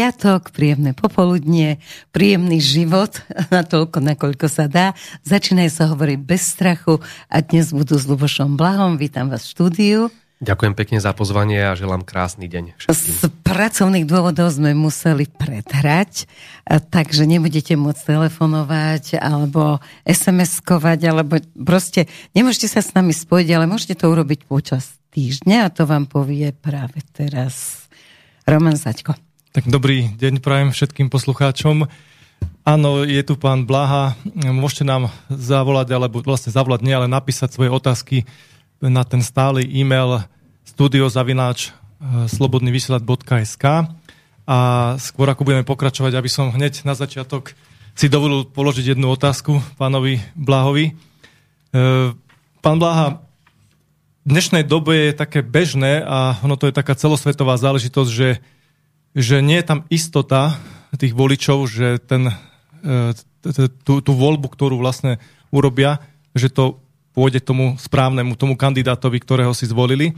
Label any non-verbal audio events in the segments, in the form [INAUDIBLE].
piatok, príjemné popoludnie, príjemný život, [LAUGHS] na toľko, nakoľko sa dá. Začínajú sa hovoriť bez strachu a dnes budú s Lubošom Blahom. Vítam vás v štúdiu. Ďakujem pekne za pozvanie a želám krásny deň všetkým. Z pracovných dôvodov sme museli predhrať, takže nebudete môcť telefonovať alebo SMS-kovať, alebo proste nemôžete sa s nami spojiť, ale môžete to urobiť počas týždňa a to vám povie práve teraz Roman Zaďko. Tak dobrý deň prajem všetkým poslucháčom. Áno, je tu pán Blaha. Môžete nám zavolať, alebo vlastne zavolať nie, ale napísať svoje otázky na ten stály e-mail studiozavináč e, slobodnyvysielač.sk a skôr ako budeme pokračovať, aby som hneď na začiatok si dovolil položiť jednu otázku pánovi Blahovi. E, pán Blaha, v dnešnej dobe je také bežné a ono to je taká celosvetová záležitosť, že, že nie je tam istota tých voličov, že ten, e, tú, tú voľbu, ktorú vlastne urobia, že to pôjde tomu správnemu, tomu kandidátovi, ktorého si zvolili,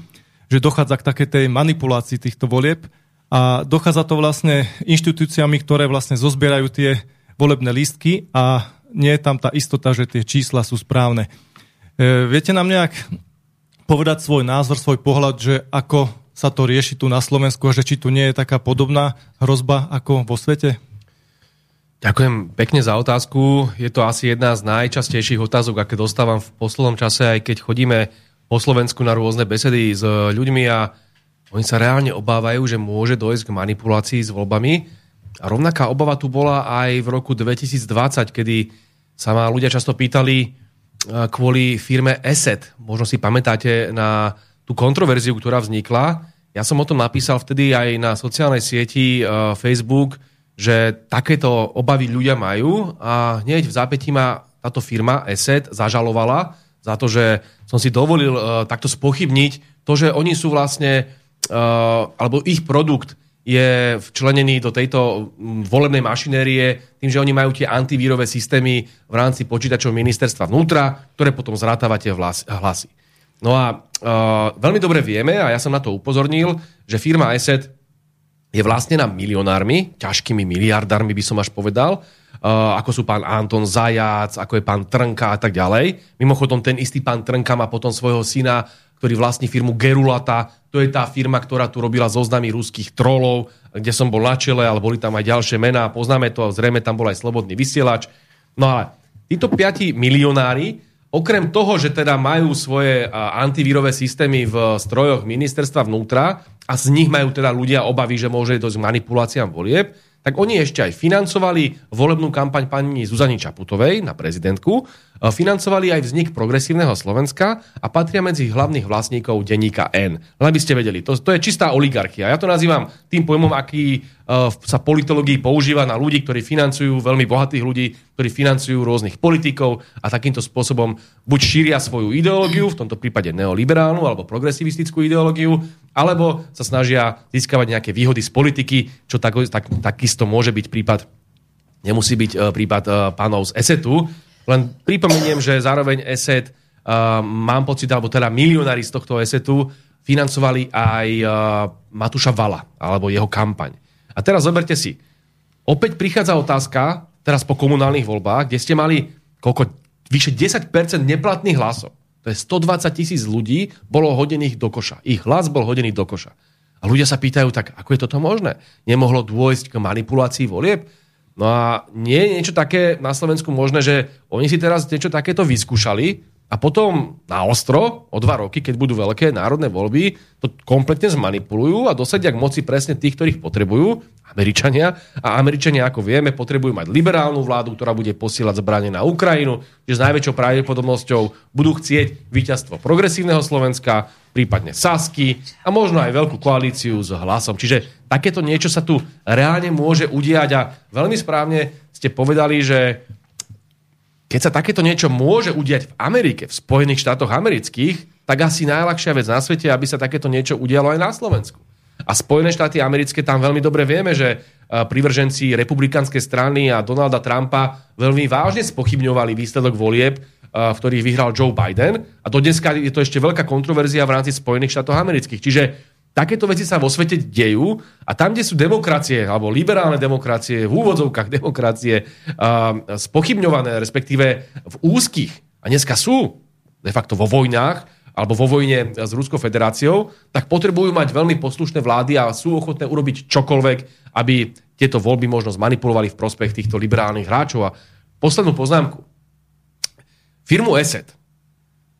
že dochádza k takej tej manipulácii týchto volieb a dochádza to vlastne inštitúciami, ktoré vlastne zozbierajú tie volebné lístky a nie je tam tá istota, že tie čísla sú správne. E, viete nám nejak povedať svoj názor, svoj pohľad, že ako sa to rieši tu na Slovensku a že či tu nie je taká podobná hrozba ako vo svete? Ďakujem pekne za otázku. Je to asi jedna z najčastejších otázok, aké dostávam v poslednom čase, aj keď chodíme po Slovensku na rôzne besedy s ľuďmi a oni sa reálne obávajú, že môže dojsť k manipulácii s voľbami. A rovnaká obava tu bola aj v roku 2020, kedy sa ma ľudia často pýtali e, kvôli firme ESET. Možno si pamätáte na tú kontroverziu, ktorá vznikla. Ja som o tom napísal vtedy aj na sociálnej sieti e, Facebook, že takéto obavy ľudia majú a hneď v zápätí ma táto firma ESET zažalovala za to, že som si dovolil uh, takto spochybniť to, že oni sú vlastne, uh, alebo ich produkt je včlenený do tejto volebnej mašinérie tým, že oni majú tie antivírové systémy v rámci počítačov ministerstva vnútra, ktoré potom zrátavate hlasy. No a uh, veľmi dobre vieme, a ja som na to upozornil, že firma ESET je vlastnená milionármi, ťažkými miliardármi by som až povedal, uh, ako sú pán Anton Zajac, ako je pán Trnka a tak ďalej. Mimochodom, ten istý pán Trnka má potom svojho syna, ktorý vlastní firmu Gerulata. To je tá firma, ktorá tu robila zoznamy ruských trolov, kde som bol na čele, ale boli tam aj ďalšie mená. Poznáme to, zrejme tam bol aj slobodný vysielač. No ale títo piati milionári Okrem toho, že teda majú svoje antivírové systémy v strojoch ministerstva vnútra a z nich majú teda ľudia obavy, že môže dosť manipuláciám volieb, tak oni ešte aj financovali volebnú kampaň pani Zuzani Čaputovej na prezidentku, financovali aj vznik progresívneho Slovenska a patria medzi hlavných vlastníkov denníka N. Len aby ste vedeli, to, to je čistá oligarchia. Ja to nazývam tým pojmom, aký uh, sa politológii používa na ľudí, ktorí financujú veľmi bohatých ľudí, ktorí financujú rôznych politikov a takýmto spôsobom buď šíria svoju ideológiu, v tomto prípade neoliberálnu alebo progresivistickú ideológiu, alebo sa snažia získavať nejaké výhody z politiky, čo tak, tak, takisto môže byť prípad, nemusí byť uh, prípad uh, pánov z ESETu. Len pripomeniem, že zároveň ESET, uh, mám pocit, alebo teda milionári z tohto ESETu financovali aj uh, Matúša Vala, alebo jeho kampaň. A teraz zoberte si, opäť prichádza otázka, teraz po komunálnych voľbách, kde ste mali koľko, vyše 10% neplatných hlasov. To je 120 tisíc ľudí bolo hodených do koša. Ich hlas bol hodený do koša. A ľudia sa pýtajú, tak ako je toto možné? Nemohlo dôjsť k manipulácii volieb? No a nie je niečo také na Slovensku možné, že oni si teraz niečo takéto vyskúšali a potom na ostro, o dva roky, keď budú veľké národné voľby, to kompletne zmanipulujú a dosadia k moci presne tých, ktorých potrebujú, Američania. A Američania, ako vieme, potrebujú mať liberálnu vládu, ktorá bude posielať zbranie na Ukrajinu, že s najväčšou pravdepodobnosťou budú chcieť víťazstvo progresívneho Slovenska, prípadne Sasky a možno aj veľkú koalíciu s hlasom. Čiže takéto niečo sa tu reálne môže udiať a veľmi správne ste povedali, že keď sa takéto niečo môže udiať v Amerike, v Spojených štátoch amerických, tak asi najľahšia vec na svete, aby sa takéto niečo udialo aj na Slovensku. A Spojené štáty americké tam veľmi dobre vieme, že e, privrženci republikánskej strany a Donalda Trumpa veľmi vážne spochybňovali výsledok volieb, e, v ktorých vyhral Joe Biden. A do dneska je to ešte veľká kontroverzia v rámci Spojených štátov amerických. Čiže takéto veci sa vo svete dejú a tam, kde sú demokracie, alebo liberálne demokracie, v úvodzovkách [LAUGHS] demokracie, uh, spochybňované, respektíve v úzkých, a dneska sú de facto vo vojnách, alebo vo vojne s Ruskou federáciou, tak potrebujú mať veľmi poslušné vlády a sú ochotné urobiť čokoľvek, aby tieto voľby možno zmanipulovali v prospech týchto liberálnych hráčov. A poslednú poznámku. Firmu ESET,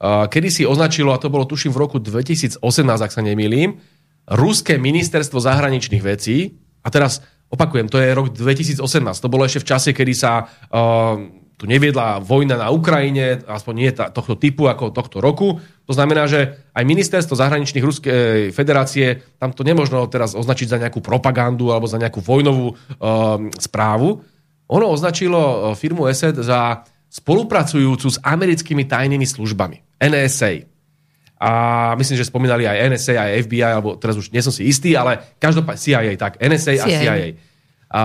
kedy si označilo, a to bolo tuším v roku 2018, ak sa nemýlim, Ruské ministerstvo zahraničných vecí, a teraz opakujem, to je rok 2018, to bolo ešte v čase, kedy sa uh, tu neviedla vojna na Ukrajine, aspoň nie tohto typu ako tohto roku. To znamená, že aj ministerstvo zahraničných Ruskej federácie, tam to nemožno teraz označiť za nejakú propagandu alebo za nejakú vojnovú uh, správu. Ono označilo firmu ESET za spolupracujúcu s americkými tajnými službami. NSA a myslím, že spomínali aj NSA, aj FBI, alebo teraz už nie som si istý, ale každopádne CIA, tak, NSA CIA. a CIA. A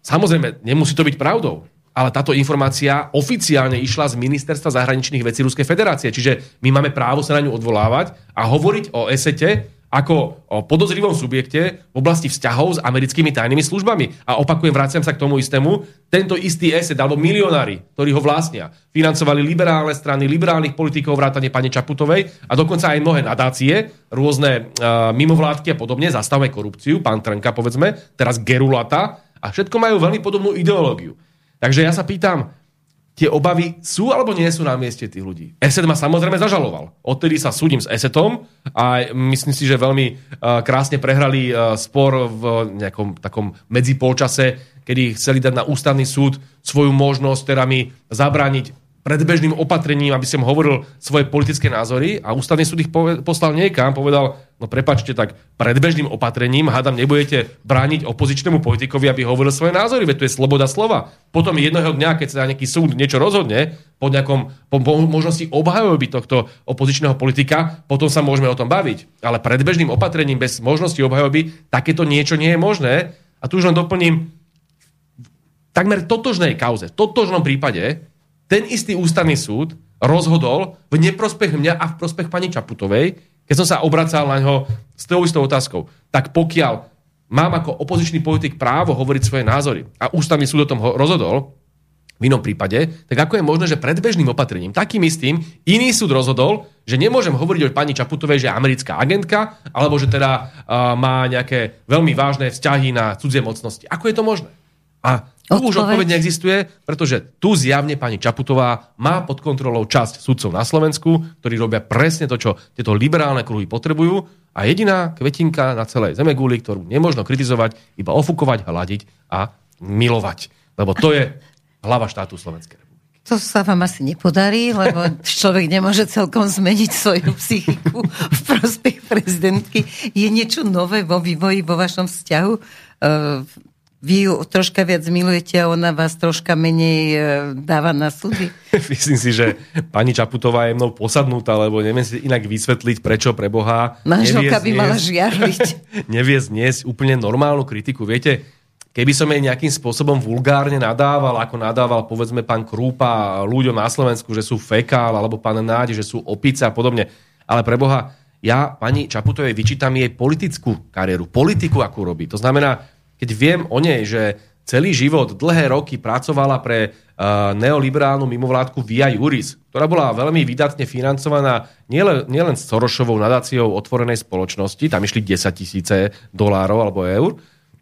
samozrejme, nemusí to byť pravdou, ale táto informácia oficiálne išla z Ministerstva zahraničných vecí Ruskej federácie. Čiže my máme právo sa na ňu odvolávať a hovoriť o esete ako o podozrivom subjekte v oblasti vzťahov s americkými tajnými službami. A opakujem, vraciam sa k tomu istému. Tento istý ESET alebo milionári, ktorí ho vlastnia, financovali liberálne strany, liberálnych politikov, vrátane pani Čaputovej a dokonca aj mnohé nadácie, rôzne uh, mimovládky a podobne, zastavme korupciu, pán Trnka povedzme, teraz Gerulata a všetko majú veľmi podobnú ideológiu. Takže ja sa pýtam, tie obavy sú alebo nie sú na mieste tých ľudí. Eset ma samozrejme zažaloval. Odtedy sa súdim s Esetom a myslím si, že veľmi uh, krásne prehrali uh, spor v nejakom takom medzipolčase, kedy chceli dať na ústavný súd svoju možnosť teda mi zabrániť predbežným opatrením, aby som hovoril svoje politické názory a ústavný súd ich poslal niekam, povedal, no prepačte, tak predbežným opatrením, hádam, nebudete brániť opozičnému politikovi, aby hovoril svoje názory, veď to je sloboda slova. Potom jedného dňa, keď sa nejaký súd niečo rozhodne, po nejakom po možnosti obhajoby tohto opozičného politika, potom sa môžeme o tom baviť. Ale predbežným opatrením bez možnosti obhajoby takéto niečo nie je možné. A tu už len doplním, takmer totožnej kauze, totožnom prípade ten istý ústavný súd rozhodol v neprospech mňa a v prospech pani Čaputovej, keď som sa obracal na ňo s tou istou otázkou. Tak pokiaľ mám ako opozičný politik právo hovoriť svoje názory a ústavný súd o tom rozhodol, v inom prípade, tak ako je možné, že predbežným opatrením, takým istým, iný súd rozhodol, že nemôžem hovoriť o pani Čaputovej, že je americká agentka, alebo že teda uh, má nejaké veľmi vážne vzťahy na cudzie mocnosti. Ako je to možné? A tu odpoveď. už odpoveď neexistuje, pretože tu zjavne pani Čaputová má pod kontrolou časť sudcov na Slovensku, ktorí robia presne to, čo tieto liberálne kruhy potrebujú a jediná kvetinka na celej zemeguli, ktorú nemôžno kritizovať, iba ofúkovať, hľadiť a milovať. Lebo to je [LAUGHS] hlava štátu Slovenskej republiky. To sa vám asi nepodarí, lebo človek nemôže celkom zmeniť svoju psychiku v prospech prezidentky. Je niečo nové vo vývoji, vo vašom vzťahu? Vy ju troška viac milujete a ona vás troška menej e, dáva na súdy? [LAUGHS] Myslím si, že pani Čaputová je mnou posadnutá, lebo neviem si inak vysvetliť, prečo pre Boha Manželka by mala žiarliť. [LAUGHS] nevie zniesť úplne normálnu kritiku. Viete, keby som jej nejakým spôsobom vulgárne nadával, ako nadával povedzme pán Krúpa ľuďom na Slovensku, že sú fekál, alebo pán Nádi, že sú opice a podobne. Ale pre Boha, ja pani Čaputovej vyčítam jej politickú kariéru, politiku, akú robí. To znamená, keď viem o nej, že celý život, dlhé roky pracovala pre uh, neoliberálnu mimovládku Via Juris, ktorá bola veľmi vydatne financovaná nielen, nielen Sorošovou nadáciou otvorenej spoločnosti, tam išli 10 tisíce dolárov alebo eur,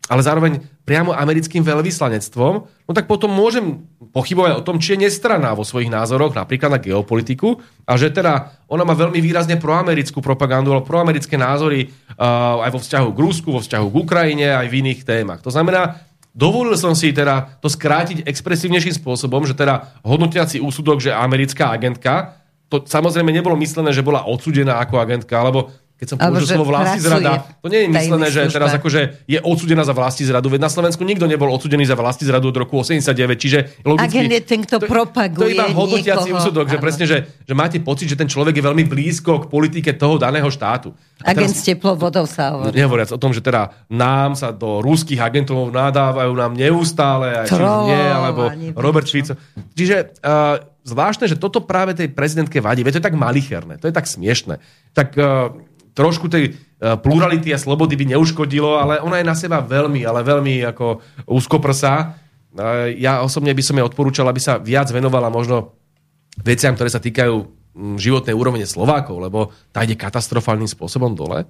ale zároveň priamo americkým veľvyslanectvom, no tak potom môžem pochybovať o tom, či je nestraná vo svojich názoroch, napríklad na geopolitiku, a že teda ona má veľmi výrazne proamerickú propagandu, alebo proamerické názory uh, aj vo vzťahu k Rusku, vo vzťahu k Ukrajine, aj v iných témach. To znamená, dovolil som si teda to skrátiť expresívnejším spôsobom, že teda hodnotiaci úsudok, že americká agentka, to samozrejme nebolo myslené, že bola odsudená ako agentka, alebo keď som použil slovo vlasti zrada, to nie je myslené, že teraz akože je odsudená za vlasti zradu. Veď na Slovensku nikto nebol odsudený za vlasti zradu od roku 89, čiže logicky... Agent je ten, kto propaguje To je iba hodnotiaci úsudok, že presne, že, že máte pocit, že ten človek je veľmi blízko k politike toho daného štátu. A Agent teraz, s teplou vodou sa hovorí. Nehovoriac o tom, že teda nám sa do rúských agentov nadávajú nám neustále, aj či nie, alebo Robert Fico. Čiže uh, zvláštne, že toto práve tej prezidentke vadí. Veď to je tak malicherné, to je tak smiešné. Tak uh, trošku tej plurality a slobody by neuškodilo, ale ona je na seba veľmi, ale veľmi ako úzkoprsá. Ja osobne by som jej odporúčal, aby sa viac venovala možno veciam, ktoré sa týkajú životnej úrovne Slovákov, lebo tá ide katastrofálnym spôsobom dole.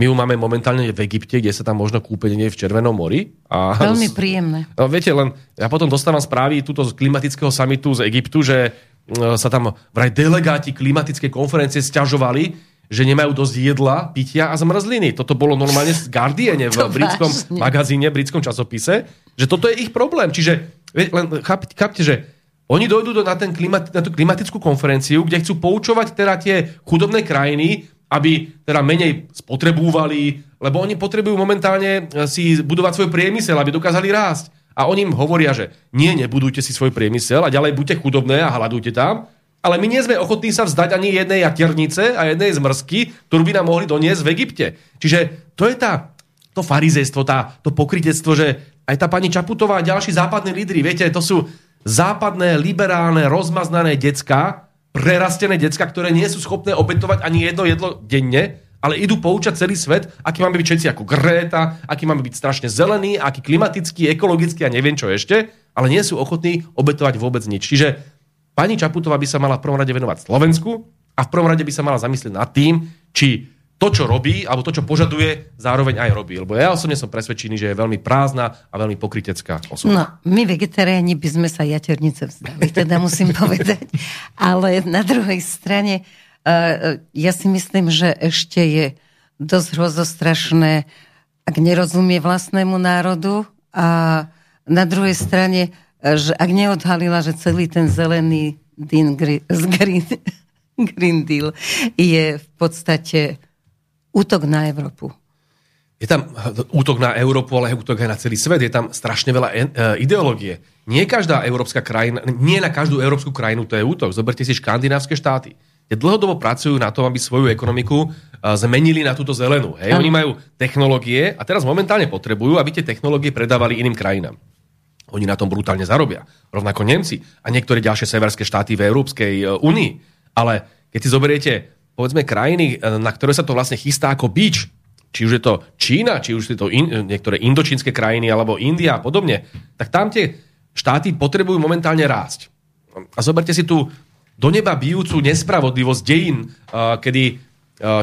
My ju máme momentálne v Egypte, kde sa tam možno kúpeť nie v Červenom mori. A Veľmi príjemné. No, viete, len ja potom dostávam správy túto z klimatického samitu z Egyptu, že sa tam vraj delegáti klimatickej konferencie stiažovali, že nemajú dosť jedla, pitia a zmrzliny. Toto bolo normálne z Guardiane v [LAUGHS] britskom vážne. magazíne, v britskom časopise, že toto je ich problém. Čiže len chápte, chápte že oni dojdú do, na, ten klimat, na tú klimatickú konferenciu, kde chcú poučovať teda tie chudobné krajiny, aby teda menej spotrebúvali, lebo oni potrebujú momentálne eh, si budovať svoj priemysel, aby dokázali rásť. A oni im hovoria, že nie, nebudujte si svoj priemysel a ďalej buďte chudobné a hľadujte tam, ale my nie sme ochotní sa vzdať ani jednej jaternice a jednej zmrzky, ktorú by nám mohli doniesť v Egypte. Čiže to je tá, to farizejstvo, tá, to pokrytectvo, že aj tá pani Čaputová a ďalší západní lídry, viete, to sú západné, liberálne, rozmaznané decka, prerastené decka, ktoré nie sú schopné obetovať ani jedno jedlo denne, ale idú poučať celý svet, aký máme byť všetci ako Greta, aký máme byť strašne zelený, aký klimatický, ekologický a neviem čo ešte, ale nie sú ochotní obetovať vôbec nič. Čiže pani Čaputová by sa mala v prvom rade venovať Slovensku a v prvom rade by sa mala zamyslieť nad tým, či to, čo robí, alebo to, čo požaduje, zároveň aj robí. Lebo ja osobne som presvedčený, že je veľmi prázdna a veľmi pokritecká osoba. No, my vegetariáni by sme sa jaternice vzdali, teda musím [LAUGHS] povedať. Ale na druhej strane, uh, ja si myslím, že ešte je dosť hrozostrašné, ak nerozumie vlastnému národu a na druhej strane, že ak neodhalila, že celý ten zelený Green, [LAUGHS] Green, Green Deal je v podstate útok na Európu. Je tam útok na Európu, ale útok aj na celý svet. Je tam strašne veľa e, ideológie. Nie každá európska krajina, nie na každú európsku krajinu to je útok. Zoberte si škandinávske štáty. Tie dlhodobo pracujú na tom, aby svoju ekonomiku e, zmenili na túto zelenú. Hej? Oni majú technológie a teraz momentálne potrebujú, aby tie technológie predávali iným krajinám. Oni na tom brutálne zarobia. Rovnako Nemci a niektoré ďalšie severské štáty v Európskej e, únii. Ale keď si zoberiete povedzme krajiny, e, na ktoré sa to vlastne chystá ako bič, či už je to Čína, či už je to in, niektoré indočínske krajiny alebo India a podobne, tak tam tie štáty potrebujú momentálne rásť. A zoberte si tú do neba bijúcu nespravodlivosť dejín, e, kedy e,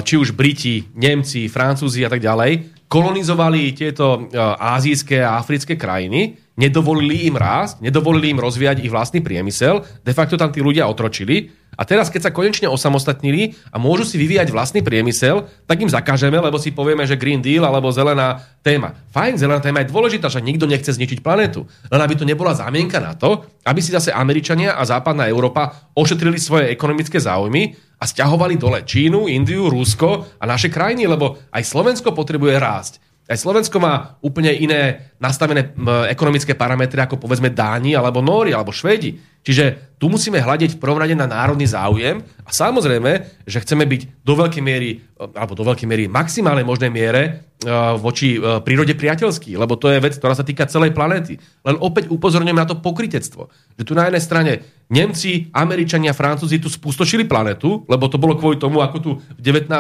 či už Briti, Nemci, Francúzi a tak ďalej kolonizovali tieto azijské a africké krajiny, nedovolili im rásť, nedovolili im rozvíjať ich vlastný priemysel, de facto tam tí ľudia otročili a teraz, keď sa konečne osamostatnili a môžu si vyvíjať vlastný priemysel, tak im zakážeme, lebo si povieme, že Green Deal alebo zelená téma. Fajn, zelená téma je dôležitá, že nikto nechce zničiť planetu. Len aby to nebola zámienka na to, aby si zase Američania a západná Európa ošetrili svoje ekonomické záujmy a stiahovali dole Čínu, Indiu, Rusko a naše krajiny, lebo aj Slovensko potrebuje rásť. Aj Slovensko má úplne iné nastavené ekonomické parametre ako povedzme Dáni, alebo Nóri, alebo Švedi. Čiže tu musíme hľadiť v prvom na národný záujem a samozrejme, že chceme byť do veľkej miery, alebo do veľkej miery maximálnej možnej miere E, voči e, prírode priateľský, lebo to je vec, ktorá sa týka celej planéty. Len opäť upozorňujem na to pokritectvo. Že tu na jednej strane Nemci, Američania, Francúzi tu spustošili planetu, lebo to bolo kvôli tomu, ako tu v 19.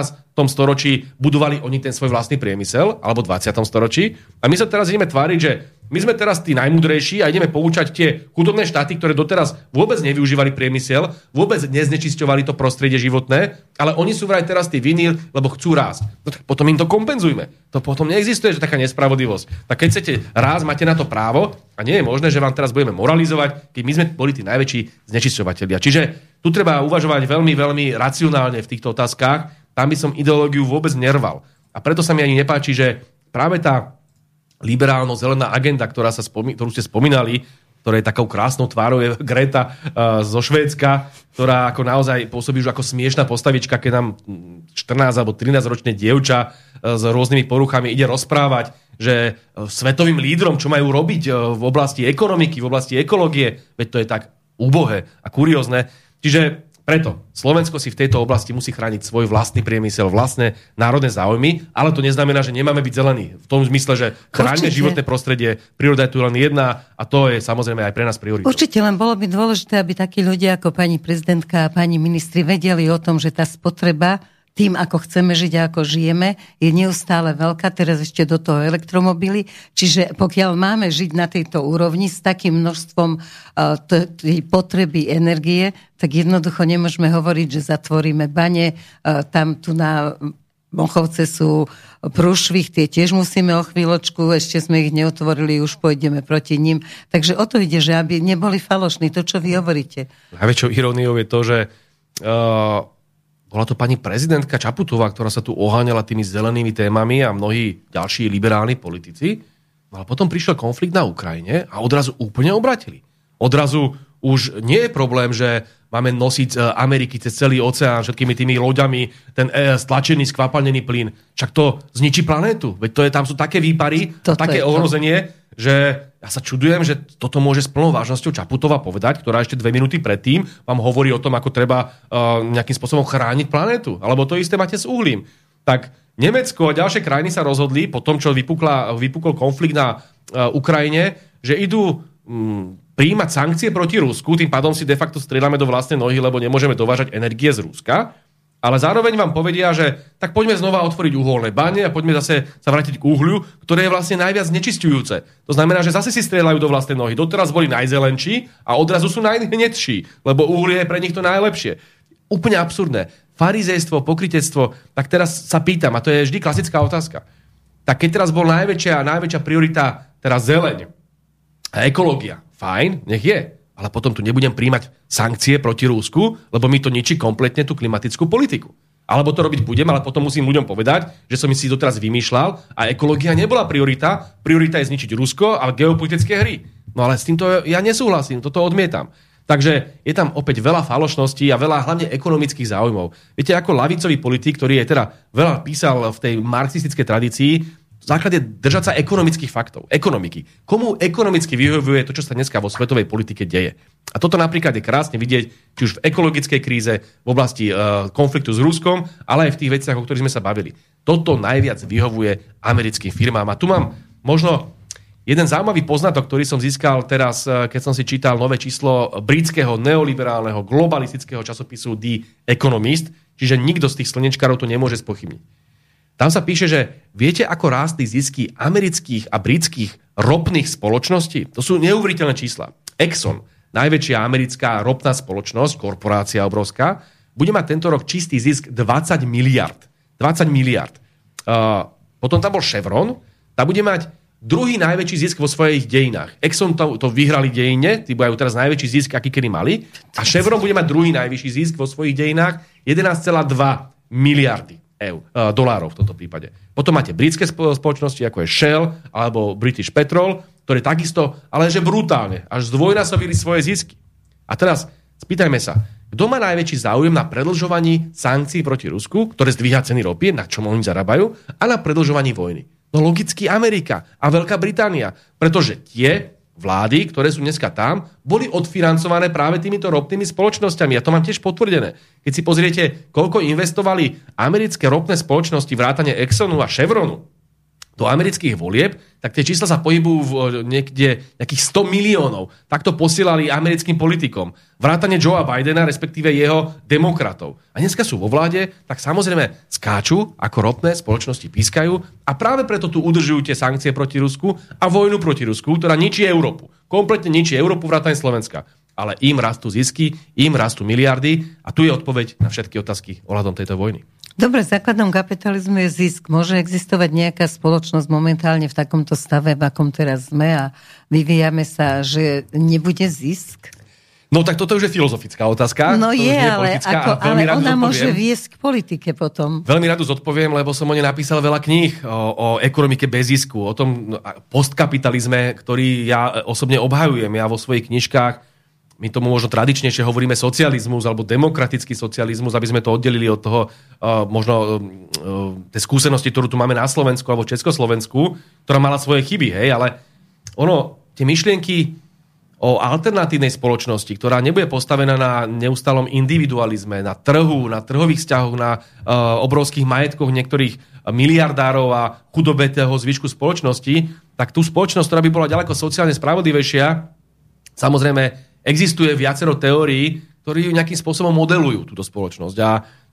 storočí budovali oni ten svoj vlastný priemysel, alebo v 20. storočí. A my sa teraz ideme tváriť, že my sme teraz tí najmudrejší a ideme poučať tie chudobné štáty, ktoré doteraz vôbec nevyužívali priemysel, vôbec neznečisťovali to prostredie životné, ale oni sú vraj teraz tí viní, lebo chcú rásť. No tak potom im to kompenzujme. To potom neexistuje, že taká nespravodlivosť. Tak keď chcete rásť, máte na to právo a nie je možné, že vám teraz budeme moralizovať, keď my sme boli tí najväčší znečisťovateľia. Čiže tu treba uvažovať veľmi, veľmi racionálne v týchto otázkach. Tam by som ideológiu vôbec nerval. A preto sa mi ani nepáči, že práve tá liberálno-zelená agenda, ktorá sa spomi- ktorú ste spomínali, ktorá je takou krásnou tvárou, je Greta uh, zo Švédska, ktorá ako naozaj pôsobí už ako smiešná postavička, keď nám 14 alebo 13 ročné dievča uh, s rôznymi poruchami ide rozprávať, že uh, svetovým lídrom, čo majú robiť uh, v oblasti ekonomiky, v oblasti ekológie, veď to je tak úbohé a kuriózne. Čiže preto Slovensko si v tejto oblasti musí chrániť svoj vlastný priemysel, vlastné národné záujmy, ale to neznamená, že nemáme byť zelení. V tom zmysle, že chráňme životné prostredie, príroda je tu len jedna a to je samozrejme aj pre nás priorita. Určite len bolo by dôležité, aby takí ľudia ako pani prezidentka a pani ministri vedeli o tom, že tá spotreba tým, ako chceme žiť a ako žijeme, je neustále veľká, teraz ešte do toho elektromobily, čiže pokiaľ máme žiť na tejto úrovni s takým množstvom uh, tej potreby energie, tak jednoducho nemôžeme hovoriť, že zatvoríme bane, uh, tam tu na Mochovce sú prúšvih, tie tiež musíme o chvíľočku, ešte sme ich neotvorili, už pôjdeme proti ním. Takže o to ide, že aby neboli falošní, to, čo vy hovoríte. Najväčšou iróniou je to, že uh, bola to pani prezidentka Čaputová, ktorá sa tu oháňala tými zelenými témami a mnohí ďalší liberálni politici. No ale potom prišiel konflikt na Ukrajine a odrazu úplne obratili. Odrazu už nie je problém, že máme nosiť z Ameriky cez celý oceán všetkými tými loďami ten e, stlačený, skvapalnený plyn. Však to zničí planétu. Veď to je, tam sú také výpary, Toto také ohrozenie, to. že ja sa čudujem, že toto môže s plnou vážnosťou Čaputová povedať, ktorá ešte dve minúty predtým vám hovorí o tom, ako treba uh, nejakým spôsobom chrániť planétu. Alebo to isté máte s uhlím. Tak Nemecko a ďalšie krajiny sa rozhodli po tom, čo vypukla, vypukol konflikt na uh, Ukrajine, že idú um, príjmať sankcie proti Rusku, tým pádom si de facto strieľame do vlastnej nohy, lebo nemôžeme dovážať energie z Ruska. Ale zároveň vám povedia, že tak poďme znova otvoriť uholné bane a poďme zase sa vrátiť k uhľu, ktoré je vlastne najviac nečistujúce. To znamená, že zase si strieľajú do vlastnej nohy. Doteraz boli najzelenší a odrazu sú najhnedší, lebo uhlie je pre nich to najlepšie. Úplne absurdné. Farizejstvo, pokritectvo, tak teraz sa pýtam, a to je vždy klasická otázka. Tak keď teraz bol najväčšia, najväčšia priorita teraz zeleň a ekológia, fajn, nech je. Ale potom tu nebudem príjmať sankcie proti Rúsku, lebo mi to ničí kompletne tú klimatickú politiku. Alebo to robiť budem, ale potom musím ľuďom povedať, že som si doteraz vymýšľal a ekológia nebola priorita. Priorita je zničiť Rusko a geopolitické hry. No ale s týmto ja nesúhlasím, toto odmietam. Takže je tam opäť veľa falošností a veľa hlavne ekonomických záujmov. Viete, ako lavicový politik, ktorý je teda veľa písal v tej marxistickej tradícii, v základe držať sa ekonomických faktov, ekonomiky. Komu ekonomicky vyhovuje to, čo sa dneska vo svetovej politike deje? A toto napríklad je krásne vidieť, či už v ekologickej kríze, v oblasti uh, konfliktu s Ruskom, ale aj v tých veciach, o ktorých sme sa bavili. Toto najviac vyhovuje americkým firmám. A tu mám možno jeden zaujímavý poznatok, ktorý som získal teraz, uh, keď som si čítal nové číslo britského neoliberálneho globalistického časopisu The Economist, čiže nikto z tých slnečkárov to nemôže spochybniť. Tam sa píše, že viete, ako rástli zisky amerických a britských ropných spoločností? To sú neuveriteľné čísla. Exxon, najväčšia americká ropná spoločnosť, korporácia obrovská, bude mať tento rok čistý zisk 20 miliard. 20 miliard. Uh, potom tam bol Chevron, tá bude mať druhý najväčší zisk vo svojich dejinách. Exxon to, to vyhrali dejine, tí budú teraz najväčší zisk, aký kedy mali. A Chevron bude mať druhý najvyšší zisk vo svojich dejinách, 11,2 miliardy eur, uh, dolárov v tomto prípade. Potom máte britské spoločnosti, ako je Shell alebo British Petrol, ktoré takisto, ale že brutálne, až zdvojnásobili svoje zisky. A teraz spýtajme sa, kto má najväčší záujem na predlžovaní sankcií proti Rusku, ktoré zdvíha ceny ropy, na čom oni zarábajú, a na predlžovaní vojny? No logicky Amerika a Veľká Británia, pretože tie vlády, ktoré sú dneska tam, boli odfinancované práve týmito ropnými spoločnosťami. Ja to mám tiež potvrdené. Keď si pozriete, koľko investovali americké ropné spoločnosti vrátane Exxonu a Chevronu do amerických volieb, tak tie čísla sa pohybujú v niekde nejakých 100 miliónov. Takto posielali americkým politikom. Vrátane Joea Bidena, respektíve jeho demokratov. A dneska sú vo vláde, tak samozrejme skáču, ako ropné spoločnosti pískajú a práve preto tu udržujú tie sankcie proti Rusku a vojnu proti Rusku, ktorá ničí Európu. Kompletne ničí Európu, vrátane Slovenska. Ale im rastú zisky, im rastú miliardy a tu je odpoveď na všetky otázky ohľadom tejto vojny. Dobre, základom kapitalizmu je zisk. Môže existovať nejaká spoločnosť momentálne v takomto stave, v akom teraz sme a vyvíjame sa, že nebude zisk? No tak toto už je filozofická otázka. No je, ale, ako, ale ona zodpoviem. môže viesť k politike potom. Veľmi rado zodpoviem, lebo som o nej napísal veľa kníh o, o ekonomike bez zisku, o tom no, postkapitalizme, ktorý ja osobne obhajujem. Ja vo svojich knižkách my tomu možno tradičnejšie hovoríme socializmus alebo demokratický socializmus, aby sme to oddelili od toho uh, možno uh, tej skúsenosti, ktorú tu máme na Slovensku alebo Československu, ktorá mala svoje chyby, hej, ale ono, tie myšlienky o alternatívnej spoločnosti, ktorá nebude postavená na neustalom individualizme, na trhu, na trhových vzťahoch, na uh, obrovských majetkoch niektorých miliardárov a chudobetého zvyšku spoločnosti, tak tú spoločnosť, ktorá by bola ďaleko sociálne spravodlivejšia, samozrejme existuje viacero teórií, ktorí ju nejakým spôsobom modelujú túto spoločnosť. A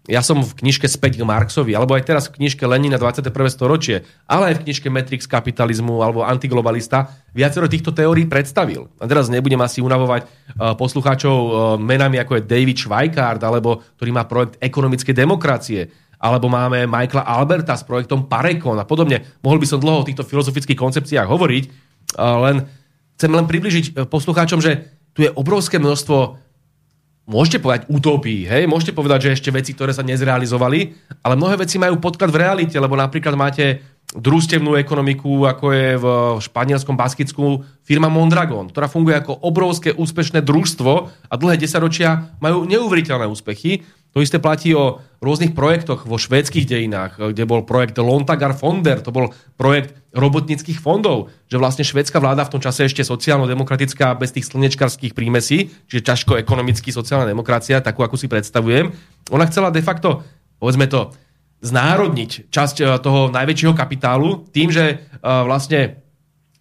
ja som v knižke Späť k Marxovi, alebo aj teraz v knižke Lenina 21. storočie, ale aj v knižke Matrix kapitalizmu alebo antiglobalista viacero týchto teórií predstavil. A teraz nebudem asi unavovať uh, poslucháčov uh, menami ako je David Schweikart, alebo ktorý má projekt ekonomickej demokracie, alebo máme Michaela Alberta s projektom Parekon a podobne. Mohol by som dlho o týchto filozofických koncepciách hovoriť, uh, len chcem len približiť poslucháčom, že tu je obrovské množstvo môžete povedať utopii, hej, môžete povedať, že ešte veci, ktoré sa nezrealizovali, ale mnohé veci majú podklad v realite, lebo napríklad máte družstevnú ekonomiku, ako je v španielskom Baskicku firma Mondragon, ktorá funguje ako obrovské úspešné družstvo a dlhé desaťročia majú neuveriteľné úspechy. To isté platí o rôznych projektoch vo švédskych dejinách, kde bol projekt Lontagar Fonder, to bol projekt robotnických fondov, že vlastne švédska vláda v tom čase ešte sociálno-demokratická bez tých slnečkarských prímesí, čiže ťažko ekonomicky sociálna demokracia, takú, ako si predstavujem. Ona chcela de facto, povedzme to, znárodniť časť eh, toho najväčšieho kapitálu tým, že eh, vlastne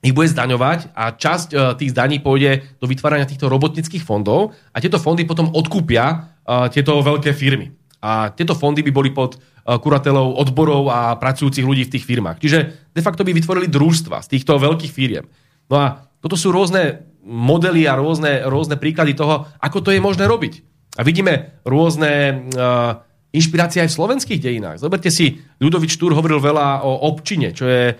ich bude zdaňovať a časť eh, tých zdaní pôjde do vytvárania týchto robotnických fondov a tieto fondy potom odkúpia tieto veľké firmy. A tieto fondy by boli pod kuratelou odborov a pracujúcich ľudí v tých firmách. Čiže de facto by vytvorili družstva z týchto veľkých firiem. No a toto sú rôzne modely a rôzne, rôzne príklady toho, ako to je možné robiť. A vidíme rôzne uh, inšpirácie aj v slovenských dejinách. Zoberte si, Ľudovič Túr hovoril veľa o občine, čo je uh,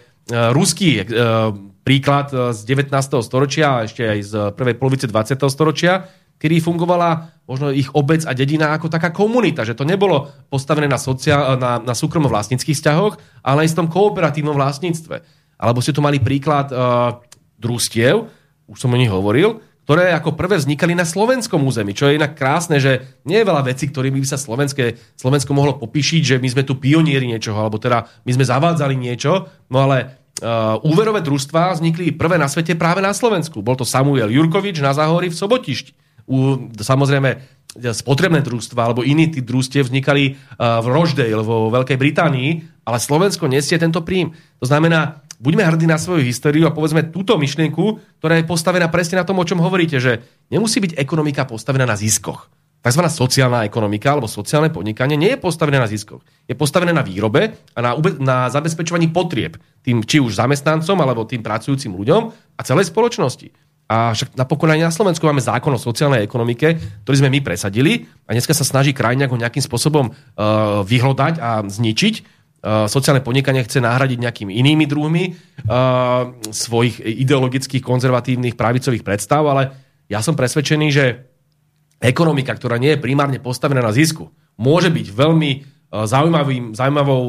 ruský uh, príklad z 19. storočia a ešte aj z prvej polovice 20. storočia, kedy fungovala možno ich obec a dedina ako taká komunita, že to nebolo postavené na, sociál, na, na súkromno-vlastníckých vzťahoch, ale aj v tom kooperatívnom vlastníctve. Alebo ste tu mali príklad uh, družstiev, už som o nich hovoril, ktoré ako prvé vznikali na slovenskom území, čo je inak krásne, že nie je veľa vecí, ktorými by sa slovenské, Slovensko mohlo popíšiť, že my sme tu pionieri niečoho, alebo teda my sme zavádzali niečo, no ale Uh, úverové družstva vznikli prvé na svete práve na Slovensku. Bol to Samuel Jurkovič na Záhorí v Sobotišti u, samozrejme spotrebné družstva alebo iní tí družstiev vznikali uh, v Rochdale vo Veľkej Británii, ale Slovensko nesie tento príjm. To znamená, buďme hrdí na svoju históriu a povedzme túto myšlienku, ktorá je postavená presne na tom, o čom hovoríte, že nemusí byť ekonomika postavená na ziskoch. Takzvaná sociálna ekonomika alebo sociálne podnikanie nie je postavené na ziskoch. Je postavené na výrobe a na, na zabezpečovaní potrieb tým či už zamestnancom alebo tým pracujúcim ľuďom a celej spoločnosti. A však napokon aj na Slovensku máme zákon o sociálnej ekonomike, ktorý sme my presadili a dneska sa snaží krajina ho nejakým spôsobom uh, vyhľadať a zničiť. Uh, sociálne podnikanie chce nahradiť nejakými inými druhmi uh, svojich ideologických, konzervatívnych, pravicových predstav, ale ja som presvedčený, že ekonomika, ktorá nie je primárne postavená na zisku, môže byť veľmi zaujímavým, zaujímavou,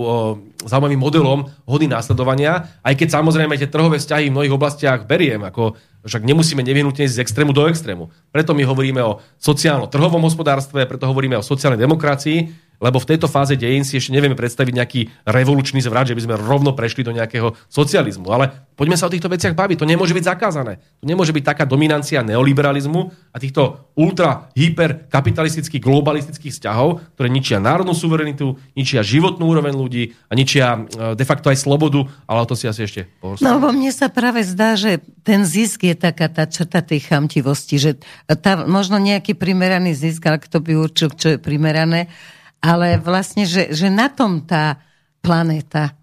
zaujímavým modelom hody následovania, aj keď samozrejme tie trhové vzťahy v mnohých oblastiach beriem, ako však nemusíme nevyhnutne z extrému do extrému. Preto my hovoríme o sociálno-trhovom hospodárstve, preto hovoríme o sociálnej demokracii, lebo v tejto fáze dejín si ešte nevieme predstaviť nejaký revolučný zvrat, že by sme rovno prešli do nejakého socializmu. Ale poďme sa o týchto veciach baviť. To nemôže byť zakázané. To nemôže byť taká dominancia neoliberalizmu a týchto ultra, hyper, kapitalistických, globalistických vzťahov, ktoré ničia národnú suverenitu, ničia životnú úroveň ľudí a ničia e, de facto aj slobodu, ale o to si asi ešte pohorstím. No, vo mne sa práve zdá, že ten zisk je taká tá črta tej chamtivosti, že tá, možno nejaký primeraný zisk, ale kto by určil, čo je primerané, ale vlastne, že, že na tom tá planéta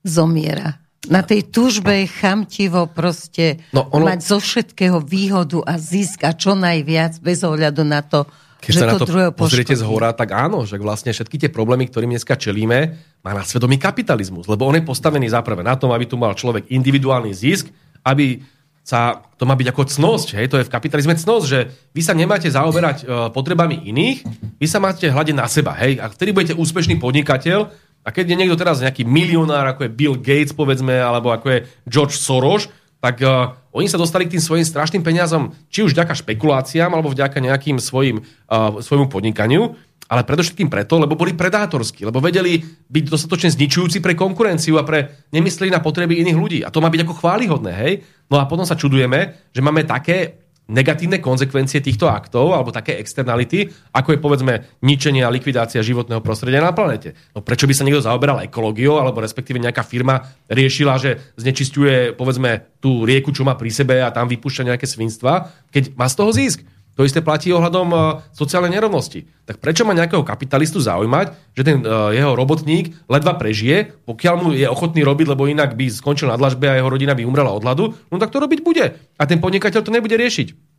zomiera. Na tej túžbe chamtivo proste no ono... mať zo všetkého výhodu a zisk a čo najviac bez ohľadu na to, keď že sa to na to pozriete z hora, tak áno, že vlastne všetky tie problémy, ktorým dneska čelíme, má na svedomí kapitalizmus. Lebo on je postavený zaprvé na tom, aby tu mal človek individuálny zisk, aby sa, to má byť ako cnosť, hej, to je v kapitalizme cnosť, že vy sa nemáte zaoberať uh, potrebami iných, vy sa máte hľadiť na seba, hej, a vtedy budete úspešný podnikateľ a keď je niekto teraz nejaký milionár, ako je Bill Gates, povedzme, alebo ako je George Soros, tak uh, oni sa dostali k tým svojim strašným peniazom, či už vďaka špekuláciám, alebo vďaka nejakým svojim, uh, svojmu podnikaniu, ale predovšetkým preto, lebo boli predátorskí, lebo vedeli byť dostatočne zničujúci pre konkurenciu a pre nemysleli na potreby iných ľudí. A to má byť ako chválihodné, hej? No a potom sa čudujeme, že máme také negatívne konsekvencie týchto aktov alebo také externality, ako je povedzme ničenie a likvidácia životného prostredia na planete. No prečo by sa niekto zaoberal ekológiou alebo respektíve nejaká firma riešila, že znečistuje povedzme tú rieku, čo má pri sebe a tam vypúšťa nejaké svinstva, keď má z toho zisk. To isté platí ohľadom uh, sociálnej nerovnosti. Tak prečo má nejakého kapitalistu zaujímať, že ten uh, jeho robotník ledva prežije, pokiaľ mu je ochotný robiť, lebo inak by skončil na dlažbe a jeho rodina by umrela od hladu, no tak to robiť bude. A ten podnikateľ to nebude riešiť.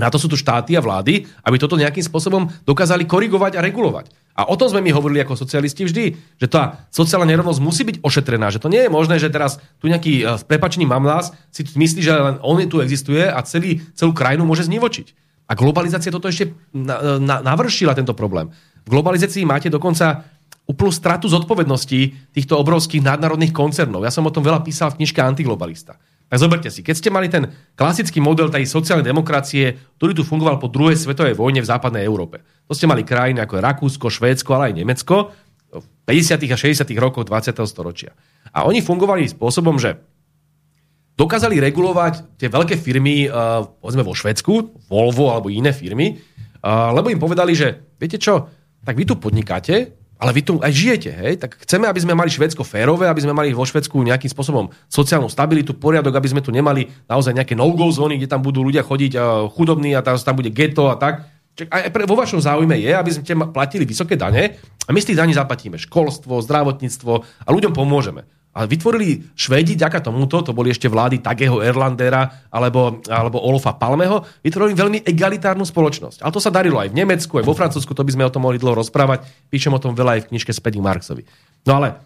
Na to sú tu štáty a vlády, aby toto nejakým spôsobom dokázali korigovať a regulovať. A o tom sme my hovorili ako socialisti vždy, že tá sociálna nerovnosť musí byť ošetrená, že to nie je možné, že teraz tu nejaký uh, prepačný mamlás si myslí, že len on tu existuje a celý, celú krajinu môže znivočiť. A globalizácia toto ešte na, na, navršila tento problém. V globalizácii máte dokonca úplnú stratu zodpovednosti týchto obrovských nadnárodných koncernov. Ja som o tom veľa písal v knižke Antiglobalista. Tak zoberte si, keď ste mali ten klasický model tej sociálnej demokracie, ktorý tu fungoval po druhej svetovej vojne v západnej Európe. To ste mali krajiny ako Rakúsko, Švédsko, ale aj Nemecko v 50. a 60. rokoch 20. storočia. A oni fungovali spôsobom, že dokázali regulovať tie veľké firmy, uh, povedzme vo Švedsku, Volvo alebo iné firmy, uh, lebo im povedali, že viete čo, tak vy tu podnikáte, ale vy tu aj žijete, hej? Tak chceme, aby sme mali Švedsko férové, aby sme mali vo Švedsku nejakým spôsobom sociálnu stabilitu, poriadok, aby sme tu nemali naozaj nejaké no-go zóny, kde tam budú ľudia chodiť uh, chudobní a tam, tam bude ghetto a tak. Aj pre, vo vašom záujme je, aby sme platili vysoké dane a my z tých daní zaplatíme školstvo, zdravotníctvo a ľuďom pomôžeme. A vytvorili Švedi, ďaká tomuto, to boli ešte vlády Tageho Erlandera alebo, alebo Olofa Palmeho, vytvorili veľmi egalitárnu spoločnosť. Ale to sa darilo aj v Nemecku, aj vo Francúzsku, to by sme o tom mohli dlho rozprávať. Píšem o tom veľa aj v knižke Späť Marksovi. No ale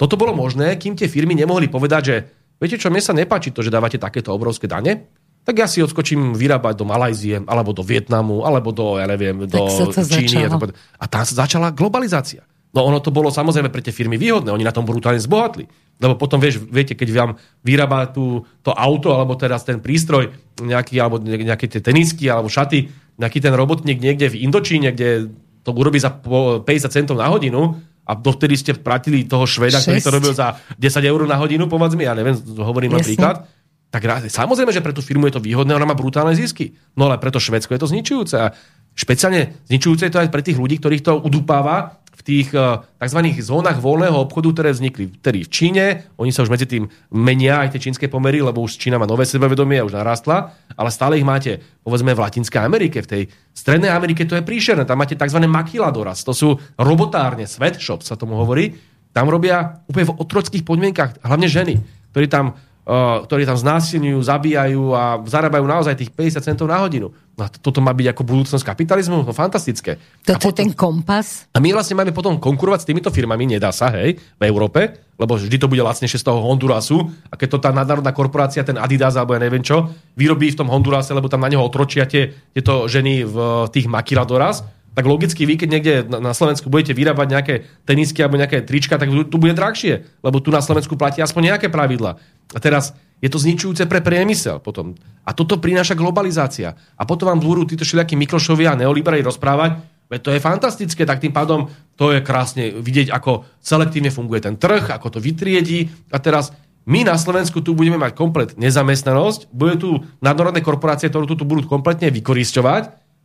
toto bolo možné, kým tie firmy nemohli povedať, že viete čo, mne sa nepáči to, že dávate takéto obrovské dane, tak ja si odskočím vyrábať do Malajzie, alebo do Vietnamu, alebo do, ja neviem, do Číny. A, a tam sa začala globalizácia. No ono to bolo samozrejme pre tie firmy výhodné, oni na tom brutálne zbohatli. Lebo potom, vieš, viete, keď vám vyrába tú, to auto, alebo teraz ten prístroj, nejaký, alebo nejaké tie tenisky, alebo šaty, nejaký ten robotník niekde v Indočíne, kde to urobí za 50 centov na hodinu, a dovtedy ste pratili toho Šveda, 6. ktorý to robil za 10 eur na hodinu, povedzme, ja neviem, hovorím napríklad, tak samozrejme, že pre tú firmu je to výhodné, ona má brutálne zisky. No ale preto Švedsko je to zničujúce. A špeciálne zničujúce je to aj pre tých ľudí, ktorých to udupáva v tých eh, tzv. zónach voľného obchodu, ktoré vznikli vtedy v Číne. Oni sa už medzi tým menia aj tie čínske pomery, lebo už Čína má nové sebavedomie a už narastla, ale stále ich máte, povedzme, v Latinskej Amerike, v tej Strednej Amerike to je príšerné. Tam máte tzv. maquiladoras, to sú robotárne, sweatshop sa tomu hovorí. Tam robia úplne v otrockých podmienkach, hlavne ženy, ktorí tam ktorí tam znásilňujú, zabíjajú a zarábajú naozaj tých 50 centov na hodinu. No toto má byť ako budúcnosť kapitalizmu? No fantastické. Toto potom, je ten kompas? A my vlastne máme potom konkurovať s týmito firmami, nedá sa, hej, v Európe, lebo vždy to bude lacnejšie z toho Hondurasu a keď to tá nadnárodná korporácia, ten Adidas alebo ja neviem čo, vyrobí v tom Hondurase, lebo tam na neho otročia tie, tieto ženy v tých maquiladoras, tak logicky vy, keď niekde na Slovensku budete vyrábať nejaké tenisky alebo nejaké trička, tak tu bude drahšie, lebo tu na Slovensku platí aspoň nejaké pravidla. A teraz je to zničujúce pre priemysel potom. A toto prináša globalizácia. A potom vám budú títo všelijakí Miklošovia a neoliberali rozprávať, veď to je fantastické, tak tým pádom to je krásne vidieť, ako selektívne funguje ten trh, ako to vytriedí. A teraz my na Slovensku tu budeme mať komplet nezamestnanosť, bude tu nadnárodné korporácie, ktoré tu budú kompletne vykorisťovať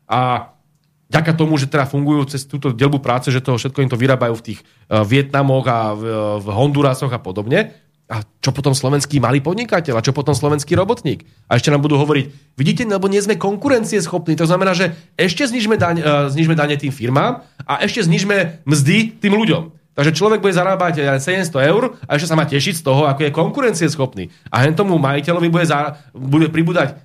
a ďaká tomu, že teda fungujú cez túto delbu práce, že to všetko im to vyrábajú v tých uh, Vietnamoch a uh, v Hondurasoch a podobne. A čo potom slovenský malý podnikateľ? A čo potom slovenský robotník? A ešte nám budú hovoriť, vidíte, lebo nie sme konkurencieschopní. To znamená, že ešte znižme, daň, uh, znižme dane tým firmám a ešte znižme mzdy tým ľuďom. Takže človek bude zarábať 700 eur a ešte sa má tešiť z toho, ako je konkurencieschopný. A hen tomu majiteľovi bude, za, bude pribúdať e,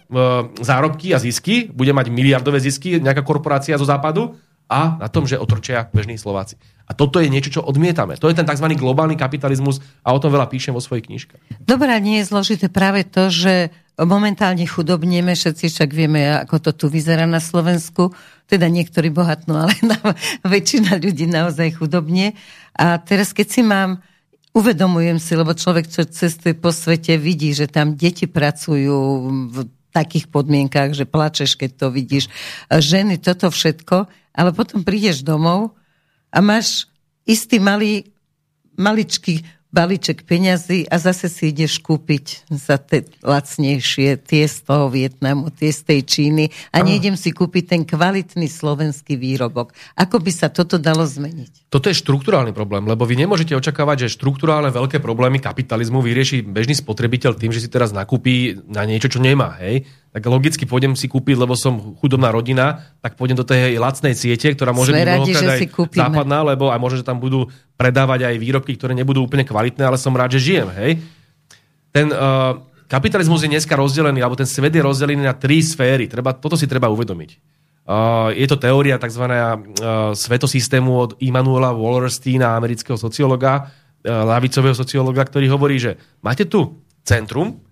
zárobky a zisky, bude mať miliardové zisky nejaká korporácia zo západu a na tom, že otročia bežní Slováci. A toto je niečo, čo odmietame. To je ten tzv. globálny kapitalizmus a o tom veľa píšem vo svojich knižkách. Dobrá, nie je zložité práve to, že momentálne chudobneme, všetci však vieme, ako to tu vyzerá na Slovensku, teda niektorí bohatnú, ale [LAUGHS] na, väčšina ľudí naozaj chudobne. A teraz, keď si mám, uvedomujem si, lebo človek, čo cestuje po svete, vidí, že tam deti pracujú v takých podmienkách, že plačeš, keď to vidíš. Ženy, toto všetko, ale potom prídeš domov a máš istý malý, maličký balíček peňazí a zase si ideš kúpiť za tie lacnejšie, tie z toho Vietnamu, tie z tej Číny a nejdem si kúpiť ten kvalitný slovenský výrobok. Ako by sa toto dalo zmeniť? Toto je štruktúrálny problém, lebo vy nemôžete očakávať, že štruktúrálne veľké problémy kapitalizmu vyrieši bežný spotrebiteľ tým, že si teraz nakúpi na niečo, čo nemá. Hej? Tak logicky pôjdem si kúpiť, lebo som chudobná rodina, tak pôjdem do tej lacnej siete, ktorá môže byť mnohokrát aj západná, lebo aj možno, že tam budú predávať aj výrobky, ktoré nebudú úplne kvalitné, ale som rád, že žijem. Hej? Ten uh, kapitalizmus je dneska rozdelený, alebo ten svet je rozdelený na tri sféry. Treba, toto si treba uvedomiť. Uh, je to teória tzv. Uh, svetosystému od Immanuela Wallersteina, amerického sociologa, uh, lavicového sociologa, ktorý hovorí, že máte tu centrum,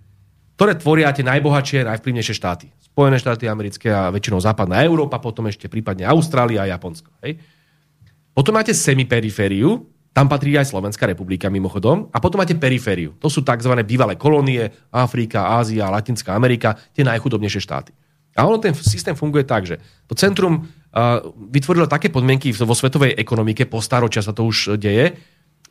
ktoré tvoria tie najbohatšie, najvplyvnejšie štáty. Spojené štáty americké a väčšinou západná Európa, potom ešte prípadne Austrália a Japonsko. Hej? Potom máte semiperifériu, tam patrí aj Slovenská republika mimochodom, a potom máte perifériu. To sú tzv. bývalé kolónie, Afrika, Ázia, Latinská Amerika, tie najchudobnejšie štáty. A ono ten systém funguje tak, že to centrum uh, vytvorilo také podmienky vo svetovej ekonomike, po staročia sa to už deje,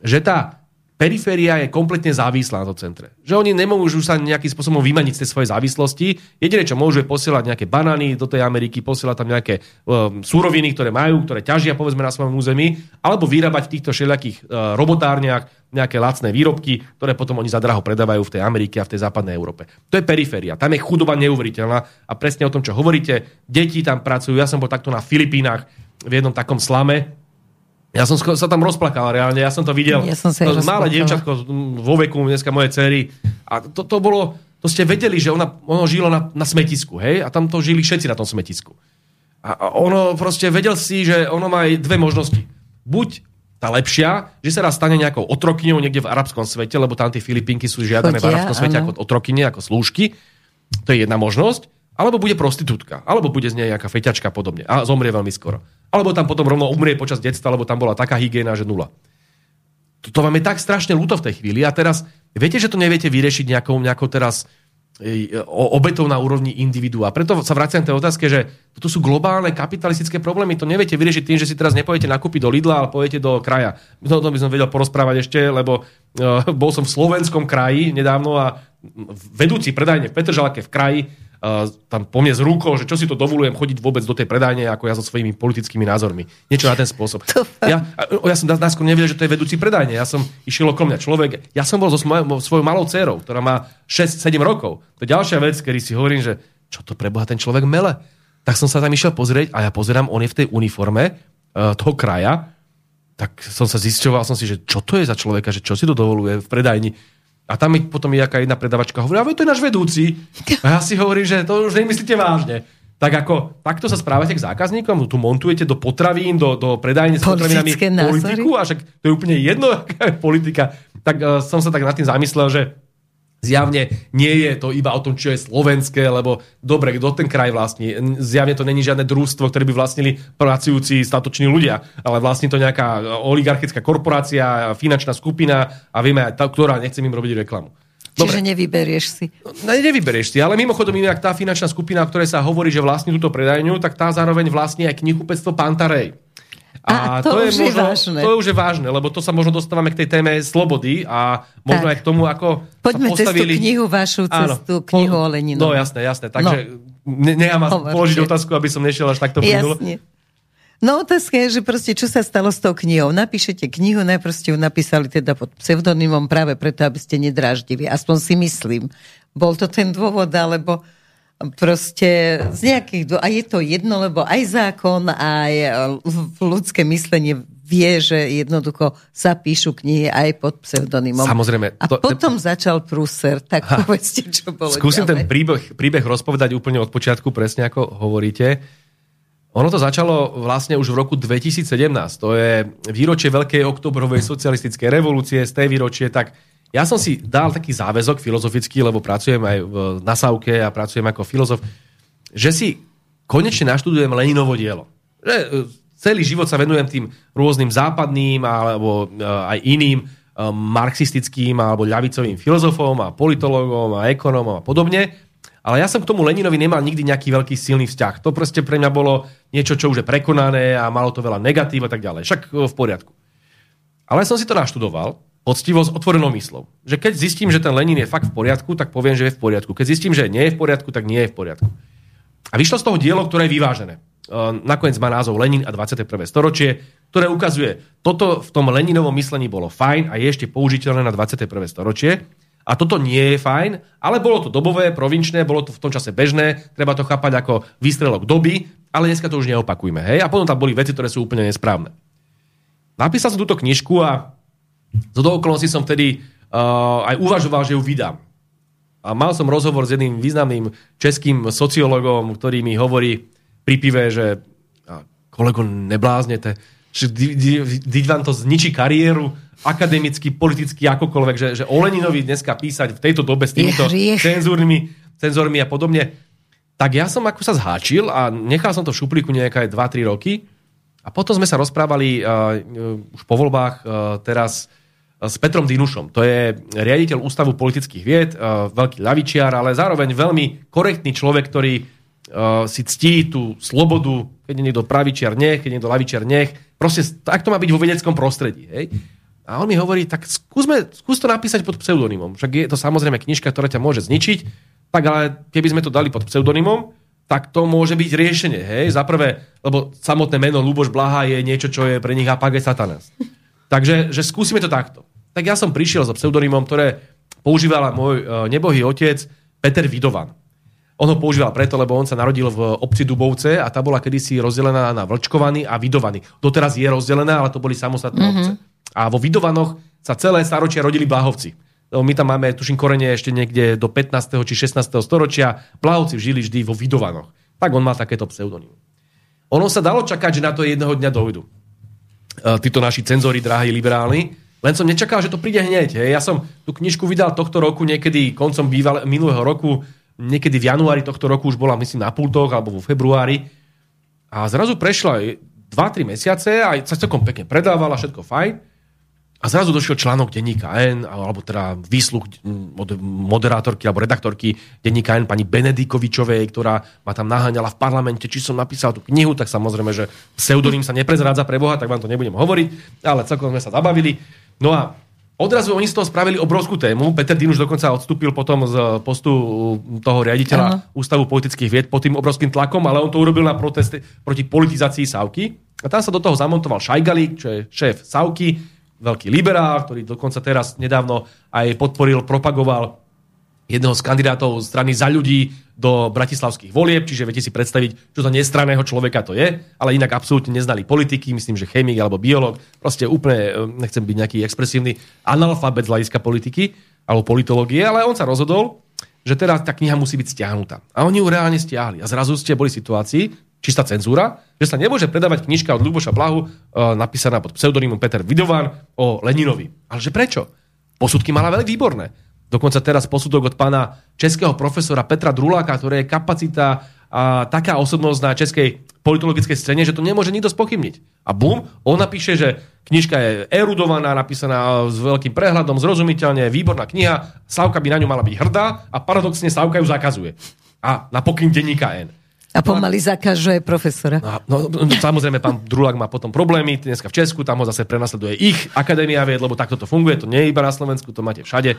že tá periféria je kompletne závislá na to centre. Že oni nemôžu sa nejakým spôsobom vymaniť z tej svojej závislosti. Jediné, čo môžu, je posielať nejaké banány do tej Ameriky, posielať tam nejaké um, súroviny, ktoré majú, ktoré ťažia povedzme na svojom území, alebo vyrábať v týchto všelijakých uh, robotárniach nejaké lacné výrobky, ktoré potom oni zadraho predávajú v tej Amerike a v tej západnej Európe. To je periféria. Tam je chudoba neuveriteľná a presne o tom, čo hovoríte. Deti tam pracujú. Ja som bol takto na Filipínach v jednom takom slame, ja som sa tam rozplakal reálne, ja som to videl. Ja som sa to malé dievčatko vo veku dneska moje cery. A to, to bolo, to ste vedeli, že ona, ono žilo na, na smetisku, hej? A tam to žili všetci na tom smetisku. A, a ono proste vedel si, že ono má aj dve možnosti. Buď tá lepšia, že sa raz stane nejakou otrokyňou niekde v arabskom svete, lebo tam tie Filipínky sú žiadané v arabskom svete ako otrokyne, ako slúžky. To je jedna možnosť. Alebo bude prostitútka, alebo bude z nej nejaká feťačka a podobne. A zomrie veľmi skoro. Alebo tam potom rovno umrie počas detstva, lebo tam bola taká hygiena, že nula. To, vám je tak strašne ľúto v tej chvíli. A teraz, viete, že to neviete vyriešiť nejakou, nejakou teraz obetou na úrovni individua. Preto sa vraciam tej otázke, že toto sú globálne kapitalistické problémy. To neviete vyriešiť tým, že si teraz nepojete nakúpiť do Lidla, ale pojete do kraja. To, to by som vedel porozprávať ešte, lebo uh, bol som v slovenskom kraji nedávno a vedúci predajne v Petržalke v kraji tam po mne z rukou, že čo si to dovolujem chodiť vôbec do tej predajne, ako ja so svojimi politickými názormi. Niečo na ten spôsob. Ja, ja som najskôr nevedel, že to je vedúci predajne. Ja som išiel okolo mňa človek. Ja som bol so svojou malou dcerou, ktorá má 6-7 rokov. To je ďalšia vec, kedy si hovorím, že čo to preboha ten človek mele. Tak som sa tam išiel pozrieť a ja pozerám, on je v tej uniforme uh, toho kraja, tak som sa zisťoval som si, že čo to je za človeka, že čo si to dovoluje v predajni a tam mi potom je nejaká jedna predavačka hovorí, ale to je náš vedúci. A ja si hovorím, že to už nemyslíte vážne. Tak ako, takto sa správate k zákazníkom? Tu montujete do potravín, do, do predajne s potravinami politiku? A však to je úplne jedno, [LAUGHS] aká je politika. Tak uh, som sa tak nad tým zamyslel, že Zjavne nie je to iba o tom, čo je slovenské, lebo dobre, kto ten kraj vlastní. Zjavne to není žiadne družstvo, ktoré by vlastnili pracujúci statoční ľudia, ale vlastní to nejaká oligarchická korporácia, finančná skupina a vieme tá, ktorá nechce im robiť reklamu. Dobre. Čiže nevyberieš si. No, nevyberieš si, ale mimochodom inak tá finančná skupina, o ktorej sa hovorí, že vlastní túto predajňu, tak tá zároveň vlastní aj knihupectvo Pantarej. A, a to, to, je, možno, je vážne. To je už je vážne, lebo to sa možno dostávame k tej téme slobody a možno tak. aj k tomu, ako Poďme sa postavili... tú knihu, vašu Áno, knihu o Leninu. No jasné, jasné. Takže no. ne, nechám vás položiť otázku, aby som nešiel až takto. Jasne. No otázka je, že proste čo sa stalo s tou knihou. Napíšete knihu, najprv ste ju napísali teda pod pseudonymom práve preto, aby ste nedráždili. Aspoň si myslím. Bol to ten dôvod, alebo proste z nejakých... A je to jedno, lebo aj zákon, aj e, ľudské myslenie vie, že jednoducho sa píšu knihy aj pod pseudonymom. Samozrejme. A to, potom ten... začal prúser, tak ha, povedzte, čo bolo Skúsim ďalej. ten príbeh, príbeh rozpovedať úplne od počiatku, presne ako hovoríte. Ono to začalo vlastne už v roku 2017. To je výročie Veľkej oktobrovej socialistickej revolúcie. Z tej výročie tak ja som si dal taký záväzok filozofický, lebo pracujem aj v Nasauke a pracujem ako filozof, že si konečne naštudujem Leninovo dielo. Že e, celý život sa venujem tým rôznym západným alebo e, aj iným e, marxistickým alebo ľavicovým filozofom a politologom a ekonómom a podobne. Ale ja som k tomu Leninovi nemal nikdy nejaký veľký silný vzťah. To proste pre mňa bolo niečo, čo už je prekonané a malo to veľa negatív a tak ďalej. Však v poriadku. Ale som si to naštudoval poctivo otvorenou myslou. Že keď zistím, že ten Lenin je fakt v poriadku, tak poviem, že je v poriadku. Keď zistím, že nie je v poriadku, tak nie je v poriadku. A vyšlo z toho dielo, ktoré je vyvážené. E, nakoniec má názov Lenin a 21. storočie, ktoré ukazuje, toto v tom Leninovom myslení bolo fajn a je ešte použiteľné na 21. storočie. A toto nie je fajn, ale bolo to dobové, provinčné, bolo to v tom čase bežné, treba to chápať ako výstrelok doby, ale dneska to už neopakujme. Hej? A potom tam boli veci, ktoré sú úplne nesprávne. Napísal som túto knižku a z toho okolností som vtedy uh, aj uvažoval, že ju vydám. A mal som rozhovor s jedným významným českým sociológom, ktorý mi hovorí pri pive, že kolego, nebláznete, že vám to zničí kariéru, akademicky, politicky, akokoľvek, že, že o Leninovi dneska písať v tejto dobe s týmito cenzúrnymi, cenzormi a podobne. Tak ja som ako sa zháčil a nechal som to v šuplíku nejaké 2-3 roky a potom sme sa rozprávali uh, už po voľbách uh, teraz s Petrom Dinušom. To je riaditeľ Ústavu politických vied, uh, veľký ľavičiar, ale zároveň veľmi korektný človek, ktorý uh, si ctí tú slobodu, keď je niekto pravičiar, nech, keď je niekto ľavičiar, nech. Proste tak to má byť vo vedeckom prostredí. Hej? A on mi hovorí, tak skúsme, skús to napísať pod pseudonymom. Však je to samozrejme knižka, ktorá ťa môže zničiť, tak ale keby sme to dali pod pseudonymom, tak to môže byť riešenie. Hej? Za prvé, lebo samotné meno Luboš Blaha je niečo, čo je pre nich apage satanas. Takže že skúsime to takto. Tak ja som prišiel so pseudonymom, ktoré používala môj e, nebohý otec Peter Vidovan. On ho používal preto, lebo on sa narodil v obci Dubovce a tá bola kedysi rozdelená na Vlčkovany a Vidovany. Doteraz je rozdelená, ale to boli samostatné mm-hmm. obce. A vo Vidovanoch sa celé staročia rodili Blahovci. My tam máme, tuším, korene ešte niekde do 15. či 16. storočia. Blahovci žili vždy vo Vidovanoch. Tak on má takéto pseudonym. Ono sa dalo čakať, že na to jedného dňa dojdu. E, títo naši cenzori, drahí liberálni. Len som nečakal, že to príde hneď. Hej. Ja som tú knižku vydal tohto roku, niekedy koncom býval, minulého roku, niekedy v januári tohto roku už bola, myslím, na pultoch alebo vo februári. A zrazu prešla 2-3 mesiace a sa celkom pekne predávala, všetko fajn. A zrazu došiel článok denníka N, alebo teda výsluch od moderátorky alebo redaktorky denníka N pani Benedikovičovej, ktorá ma tam naháňala v parlamente, či som napísal tú knihu, tak samozrejme, že pseudonym sa neprezrádza pre Boha, tak vám to nebudem hovoriť, ale celkom sme sa zabavili. No a odrazu oni z toho spravili obrovskú tému. Peter už dokonca odstúpil potom z postu toho riaditeľa Aha. Ústavu politických vied pod tým obrovským tlakom, ale on to urobil na protest proti politizácii Savky. A tam sa do toho zamontoval Šajgalík, čo je šéf Savky, veľký liberál, ktorý dokonca teraz nedávno aj podporil, propagoval jedného z kandidátov strany za ľudí do bratislavských volieb, čiže viete si predstaviť, čo za nestraného človeka to je, ale inak absolútne neznali politiky, myslím, že chemik alebo biolog, proste úplne, e, nechcem byť nejaký expresívny analfabet z hľadiska politiky alebo politológie, ale on sa rozhodol, že teda tá kniha musí byť stiahnutá. A oni ju reálne stiahli. A zrazu ste boli v situácii, čistá cenzúra, že sa nemôže predávať knižka od Ľuboša Blahu, e, napísaná pod pseudonymom Peter Vidovan o Leninovi. Ale že prečo? Posudky mala veľmi výborné. Dokonca teraz posudok od pána českého profesora Petra Druláka, ktorý je kapacita a taká osobnosť na českej politologickej scéne, že to nemôže nikto spochybniť. A bum, on napíše, že knižka je erudovaná, napísaná s veľkým prehľadom, zrozumiteľne, výborná kniha, Sávka by na ňu mala byť hrdá a paradoxne Sávka ju zakazuje. A na pokyn denníka N. A pomaly zakáže profesora. No, no, no, samozrejme, pán Drulák má potom problémy, dneska v Česku, tam ho zase prenasleduje ich akadémia vied, lebo takto to funguje, to nie je iba na Slovensku, to máte všade.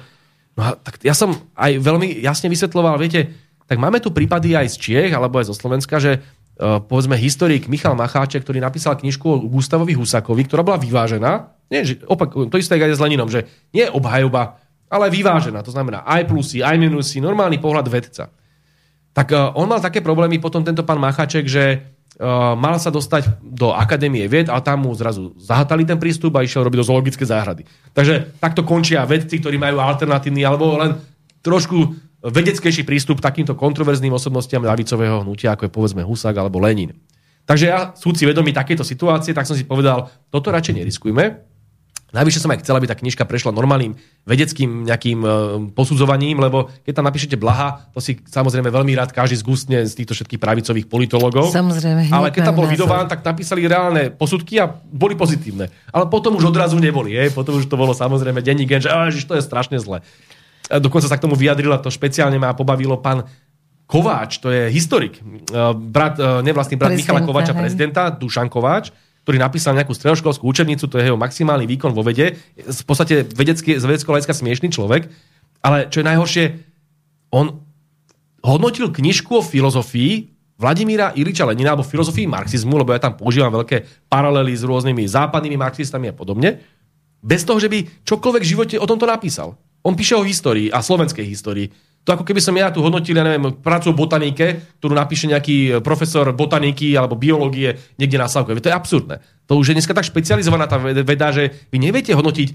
No a tak ja som aj veľmi jasne vysvetloval, viete, tak máme tu prípady aj z Čiech, alebo aj zo Slovenska, že uh, povedzme historik Michal Macháček, ktorý napísal knižku o Gustavovi Husakovi, ktorá bola vyvážená, nie, že, opak, to isté aj s Leninom, že nie obhajoba, ale vyvážená, to znamená aj plusy, aj minusy, normálny pohľad vedca. Tak uh, on mal také problémy potom tento pán Machaček, že uh, mal sa dostať do Akadémie vied, ale tam mu zrazu zahatali ten prístup a išiel robiť do zoologické záhrady. Takže takto končia vedci, ktorí majú alternatívny alebo len trošku vedeckejší prístup takýmto kontroverzným osobnostiam ľavicového hnutia, ako je povedzme Husák alebo Lenin. Takže ja, súci vedomí takéto situácie, tak som si povedal, toto radšej neriskujme, Najvyššie som aj chcel, aby tá knižka prešla normálnym vedeckým nejakým uh, posudzovaním, lebo keď tam napíšete blaha, to si samozrejme veľmi rád každý zgustne z týchto všetkých pravicových politologov. Samozrejme. Ale keď tam bol vydován, tak napísali reálne posudky a boli pozitívne. Ale potom už odrazu neboli. Je? Potom už to bolo samozrejme denní gen, že to je strašne zle. Dokonca sa k tomu vyjadrila, to špeciálne ma pobavilo pán Kováč, to je historik, uh, brat, uh, nevlastný brat Prezidenta, Michala Kováča, hej. prezidenta, Dušan Kováč ktorý napísal nejakú stredoškolskú učebnicu, to je jeho maximálny výkon vo vede, v podstate vedecký, z vedeckého hľadiska smiešný človek, ale čo je najhoršie, on hodnotil knižku o filozofii Vladimíra Iliča Lenina alebo filozofii marxizmu, lebo ja tam používam veľké paralely s rôznymi západnými marxistami a podobne, bez toho, že by čokoľvek v živote o tomto napísal. On píše o histórii a slovenskej histórii. To ako keby som ja tu hodnotil, ja neviem, prácu o botanike, ktorú napíše nejaký profesor botaniky alebo biológie niekde na Slavke. To je absurdné. To už je dneska tak špecializovaná tá veda, že vy neviete hodnotiť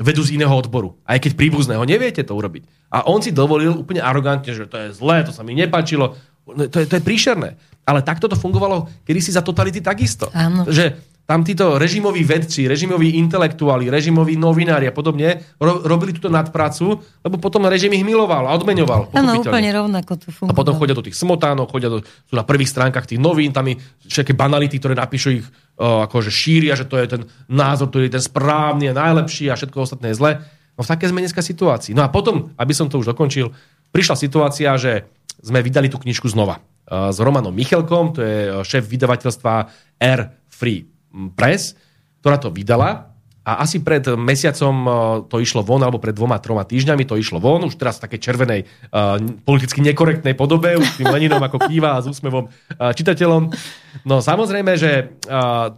vedu z iného odboru. Aj keď príbuzného, neviete to urobiť. A on si dovolil úplne arogantne, že to je zlé, to sa mi nepáčilo. No, to je, to je príšerné. Ale takto to fungovalo kedysi za totality takisto. Áno. Že tam títo režimoví vedci, režimoví intelektuáli, režimoví novinári a podobne ro- robili túto nadpracu, lebo potom režim ich miloval a odmeňoval. Áno, úplne rovnako to fungovalo. A potom chodia do tých smotánov, chodia do, sú na prvých stránkach tých novín, tam všetky banality, ktoré napíšu ich, uh, akože šíria, že to je ten názor, ktorý je ten správny a najlepší a všetko ostatné je zle. No v také sme dneska situácii. No a potom, aby som to už dokončil, prišla situácia, že sme vydali tú knižku znova uh, s Romanom Michelkom, to je šéf vydavateľstva R Free Press, ktorá to vydala a asi pred mesiacom e, to išlo von, alebo pred dvoma, troma týždňami to išlo von, už teraz v takej červenej, uh, politicky nekorektnej podobe, už tým Leninom ako kýva a s úsmevom uh, čitateľom. No samozrejme, že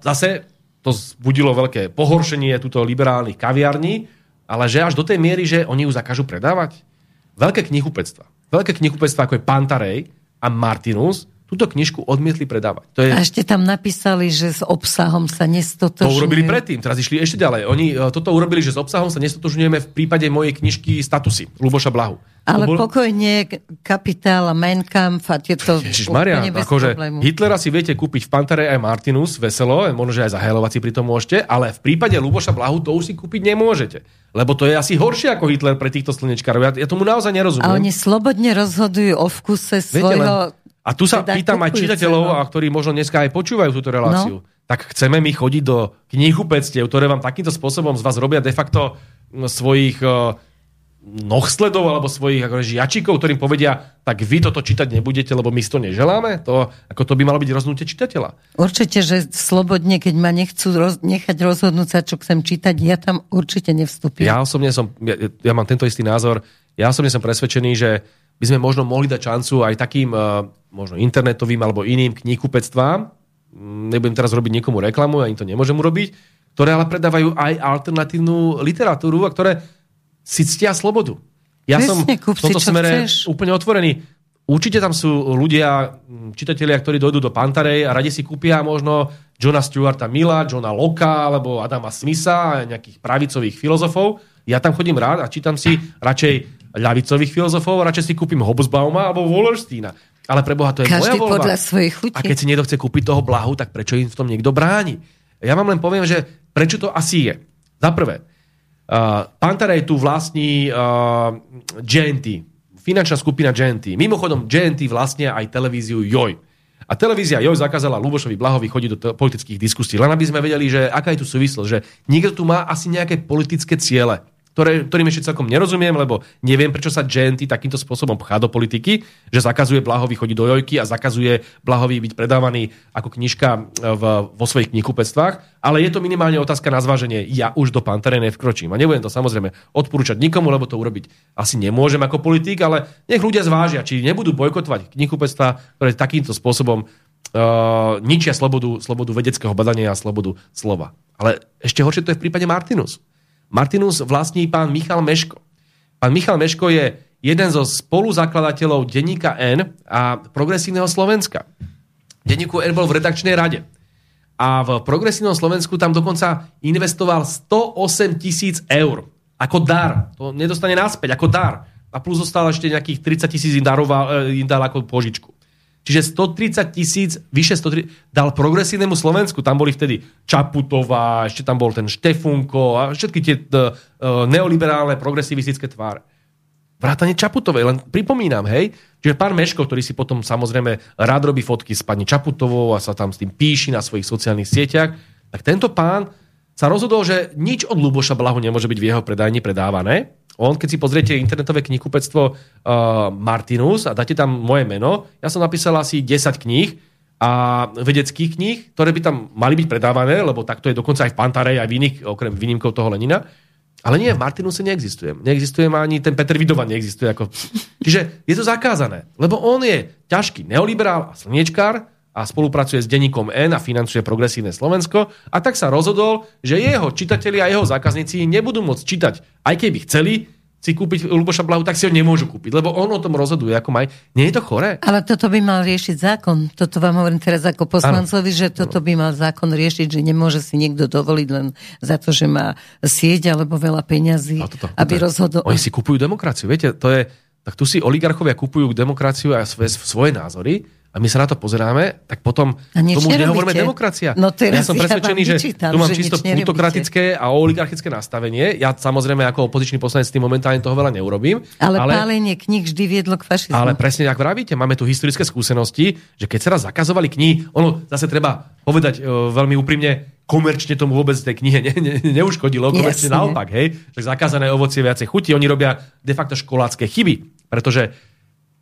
zase to zbudilo veľké pohoršenie túto liberálnych kaviarní, ale že až do tej miery, že oni ju zakážu predávať. Veľké knihupectva. Veľké knihupectva ako je Pantarej a Martinus túto knižku odmietli predávať. To je... A ešte tam napísali, že s obsahom sa nestotožňujú. To urobili predtým, teraz išli ešte ďalej. Oni e, toto urobili, že s obsahom sa nestotožňujeme v prípade mojej knižky Statusy, Luboša Blahu. Ale bol... pokojne kapitál a Mein Kampf a tieto Maria, akože problému. Hitlera si viete kúpiť v Pantare aj Martinus, veselo, možno, že aj za si pri tom môžete, ale v prípade Luboša Blahu to už si kúpiť nemôžete. Lebo to je asi horšie ako Hitler pre týchto slnečkárov. Ja, ja tomu naozaj nerozumiem. A oni slobodne rozhodujú o vkuse svojho len a tu sa teda pýtam aj čitateľov, no. a ktorí možno dneska aj počúvajú túto reláciu. No. Tak chceme my chodiť do knihupectiev, ktoré vám takýmto spôsobom z vás robia de facto svojich uh, nohsledov alebo svojich ako žiačikov, ktorým povedia, tak vy toto čítať nebudete, lebo my si to neželáme? To, ako to by malo byť rozhodnutie čitateľa. Určite, že slobodne, keď ma nechcú roz, nechať rozhodnúť sa, čo chcem čítať, ja tam určite nevstúpim. Ja osobne som, ja, ja mám tento istý názor, ja osobne som presvedčený, že by sme možno mohli dať šancu aj takým uh, možno internetovým alebo iným knihkupectvám, mm, nebudem teraz robiť niekomu reklamu, ani to nemôžem urobiť, ktoré ale predávajú aj alternatívnu literatúru a ktoré si ctia slobodu. Ja Presne, som v tomto smere chceš. úplne otvorený. Určite tam sú ľudia, mm, čitatelia, ktorí dojdú do Pantarej a radi si kúpia možno Johna Stewarta Mila, Johna Locka alebo Adama Smitha nejakých pravicových filozofov. Ja tam chodím rád a čítam si radšej ľavicových filozofov radšej si kúpim Hobsbauma alebo Wallersteina. Ale pre Boha to je Každý moja voľba. podľa svojich chutí. A keď si niekto chce kúpiť toho blahu, tak prečo im v tom niekto bráni? Ja vám len poviem, že prečo to asi je. Za prvé, uh, Pantarej tu vlastní uh, GNT, finančná skupina GNT. Mimochodom, GNT vlastnia aj televíziu JOJ. A televízia JOJ zakázala Lubošovi Blahovi chodiť do politických diskusí. Len aby sme vedeli, že aká je tu súvislosť, že niekto tu má asi nejaké politické ciele ktoré, ktorým ešte celkom nerozumiem, lebo neviem, prečo sa Genty takýmto spôsobom pchá do politiky, že zakazuje Blahovi chodiť do jojky a zakazuje Blahovi byť predávaný ako knižka e, v, vo svojich knihkupectvách, ale je to minimálne otázka na zváženie. Ja už do Pantere nevkročím. A nebudem to samozrejme odporúčať nikomu, lebo to urobiť asi nemôžem ako politik, ale nech ľudia zvážia, či nebudú bojkotovať knihkupectvá, ktoré takýmto spôsobom uh, ničia slobodu, slobodu vedeckého badania a slobodu slova. Ale ešte horšie to je v prípade Martinus. Martinus vlastní pán Michal Meško. Pán Michal Meško je jeden zo spoluzakladateľov denníka N a Progresívneho Slovenska. Denníku N bol v redakčnej rade. A v Progresívnom Slovensku tam dokonca investoval 108 tisíc eur. Ako dar. To nedostane naspäť, ako dar. A plus zostal ešte nejakých 30 tisíc im, daroval, im dal ako požičku. Čiže 130 tisíc, vyše 130, dal progresívnemu Slovensku. Tam boli vtedy Čaputová, ešte tam bol ten Štefunko a všetky tie uh, neoliberálne progresivistické tváre. Vrátane Čaputovej, len pripomínam, hej, že pán Meško, ktorý si potom samozrejme rád robí fotky s pani Čaputovou a sa tam s tým píši na svojich sociálnych sieťach, tak tento pán sa rozhodol, že nič od Luboša Blahu nemôže byť v jeho predajni predávané, on, keď si pozriete internetové knihkupectvo uh, Martinus a dáte tam moje meno, ja som napísal asi 10 kníh a vedeckých kníh, ktoré by tam mali byť predávané, lebo takto je dokonca aj v Pantarej, aj v iných, okrem výnimkov toho Lenina. Ale nie, v Martinuse neexistujem. Neexistujem ani ten Petr Vidovan neexistuje. Ako... Čiže je to zakázané, lebo on je ťažký neoliberál a slniečkár a spolupracuje s denníkom N a financuje progresívne Slovensko a tak sa rozhodol, že jeho čitatelia a jeho zákazníci nebudú môcť čítať, aj keby chceli, si kúpiť Luboša Blahu, tak si ho nemôžu kúpiť, lebo on o tom rozhoduje, ako maj. Nie je to chore? Ale toto by mal riešiť zákon. Toto vám hovorím teraz ako poslancovi, ano. že toto by mal zákon riešiť, že nemôže si niekto dovoliť len za to, že má sieť alebo veľa peňazí, toto, toto, aby rozhodol. Oni si kupujú demokraciu, viete, to je, tak tu si oligarchovia kupujú demokraciu a svoje, svoje názory, a my sa na to pozeráme, tak potom tomu už nehovoríme demokracia. No ja som presvedčený, ja že tu mám čisto plutokratické a oligarchické nastavenie. Ja samozrejme ako opozičný poslanec s tým momentálne toho veľa neurobím. Ale, ale pálenie kníh vždy viedlo k fašizmu. Ale presne ako vravíte, máme tu historické skúsenosti, že keď sa raz zakazovali knihy, ono zase treba povedať uh, veľmi úprimne, komerčne tomu vôbec tej knihe ne, ne, neuškodilo, komerčne Jasne. naopak, hej, že zakázané ovocie viacej chutí, oni robia de facto školácké chyby, pretože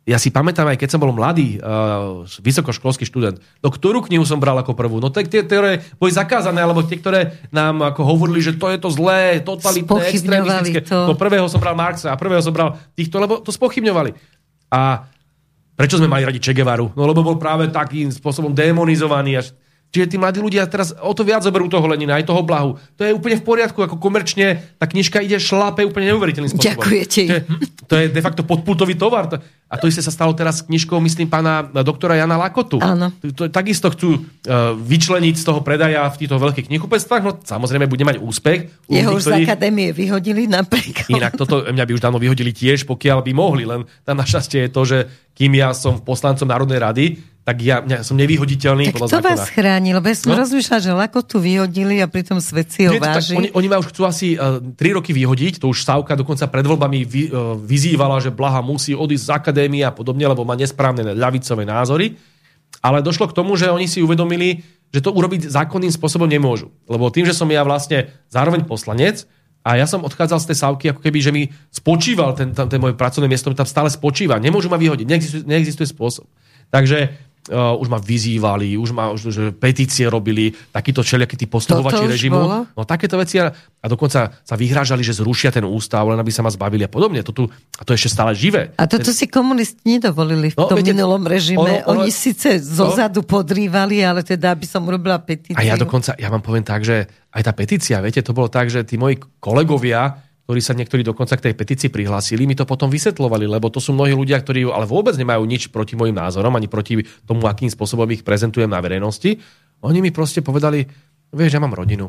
ja si pamätám, aj keď som bol mladý, uh, vysokoškolský študent, no ktorú knihu som bral ako prvú? No tie, ktoré boli zakázané, alebo tie, ktoré nám ako hovorili, že to je to zlé, totalitné, extrémistické. To. No prvého som bral Marxa a prvého som bral týchto, lebo to spochybňovali. A prečo sme mali radi Che Guevaru? No lebo bol práve takým spôsobom demonizovaný. Až Čiže tí mladí ľudia teraz o to viac zoberú toho Lenina, aj toho Blahu. To je úplne v poriadku, ako komerčne tá knižka ide šlape úplne neuveriteľným spôsobom. Ďakujete. To je, to je de facto podpultový tovar. A to isté sa stalo teraz s knižkou, myslím, pána doktora Jana Lakotu. Áno. To, to, takisto chcú uh, vyčleniť z toho predaja v týchto veľkých knihkupectvách. No samozrejme bude mať úspech. Jeho už z akadémie vyhodili napríklad. Inak toto mňa by už dávno vyhodili tiež, pokiaľ by mohli. Len tam našťastie je to, že kým ja som poslancom Národnej rady, tak ja, ja som nevyhoditeľný tak to vás chráni? Lebo ja som no? rozmýšľal, že Lakotu vyhodili a pritom svet si ho váži. Oni, oni ma už chcú asi uh, e, 3 roky vyhodiť, to už Sávka dokonca pred voľbami vy, uh, vyzývala, že Blaha musí odísť z akadémie a podobne, lebo má nesprávne ľavicové názory. Ale došlo k tomu, že oni si uvedomili, že to urobiť zákonným spôsobom nemôžu. Lebo tým, že som ja vlastne zároveň poslanec, a ja som odchádzal z tej sávky, ako keby, že mi spočíval ten, ten, ten moje pracovné miesto, mi tam stále spočíva. Nemôžu ma vyhodiť, neexistuje, neexistuje spôsob. Takže uh, už ma vyzývali, už ma už, že petície robili, takíto čeliakí tí postupovači režimu. Bolo? No takéto veci a, a dokonca sa vyhrážali, že zrušia ten ústav, len aby sa ma zbavili a podobne. To tu, a to ešte stále živé. A toto ten... si komunisti nedovolili v no, tom viete, minulom režime. Ono, ono, Oni síce zozadu no, podrývali, ale teda, aby som urobila petíciu. A ja dokonca, ja vám poviem tak, že aj tá petícia, viete, to bolo tak, že tí moji kolegovia, ktorí sa niektorí dokonca k tej petícii prihlásili, mi to potom vysvetlovali, lebo to sú mnohí ľudia, ktorí ale vôbec nemajú nič proti môjim názorom, ani proti tomu, akým spôsobom ich prezentujem na verejnosti. Oni mi proste povedali, vieš, ja mám rodinu.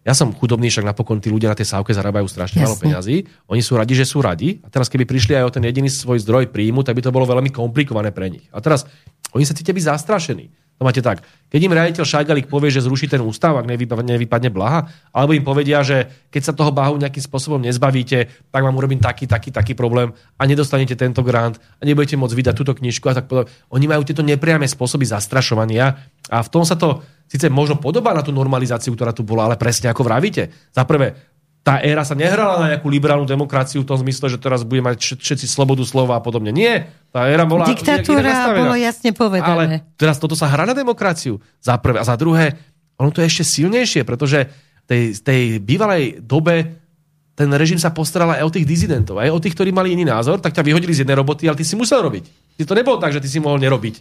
Ja som chudobný, však napokon tí ľudia na tej sávke zarábajú strašne málo peňazí. Oni sú radi, že sú radi. A teraz, keby prišli aj o ten jediný svoj zdroj príjmu, tak by to bolo veľmi komplikované pre nich. A teraz oni sa cítia byť zastrašení. To máte tak. Keď im riaditeľ Šajgalík povie, že zruší ten ústav, ak nevypadne, blaha, alebo im povedia, že keď sa toho Blahu nejakým spôsobom nezbavíte, tak vám urobím taký, taký, taký problém a nedostanete tento grant a nebudete môcť vydať túto knižku a tak podobne. Oni majú tieto nepriame spôsoby zastrašovania a v tom sa to síce možno podobá na tú normalizáciu, ktorá tu bola, ale presne ako vravíte. Za prvé, tá éra sa nehrala na nejakú liberálnu demokraciu v tom zmysle, že teraz bude mať všetci slobodu slova a podobne. Nie. Tá éra bola... Diktatúra bolo jasne povedané. Ale teraz toto sa hrá na demokraciu. Za prvé. A za druhé, ono to je ešte silnejšie, pretože tej, tej bývalej dobe ten režim sa postaral aj o tých dizidentov, aj o tých, ktorí mali iný názor, tak ťa vyhodili z jednej roboty, ale ty si musel robiť. Ty to nebolo tak, že ty si mohol nerobiť.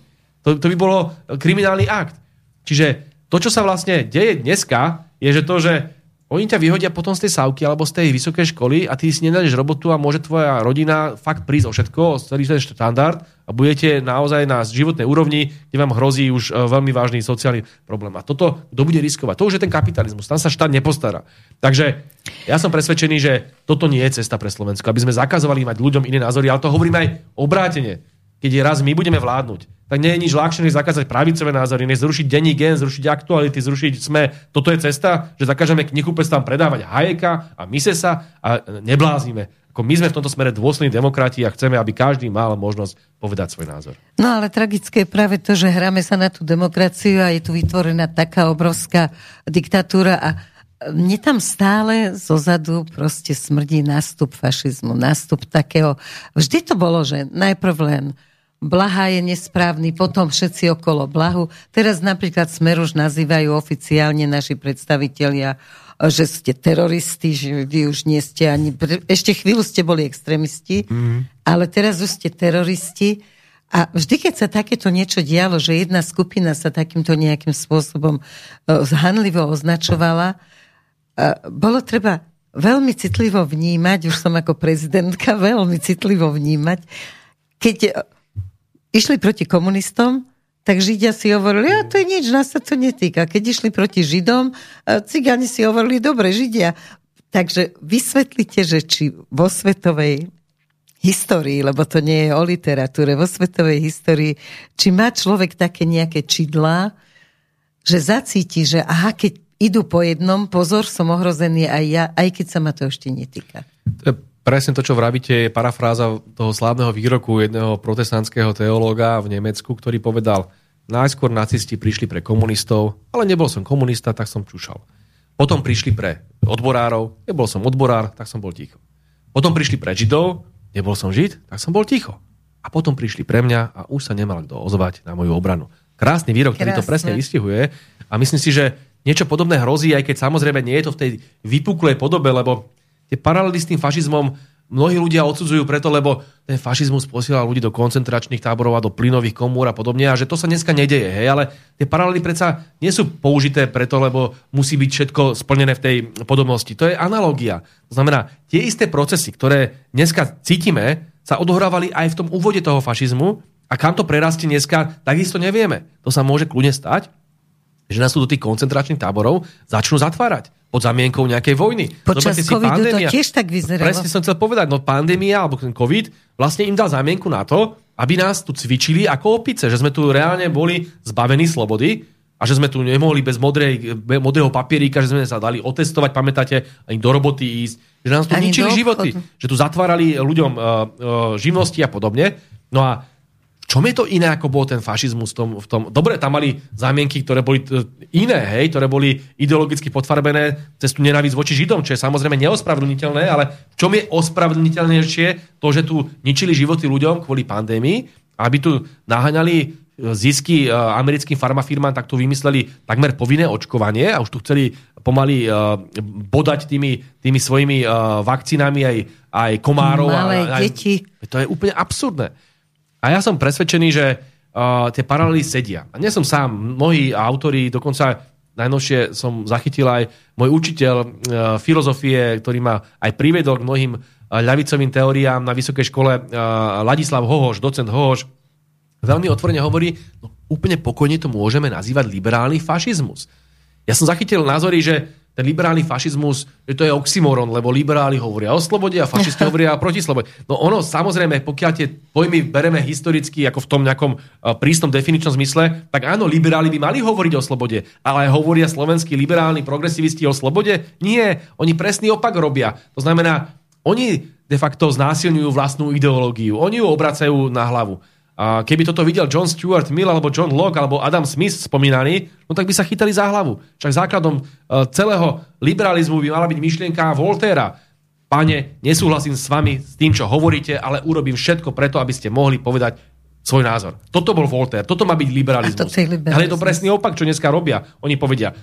To, to by bolo kriminálny akt. Čiže to, čo sa vlastne deje dneska, je, že to, že oni ťa vyhodia potom z tej sávky alebo z tej vysokej školy a ty si nenájdeš robotu a môže tvoja rodina fakt prísť o všetko, o celý ten štandard a budete naozaj na životnej úrovni, kde vám hrozí už e, veľmi vážny sociálny problém. A toto kto bude riskovať? To už je ten kapitalizmus. Tam sa štát nepostará. Takže ja som presvedčený, že toto nie je cesta pre Slovensko, aby sme zakazovali mať ľuďom iné názory, ale to hovorím aj obrátene keď raz my budeme vládnuť, tak nie je nič ľahšie, než zakázať pravicové názory, než zrušiť denní gen, zrušiť aktuality, zrušiť sme. Toto je cesta, že zakážeme knihkupectvám predávať Hajeka a sa a neblázime. Ako my sme v tomto smere dôslední demokrati a chceme, aby každý mal možnosť povedať svoj názor. No ale tragické je práve to, že hráme sa na tú demokraciu a je tu vytvorená taká obrovská diktatúra a mne tam stále zozadu proste smrdí nástup fašizmu, nástup takého... Vždy to bolo, že najprv len Blaha je nesprávny, potom všetci okolo Blahu. Teraz napríklad Smer už nazývajú oficiálne naši predstavitelia, že ste teroristi, že vy už nie ste ani... Ešte chvíľu ste boli extrémisti, mm. ale teraz už ste teroristi. A vždy, keď sa takéto niečo dialo, že jedna skupina sa takýmto nejakým spôsobom uh, zhanlivo označovala, uh, bolo treba veľmi citlivo vnímať, už som ako prezidentka, [LAUGHS] veľmi citlivo vnímať, keď išli proti komunistom, tak Židia si hovorili, a to je nič, nás sa to netýka. Keď išli proti Židom, cigáni si hovorili, dobre, Židia. Takže vysvetlite, že či vo svetovej histórii, lebo to nie je o literatúre, vo svetovej histórii, či má človek také nejaké čidlá, že zacíti, že aha, keď idú po jednom, pozor, som ohrozený aj ja, aj keď sa ma to ešte netýka. Presne to, čo vravíte, je parafráza toho slávneho výroku jedného protestantského teológa v Nemecku, ktorý povedal, najskôr nacisti prišli pre komunistov, ale nebol som komunista, tak som čušal. Potom prišli pre odborárov, nebol som odborár, tak som bol ticho. Potom prišli pre židov, Nebol som žid, tak som bol ticho. A potom prišli pre mňa a už sa nemal kto ozvať na moju obranu. Krásny výrok, ktorý to presne vystihuje. A myslím si, že niečo podobné hrozí, aj keď samozrejme nie je to v tej vypuklej podobe, lebo tie paralely s tým fašizmom mnohí ľudia odsudzujú preto, lebo ten fašizmus posielal ľudí do koncentračných táborov a do plynových komôr a podobne a že to sa dneska nedeje, hej, ale tie paralely predsa nie sú použité preto, lebo musí byť všetko splnené v tej podobnosti. To je analogia. To znamená, tie isté procesy, ktoré dneska cítime, sa odohrávali aj v tom úvode toho fašizmu a kam to prerastie dneska, takisto nevieme. To sa môže kľudne stať, že nás tu do tých koncentračných táborov začnú zatvárať pod zamienkou nejakej vojny. Počas Zoberte covidu pandémia, to tiež tak vyzeralo. Presne som chcel povedať, no pandémia alebo ten covid vlastne im dal zamienku na to, aby nás tu cvičili ako opice, že sme tu reálne boli zbavení slobody a že sme tu nemohli bez modrej, modrého papieríka, že sme sa dali otestovať, pamätáte, ani do roboty ísť, že nás tu ničili životy, že tu zatvárali ľuďom uh, uh, živnosti a podobne. No a čom je to iné, ako bol ten fašizmus v tom, v tom... Dobre, tam mali zámienky, ktoré boli e, iné, hej, ktoré boli ideologicky potvarbené cez tú nenávisť voči Židom, čo je samozrejme neospravedlniteľné, ale v čom je ospravedlniteľnejšie to, že tu ničili životy ľuďom kvôli pandémii, aby tu naháňali e, zisky e, americkým farmafirmám, tak tu vymysleli takmer povinné očkovanie a už tu chceli pomaly bodať tými, tými svojimi vakcínami aj, aj komárov. Malé a, aj, deti. To je úplne absurdné. A ja som presvedčený, že uh, tie paralely sedia. A nie som sám, mnohí autori, dokonca najnovšie som zachytil aj môj učiteľ uh, filozofie, ktorý ma aj priviedol k mnohým uh, ľavicovým teóriám na vysokej škole, uh, Ladislav Hohoš, docent Hohoš, veľmi otvorene hovorí, no úplne pokojne to môžeme nazývať liberálny fašizmus. Ja som zachytil názory, že ten liberálny fašizmus, že to je oxymoron, lebo liberáli hovoria o slobode a fašisti [LAUGHS] hovoria proti slobode. No ono, samozrejme, pokiaľ tie pojmy bereme historicky ako v tom nejakom prísnom definičnom zmysle, tak áno, liberáli by mali hovoriť o slobode, ale hovoria slovenskí liberálni progresivisti o slobode? Nie, oni presný opak robia. To znamená, oni de facto znásilňujú vlastnú ideológiu, oni ju obracajú na hlavu. A keby toto videl John Stuart Mill alebo John Locke alebo Adam Smith spomínaný, no tak by sa chytali za hlavu. Však základom e, celého liberalizmu by mala byť myšlienka Voltera. Pane, nesúhlasím s vami s tým, čo hovoríte, ale urobím všetko preto, aby ste mohli povedať svoj názor. Toto bol Voltaire, toto má byť liberalizmus. Liberalizmus. Ale je to presný opak, čo dneska robia. Oni povedia,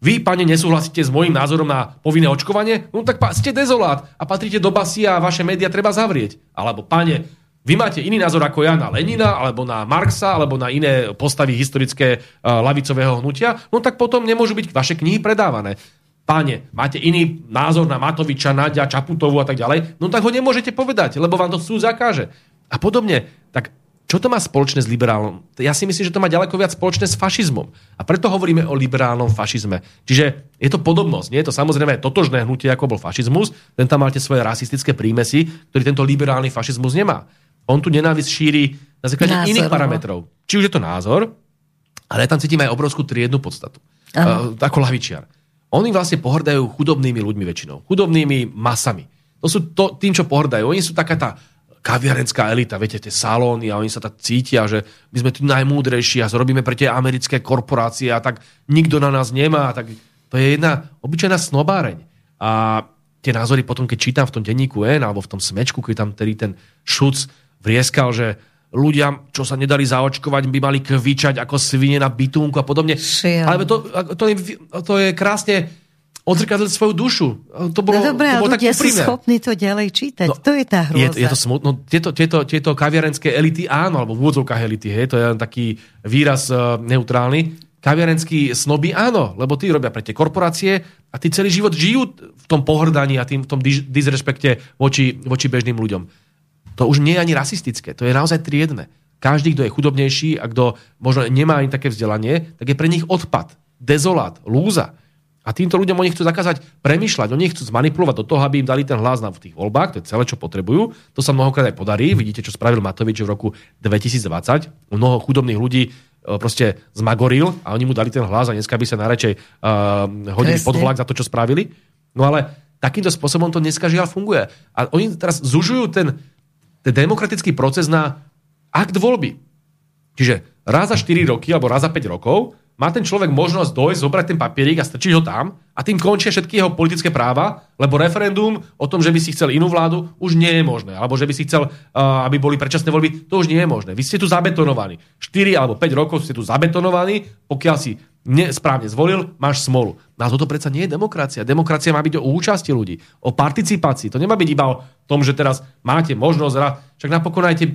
vy, pane, nesúhlasíte s môjim názorom na povinné očkovanie? No tak ste dezolát a patríte do basy a vaše médiá treba zavrieť. Alebo, pane, vy máte iný názor ako ja na Lenina, alebo na Marxa, alebo na iné postavy historické uh, lavicového hnutia, no tak potom nemôžu byť vaše knihy predávané. Páne, máte iný názor na Matoviča, Nadia, Čaputovu a tak ďalej, no tak ho nemôžete povedať, lebo vám to súd zakáže. A podobne. Tak čo to má spoločné s liberálom? Ja si myslím, že to má ďaleko viac spoločné s fašizmom. A preto hovoríme o liberálnom fašizme. Čiže je to podobnosť. Nie je to samozrejme totožné hnutie, ako bol fašizmus. Ten tam máte svoje rasistické prímesy, ktorý tento liberálny fašizmus nemá. On tu nenávisť šíri na základe názor, iných parametrov. Či už je to názor, ale ja tam cítim aj obrovskú triednu podstatu. Uh, ako lavičiar. Oni vlastne pohrdajú chudobnými ľuďmi väčšinou. Chudobnými masami. To sú to, tým, čo pohrdajú. Oni sú taká tá kaviarenská elita, viete, tie salóny a oni sa tak cítia, že my sme tu najmúdrejší a zrobíme pre tie americké korporácie a tak nikto na nás nemá. Tak to je jedna obyčajná snobáreň. A tie názory potom, keď čítam v tom denníku N alebo v tom smečku, keď tam tedy ten šuc vrieskal, že ľudia, čo sa nedali zaočkovať, by mali kvičať ako svine na bytunku a podobne. Šiel. Ale to, to, je, to je krásne odzrkadliť svoju dušu. To bolo, no dobré, to bolo ľudia sú schopní to ďalej čítať. No, to je tá hrôza. Je, je to smutno. Tieto, tieto, tieto kaviarenské elity áno, alebo v úvodzovkách elity, hej, to je taký výraz uh, neutrálny. kaviarenskí snoby áno, lebo tí robia pre tie korporácie a tí celý život žijú v tom pohrdaní a tým, v tom disrespekte voči, voči bežným ľuďom. To už nie je ani rasistické, to je naozaj triedne. Každý, kto je chudobnejší a kto možno nemá ani také vzdelanie, tak je pre nich odpad, dezolát, lúza. A týmto ľuďom oni chcú zakázať premyšľať, oni chcú zmanipulovať do toho, aby im dali ten hlas na v tých voľbách, to je celé, čo potrebujú. To sa mnohokrát aj podarí. Vidíte, čo spravil Matovič v roku 2020. Mnoho chudobných ľudí E, proste zmagoril a oni mu dali ten hlas a dneska by sa najradšej uh, hodili Presne. pod vlak za to, čo spravili. No ale takýmto spôsobom to dneska žiaľ funguje. A oni teraz zužujú ten, ten demokratický proces na akt voľby. Čiže raz za 4 roky alebo raz za 5 rokov má ten človek možnosť dojsť, zobrať ten papierik a strčiť ho tam a tým končia všetky jeho politické práva, lebo referendum o tom, že by si chcel inú vládu, už nie je možné. Alebo že by si chcel, aby boli predčasné voľby, to už nie je možné. Vy ste tu zabetonovaní. 4 alebo 5 rokov ste tu zabetonovaní, pokiaľ si nesprávne zvolil, máš smolu. No a toto predsa nie je demokracia. Demokracia má byť o účasti ľudí, o participácii. To nemá byť iba o tom, že teraz máte možnosť, však napokon aj tie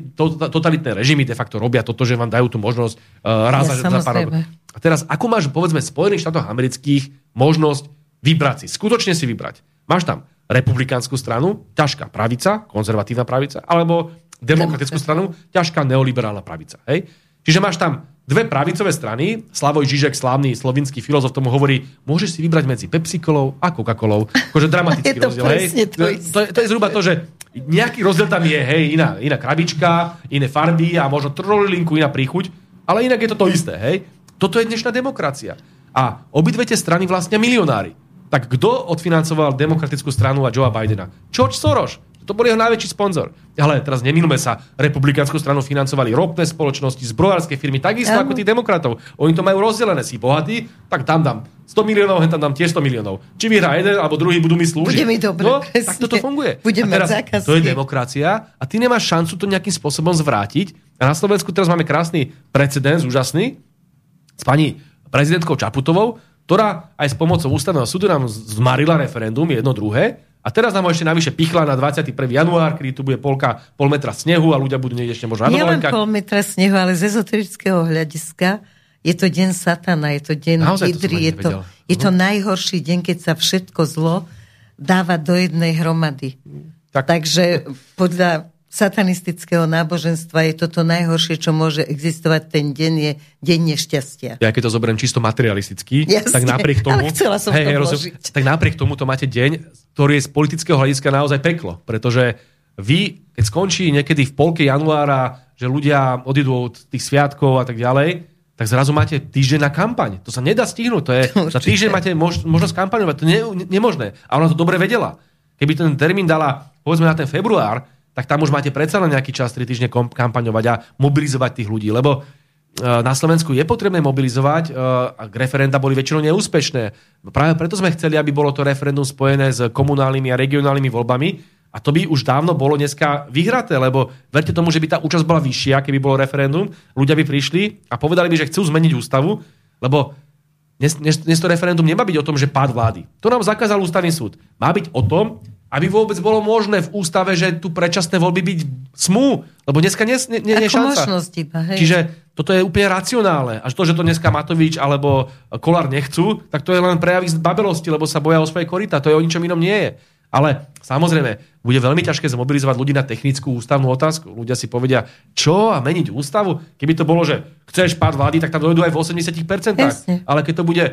totalitné režimy de facto robia toto, že vám dajú tú možnosť uh, raz ja, za pár A teraz, ako máš, povedzme, v Spojených štátoch amerických možnosť vybrať si, skutočne si vybrať. Máš tam republikánsku stranu, ťažká pravica, konzervatívna pravica, alebo demokratickú stranu, ťažká neoliberálna pravica. Hej? Čiže máš tam dve pravicové strany, Slavoj Žižek, slávny slovinský filozof, tomu hovorí, môžeš si vybrať medzi Pepsi-kolou a Coca-Colou. Akože dramatický [LAUGHS] je to rozdiel. Hej. To, to, je, to je zhruba to, že nejaký rozdiel tam je, hej, iná, iná krabička, iné farby a možno trolilinku, iná príchuť, ale inak je to to isté, hej. Toto je dnešná demokracia. A obidve tie strany vlastnia milionári. Tak kto odfinancoval demokratickú stranu a Joea Bidena? George Soros. To bol jeho najväčší sponzor. Ale teraz nemilme sa, republikánsku stranu financovali ropné spoločnosti, zbrojárske firmy, takisto ako tí demokratov. Oni to majú rozdelené, si bohatí, tak tam dám 100 miliónov, hen tam dám tiež 100 miliónov. Či vyhrá jeden, alebo druhý budú mi slúžiť. Bude mi dobre, no, tak toto funguje. Budem teraz, zákazky. To je demokracia a ty nemáš šancu to nejakým spôsobom zvrátiť. A na Slovensku teraz máme krásny precedens, úžasný, s pani prezidentkou Čaputovou, ktorá aj s pomocou ústavného súdu nám zmarila referendum jedno druhé a teraz nám ešte navyše pichla na 21. január, kedy tu bude polka, pol metra snehu a ľudia budú niekde ešte možno Nie len pol metra snehu, ale z ezoterického hľadiska je to deň satana, je to deň Naozaj, Idry, je to, je to najhorší deň, keď sa všetko zlo dáva do jednej hromady. Tak. Takže podľa satanistického náboženstva je toto najhoršie, čo môže existovať ten deň, je deň nešťastia. Ja keď to zoberiem čisto materialisticky, Jasne, tak napriek tomu... Ale chcela som hej, to rozum, Tak napriek tomu to máte deň, ktorý je z politického hľadiska naozaj peklo, pretože vy, keď skončí niekedy v polke januára, že ľudia odídu od tých sviatkov a tak ďalej, tak zrazu máte týždeň na kampaň. To sa nedá stihnúť. To je, za týždeň máte mož, možnosť kampaňovať. To je ne, ne, nemožné. A ona to dobre vedela. Keby ten termín dala, povedzme na ten február, tak tam už máte predsa len nejaký čas 3 týždne kampaňovať a mobilizovať tých ľudí, lebo e, na Slovensku je potrebné mobilizovať e, a referenda boli väčšinou neúspešné. Práve preto sme chceli, aby bolo to referendum spojené s komunálnymi a regionálnymi voľbami a to by už dávno bolo dneska vyhraté, lebo verte tomu, že by tá účasť bola vyššia, keby bolo referendum, ľudia by prišli a povedali by, že chcú zmeniť ústavu, lebo dnes, dnes to referendum nemá byť o tom, že pád vlády. To nám zakázal ústavný súd. Má byť o tom, aby vôbec bolo možné v ústave, že tu predčasné voľby byť smú. Lebo dneska nie, nie, nie je šanca. iba, hej. Čiže toto je úplne racionálne. Až to, že to dneska Matovič alebo Kolár nechcú, tak to je len prejavy z babelosti, lebo sa boja o svoje korita. To je o ničom inom nie je. Ale samozrejme, bude veľmi ťažké zmobilizovať ľudí na technickú ústavnú otázku. Ľudia si povedia, čo a meniť ústavu? Keby to bolo, že chceš pád vlády, tak tam dojdu aj v 80%. Jasne. Ale keď to bude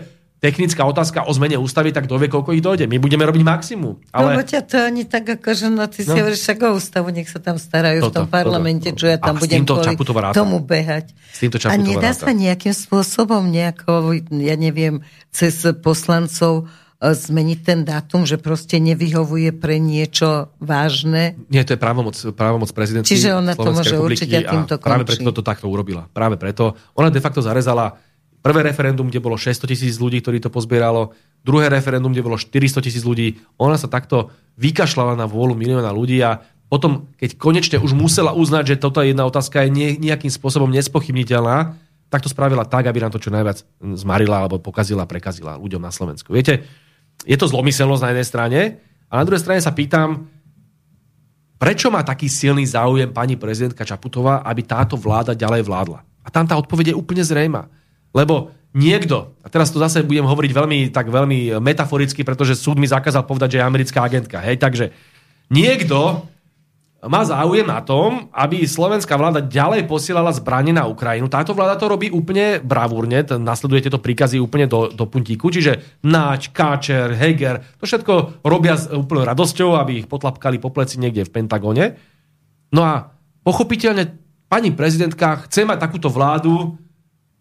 technická otázka o zmene ústavy, tak kto vie, koľko ich dojde. My budeme robiť maximum. Ale... No, ťa to ani tak, ako že no, ty no. si hovoríš, však o ústavu, nech sa tam starajú toto, v tom parlamente, toto. čo ja tam a budem kvôli tomu behať. S týmto a nedá sa nejakým spôsobom nejako, ja neviem, cez poslancov e, zmeniť ten dátum, že proste nevyhovuje pre niečo vážne. Nie, to je právomoc, právomoc prezidentky Čiže ona to môže určiť a týmto a práve preto to takto urobila. Práve preto. Ona de facto zarezala Prvé referendum, kde bolo 600 tisíc ľudí, ktorí to pozbieralo, druhé referendum, kde bolo 400 tisíc ľudí, ona sa takto vykašľala na vôľu milióna ľudí a potom, keď konečne už musela uznať, že toto jedna otázka je nejakým spôsobom nespochybniteľná, tak to spravila tak, aby nám to čo najviac zmarila alebo pokazila, prekazila ľuďom na Slovensku. Viete, je to zlomyselnosť na jednej strane a na druhej strane sa pýtam, prečo má taký silný záujem pani prezidentka Čaputová, aby táto vláda ďalej vládla? A tam tá odpoveď je úplne zrejma. Lebo niekto, a teraz to zase budem hovoriť veľmi, tak veľmi metaforicky, pretože súd mi zakázal povedať, že je americká agentka. Hej, takže niekto má záujem na tom, aby slovenská vláda ďalej posielala zbranie na Ukrajinu. Táto vláda to robí úplne bravúrne, nasleduje tieto príkazy úplne do, do puntíku, čiže Nač, Káčer, Heger, to všetko robia s úplnou radosťou, aby ich potlapkali po pleci niekde v Pentagone. No a pochopiteľne pani prezidentka chce mať takúto vládu,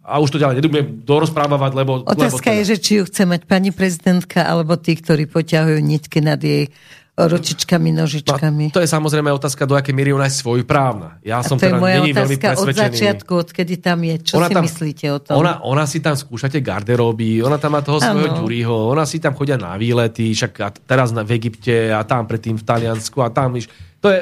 a už to ďalej nedobudem dorozprávať, lebo... Otázka lebo teda... je, že či ju chce mať pani prezidentka, alebo tí, ktorí poťahujú nitky nad jej ručičkami, nožičkami. No, to je samozrejme otázka, do akej miery ona je svojprávna. Ja a som to je teda moja není veľmi otázka od začiatku, odkedy tam je. Čo Ona si tam- myslíte o tom? Ona, ona si tam skúšate garderoby, ona tam má toho svojho Áno. Ďuriho, ona si tam chodia na výlety, však teraz v Egypte a tam predtým v Taliansku a tam. To je,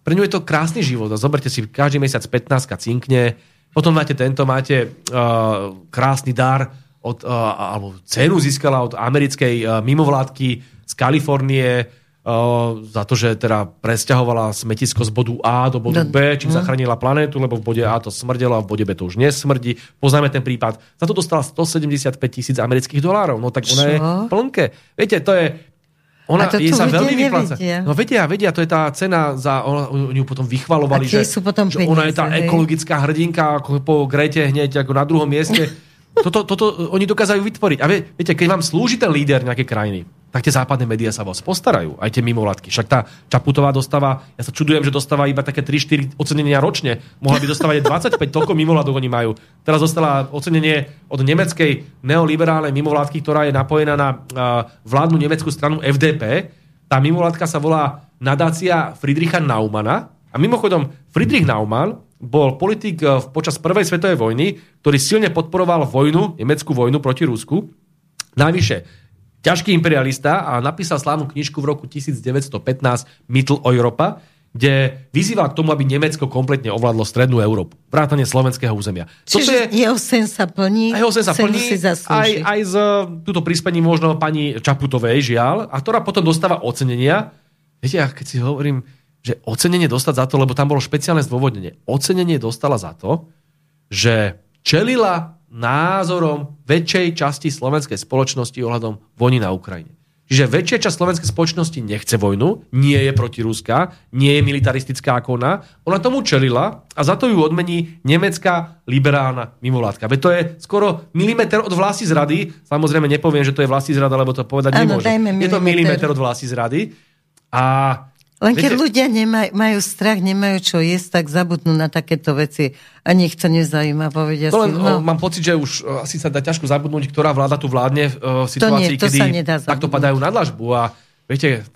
pre ňu je to krásny život. A zoberte si, každý mesiac 15 cinkne, potom máte tento, máte uh, krásny dar od, uh, alebo cenu získala od americkej uh, mimovládky z Kalifornie uh, za to, že teda presťahovala smetisko z bodu A do bodu B, čím zachránila planétu, lebo v bode A to smrdelo a v bode B to už nesmrdí. Poznáme ten prípad. Za to dostala 175 tisíc amerických dolárov. No tak ona Čo? je plnke. Viete, to je... Ona A to jej sa veľmi vypláca. nevedia. No vedia, vedia, to je tá cena za... Oni ju potom vychvalovali, že, sú potom že ona je tá hej. ekologická hrdinka, ako po Grete hneď ako na druhom mieste. [LAUGHS] Toto, toto oni dokázajú vytvoriť. A vie, viete, keď vám slúži ten líder nejakej krajiny, tak tie západné médiá sa vás postarajú, aj tie mimovládky. Však tá Čaputová dostáva, ja sa čudujem, že dostáva iba také 3-4 ocenenia ročne. Mohla by dostávať aj 25, toľko mimovládok oni majú. Teraz dostala ocenenie od nemeckej neoliberálnej mimovládky, ktorá je napojená na uh, vládnu nemeckú stranu FDP. Tá mimovládka sa volá nadácia Friedricha Naumana. A mimochodom, Friedrich Naumann bol politik eh, počas prvej svetovej vojny, ktorý silne podporoval vojnu, nemeckú vojnu proti Rusku. Navyše, ťažký imperialista a napísal slávnu knižku v roku 1915 Mittel Europa, kde vyzýval k tomu, aby Nemecko kompletne ovládlo strednú Európu. Vrátane slovenského územia. Čiže jeho sen sa plní, A jeho sen sa plní si aj, aj z túto prispením možno pani Čaputovej, žiaľ, a ktorá potom dostáva ocenenia. Viete, ja keď si hovorím, že ocenenie dostať za to, lebo tam bolo špeciálne zdôvodnenie. Ocenenie dostala za to, že čelila názorom väčšej časti slovenskej spoločnosti ohľadom vojny na Ukrajine. Čiže väčšia časť slovenskej spoločnosti nechce vojnu, nie je protiruská, nie je militaristická ako ona. Ona tomu čelila a za to ju odmení nemecká liberálna mimovládka. Veď to je skoro milimeter od vlasti zrady. Samozrejme nepoviem, že to je vlasti zrada, lebo to povedať Áno, nemôžem. dajme Je to milimeter. milimeter od vlasti zrady. A Len keď viete- ľudia nemaj, majú strach, nemajú čo jesť, tak zabudnú na takéto veci a nich to nezaujíma, povedia To len, si. no. No, mám pocit, že už asi sa dá ťažko zabudnúť, ktorá vláda tu vládne v situácii, nie, to kedy takto padajú na dlažbu. A viete,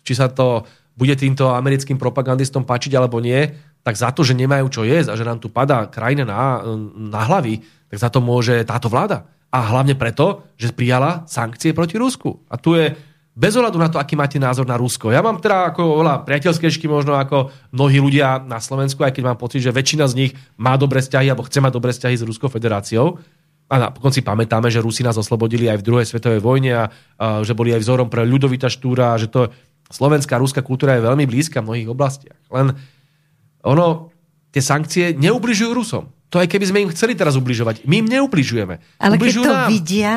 či sa to bude týmto americkým propagandistom páčiť alebo nie, tak za to, že nemajú čo jesť a že nám tu padá krajina na, na hlavy, tak za to môže táto vláda. A hlavne preto, že prijala sankcie proti Rusku. A tu je bez ohľadu na to, aký máte názor na Rusko. Ja mám teda ako oveľa priateľskejšky možno ako mnohí ľudia na Slovensku, aj keď mám pocit, že väčšina z nich má dobré vzťahy alebo chce mať dobré vzťahy s Ruskou federáciou. A napokon si pamätáme, že Rusi nás oslobodili aj v druhej svetovej vojne a, a že boli aj vzorom pre Ľudovita Štúra, a že to slovenská a ruská kultúra je veľmi blízka v mnohých oblastiach. Len ono, tie sankcie neubližujú Rusom. To aj keby sme im chceli teraz ubližovať. My im neubližujeme. ale keď Ubližujú to nám. vidia,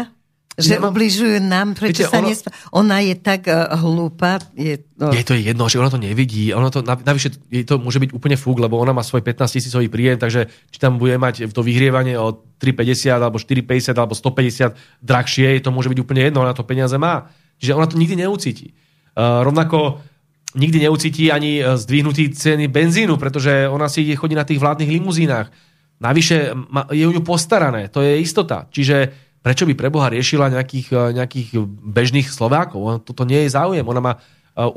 že Nemám- obližujú nám, prečo Viete, sa ono- nespa... Ona je tak uh, hlúpa. Je, no, Je to jedno, že ona to nevidí. Ona to, nav- navyše jej to môže byť úplne fúk, lebo ona má svoj 15 tisícový príjem, takže či tam bude mať to vyhrievanie o 3,50 alebo 4,50 alebo 150 drahšie, to môže byť úplne jedno, ona to peniaze má. Čiže ona to nikdy neucíti. Uh, rovnako nikdy neucíti ani e, zdvihnutý ceny benzínu, pretože ona si chodí na tých vládnych limuzínach. Navyše je u ňu postarané, to je istota. Čiže prečo by preboha riešila nejakých, e, nejakých bežných Slovákov? Toto nie je záujem. Ona má e,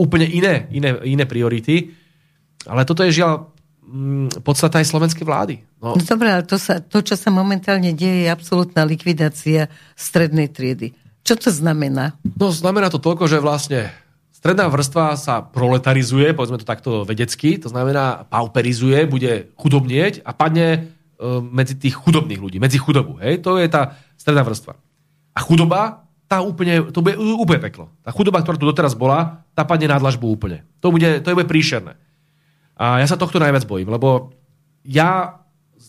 úplne iné, iné, iné priority. Ale toto je žiaľ mm, podstata aj slovenskej vlády. No, No dobré, ale to, sa, to, čo sa momentálne deje, je absolútna likvidácia strednej triedy. Čo to znamená? No znamená to toľko, že vlastne stredná vrstva sa proletarizuje, povedzme to takto vedecky, to znamená pauperizuje, bude chudobnieť a padne medzi tých chudobných ľudí, medzi chudobu. Hej? To je tá stredná vrstva. A chudoba, tá úplne, to bude úplne peklo. Tá chudoba, ktorá tu doteraz bola, tá padne na dlažbu úplne. To bude, to bude príšerné. A ja sa tohto najviac bojím, lebo ja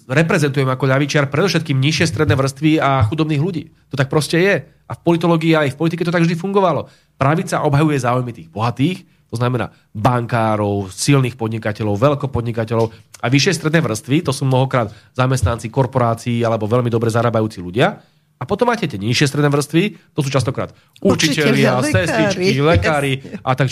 reprezentujem ako ľavičiar predovšetkým nižšie stredné vrstvy a chudobných ľudí. To tak proste je. A v politológii aj v politike to tak vždy fungovalo. Pravica obhajuje záujmy tých bohatých, to znamená bankárov, silných podnikateľov, veľkopodnikateľov a vyššie stredné vrstvy, to sú mnohokrát zamestnanci korporácií alebo veľmi dobre zarábajúci ľudia. A potom máte tie nižšie stredné vrstvy, to sú častokrát učiteľia, sestričky, lekári a tak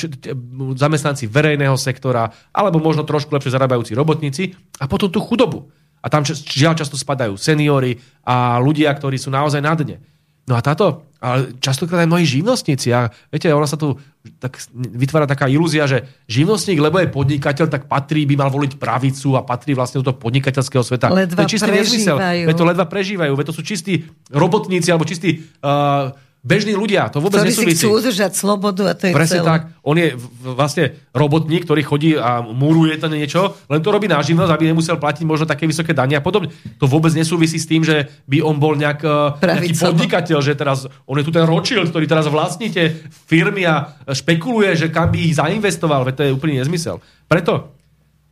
zamestnanci verejného sektora, alebo možno trošku lepšie zarábajúci robotníci a potom tú chudobu. A tam žiaľ často spadajú seniory a ľudia, ktorí sú naozaj na dne. No a táto, ale častokrát aj mnohí živnostníci, a viete, ona sa tu tak vytvára taká ilúzia, že živnostník, lebo je podnikateľ, tak patrí, by mal voliť pravicu a patrí vlastne do toho podnikateľského sveta. Ledva to je čistý nezmysel. Veď to ledva prežívajú, veď to sú čistí robotníci alebo čistí uh, bežní ľudia, to vôbec Ktorí nesúvisí. si chcú udržať slobodu a to je Presne celé. tak. On je vlastne robotník, ktorý chodí a múruje to niečo, len to robí na živnosť, aby nemusel platiť možno také vysoké dania a podobne. To vôbec nesúvisí s tým, že by on bol nejak, e, nejaký podnikateľ, že teraz on je tu ten Rothschild, ktorý teraz vlastníte firmy a špekuluje, že kam by ich zainvestoval, veď to je úplný nezmysel. Preto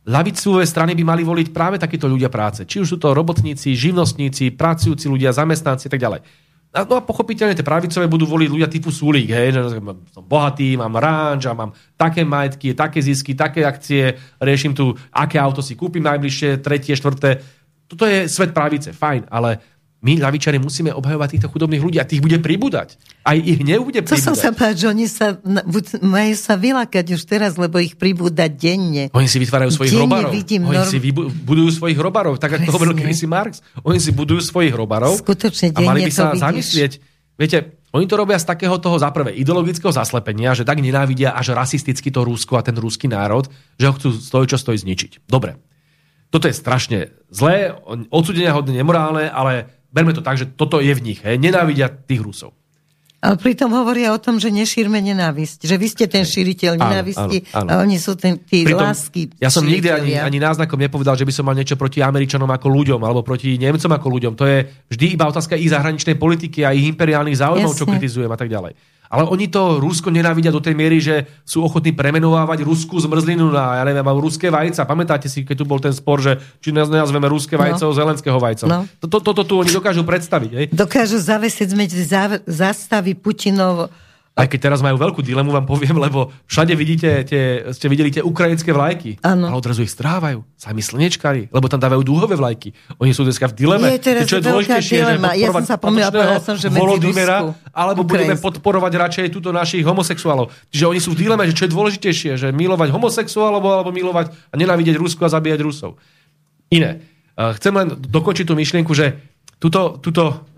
Lavicové strany by mali voliť práve takíto ľudia práce. Či už sú to robotníci, živnostníci, pracujúci ľudia, zamestnanci a tak ďalej. No a pochopiteľne tie pravicové budú voliť ľudia typu Sulík, hej, že som bohatý, mám ranč a mám také majetky, také zisky, také akcie, riešim tu, aké auto si kúpim najbližšie, tretie, štvrté. Toto je svet pravice, fajn, ale my, ľavičari, musíme obhajovať týchto chudobných ľudí a tých bude pribúdať. Aj ich nebude To pribúdať. som sa páč, že oni sa, majú sa vylakať už teraz, lebo ich pribúda denne. Oni si vytvárajú svojich Denne hrobarov. vidím Oni norm- si vybu- budujú svojich hrobarov, tak ako Presne. hovoril kedysi Marx. Oni si budujú svojich hrobarov Skutočne a mali by sa to vidíš. zamyslieť. Viete, oni to robia z takého toho za prvé ideologického zaslepenia, že tak nenávidia až rasisticky to Rusko a ten ruský národ, že ho chcú stojí čo stojí zničiť. Dobre. Toto je strašne zlé, odsudenia hodne nemorálne, ale berme to tak, že toto je v nich. Hej. Nenávidia tých Rusov. Ale pritom hovoria o tom, že nešírme nenávisť. Že vy ste ten šíriteľ nenávisti áno, áno. a oni sú ten, tí Pritom lásky ja som nikdy ani, ani náznakom nepovedal, že by som mal niečo proti Američanom ako ľuďom alebo proti Nemcom ako ľuďom. To je vždy iba otázka ich zahraničnej politiky a ich imperiálnych záujmov, čo Jasne. kritizujem a tak ďalej. Ale oni to Rusko nenávidia do tej miery, že sú ochotní premenovávať ruskú zmrzlinu na, ja neviem, ruské vajca. Pamätáte si, keď tu bol ten spor, že či nás nazveme ruské vajco no. zelenského vajcom. No. Toto to, to, tu oni dokážu predstaviť. Hej? Dokážu zavesiť medzi záv- zástavy Putinov Aj keď teraz majú veľkú dilemu, vám poviem, lebo všade vidíte, tie, ste videli tie ukrajinské vlajky. Áno. Ale odrazu ich strávajú. Sami slnečkári, lebo tam dávajú dúhové vlajky. Oni sú dneska v dileme. Je, teraz čo je dôležitejšie, dilema. že Ja som sa pomýlila, statočného povedala som, že Rusku, alebo budeme Ukrajinsku. podporovať radšej túto našich homosexuálov. Čiže oni sú v dileme, že čo je dôležitejšie, že milovať homosexuálov alebo milovať a nenávidieť Rusko a zabíjať Rusov. Iné. Eh, Chcem len dokončiť tú myšlienku, že tuto, tuto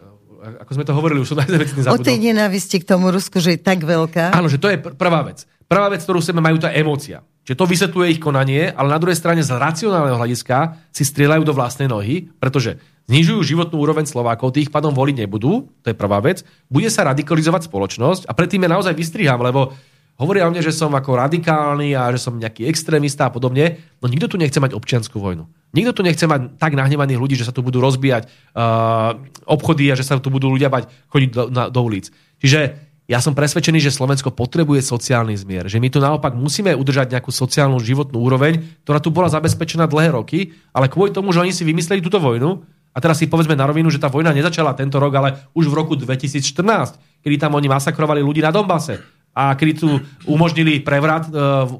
ako sme to hovorili, už som [LAUGHS] o tej nenávisti k tomu Rusku, že je tak veľká. Áno, že to je pr- prvá vec. Prvá vec, ktorú sebe majú, tá emócia. Čiže to vysvetľuje ich konanie, ale na druhej strane z racionálneho hľadiska si strieľajú do vlastnej nohy, pretože znižujú životnú úroveň Slovákov, tých pádom voliť nebudú, to je prvá vec. Bude sa radikalizovať spoločnosť a predtým je naozaj vystriham, lebo hovoria o mne, že som ako radikálny a že som nejaký extrémista a podobne. No nikto tu nechce mať občianskú vojnu. Nikto tu nechce mať tak nahnevaných ľudí, že sa tu budú rozbíjať uh, obchody a že sa tu budú ľudia bať chodiť do, na, do ulic. Čiže ja som presvedčený, že Slovensko potrebuje sociálny zmier. Že my tu naopak musíme udržať nejakú sociálnu životnú úroveň, ktorá tu bola zabezpečená dlhé roky, ale kvôli tomu, že oni si vymysleli túto vojnu, a teraz si povedzme na rovinu, že tá vojna nezačala tento rok, ale už v roku 2014, kedy tam oni masakrovali ľudí na Donbase a kedy tu umožnili prevrat e,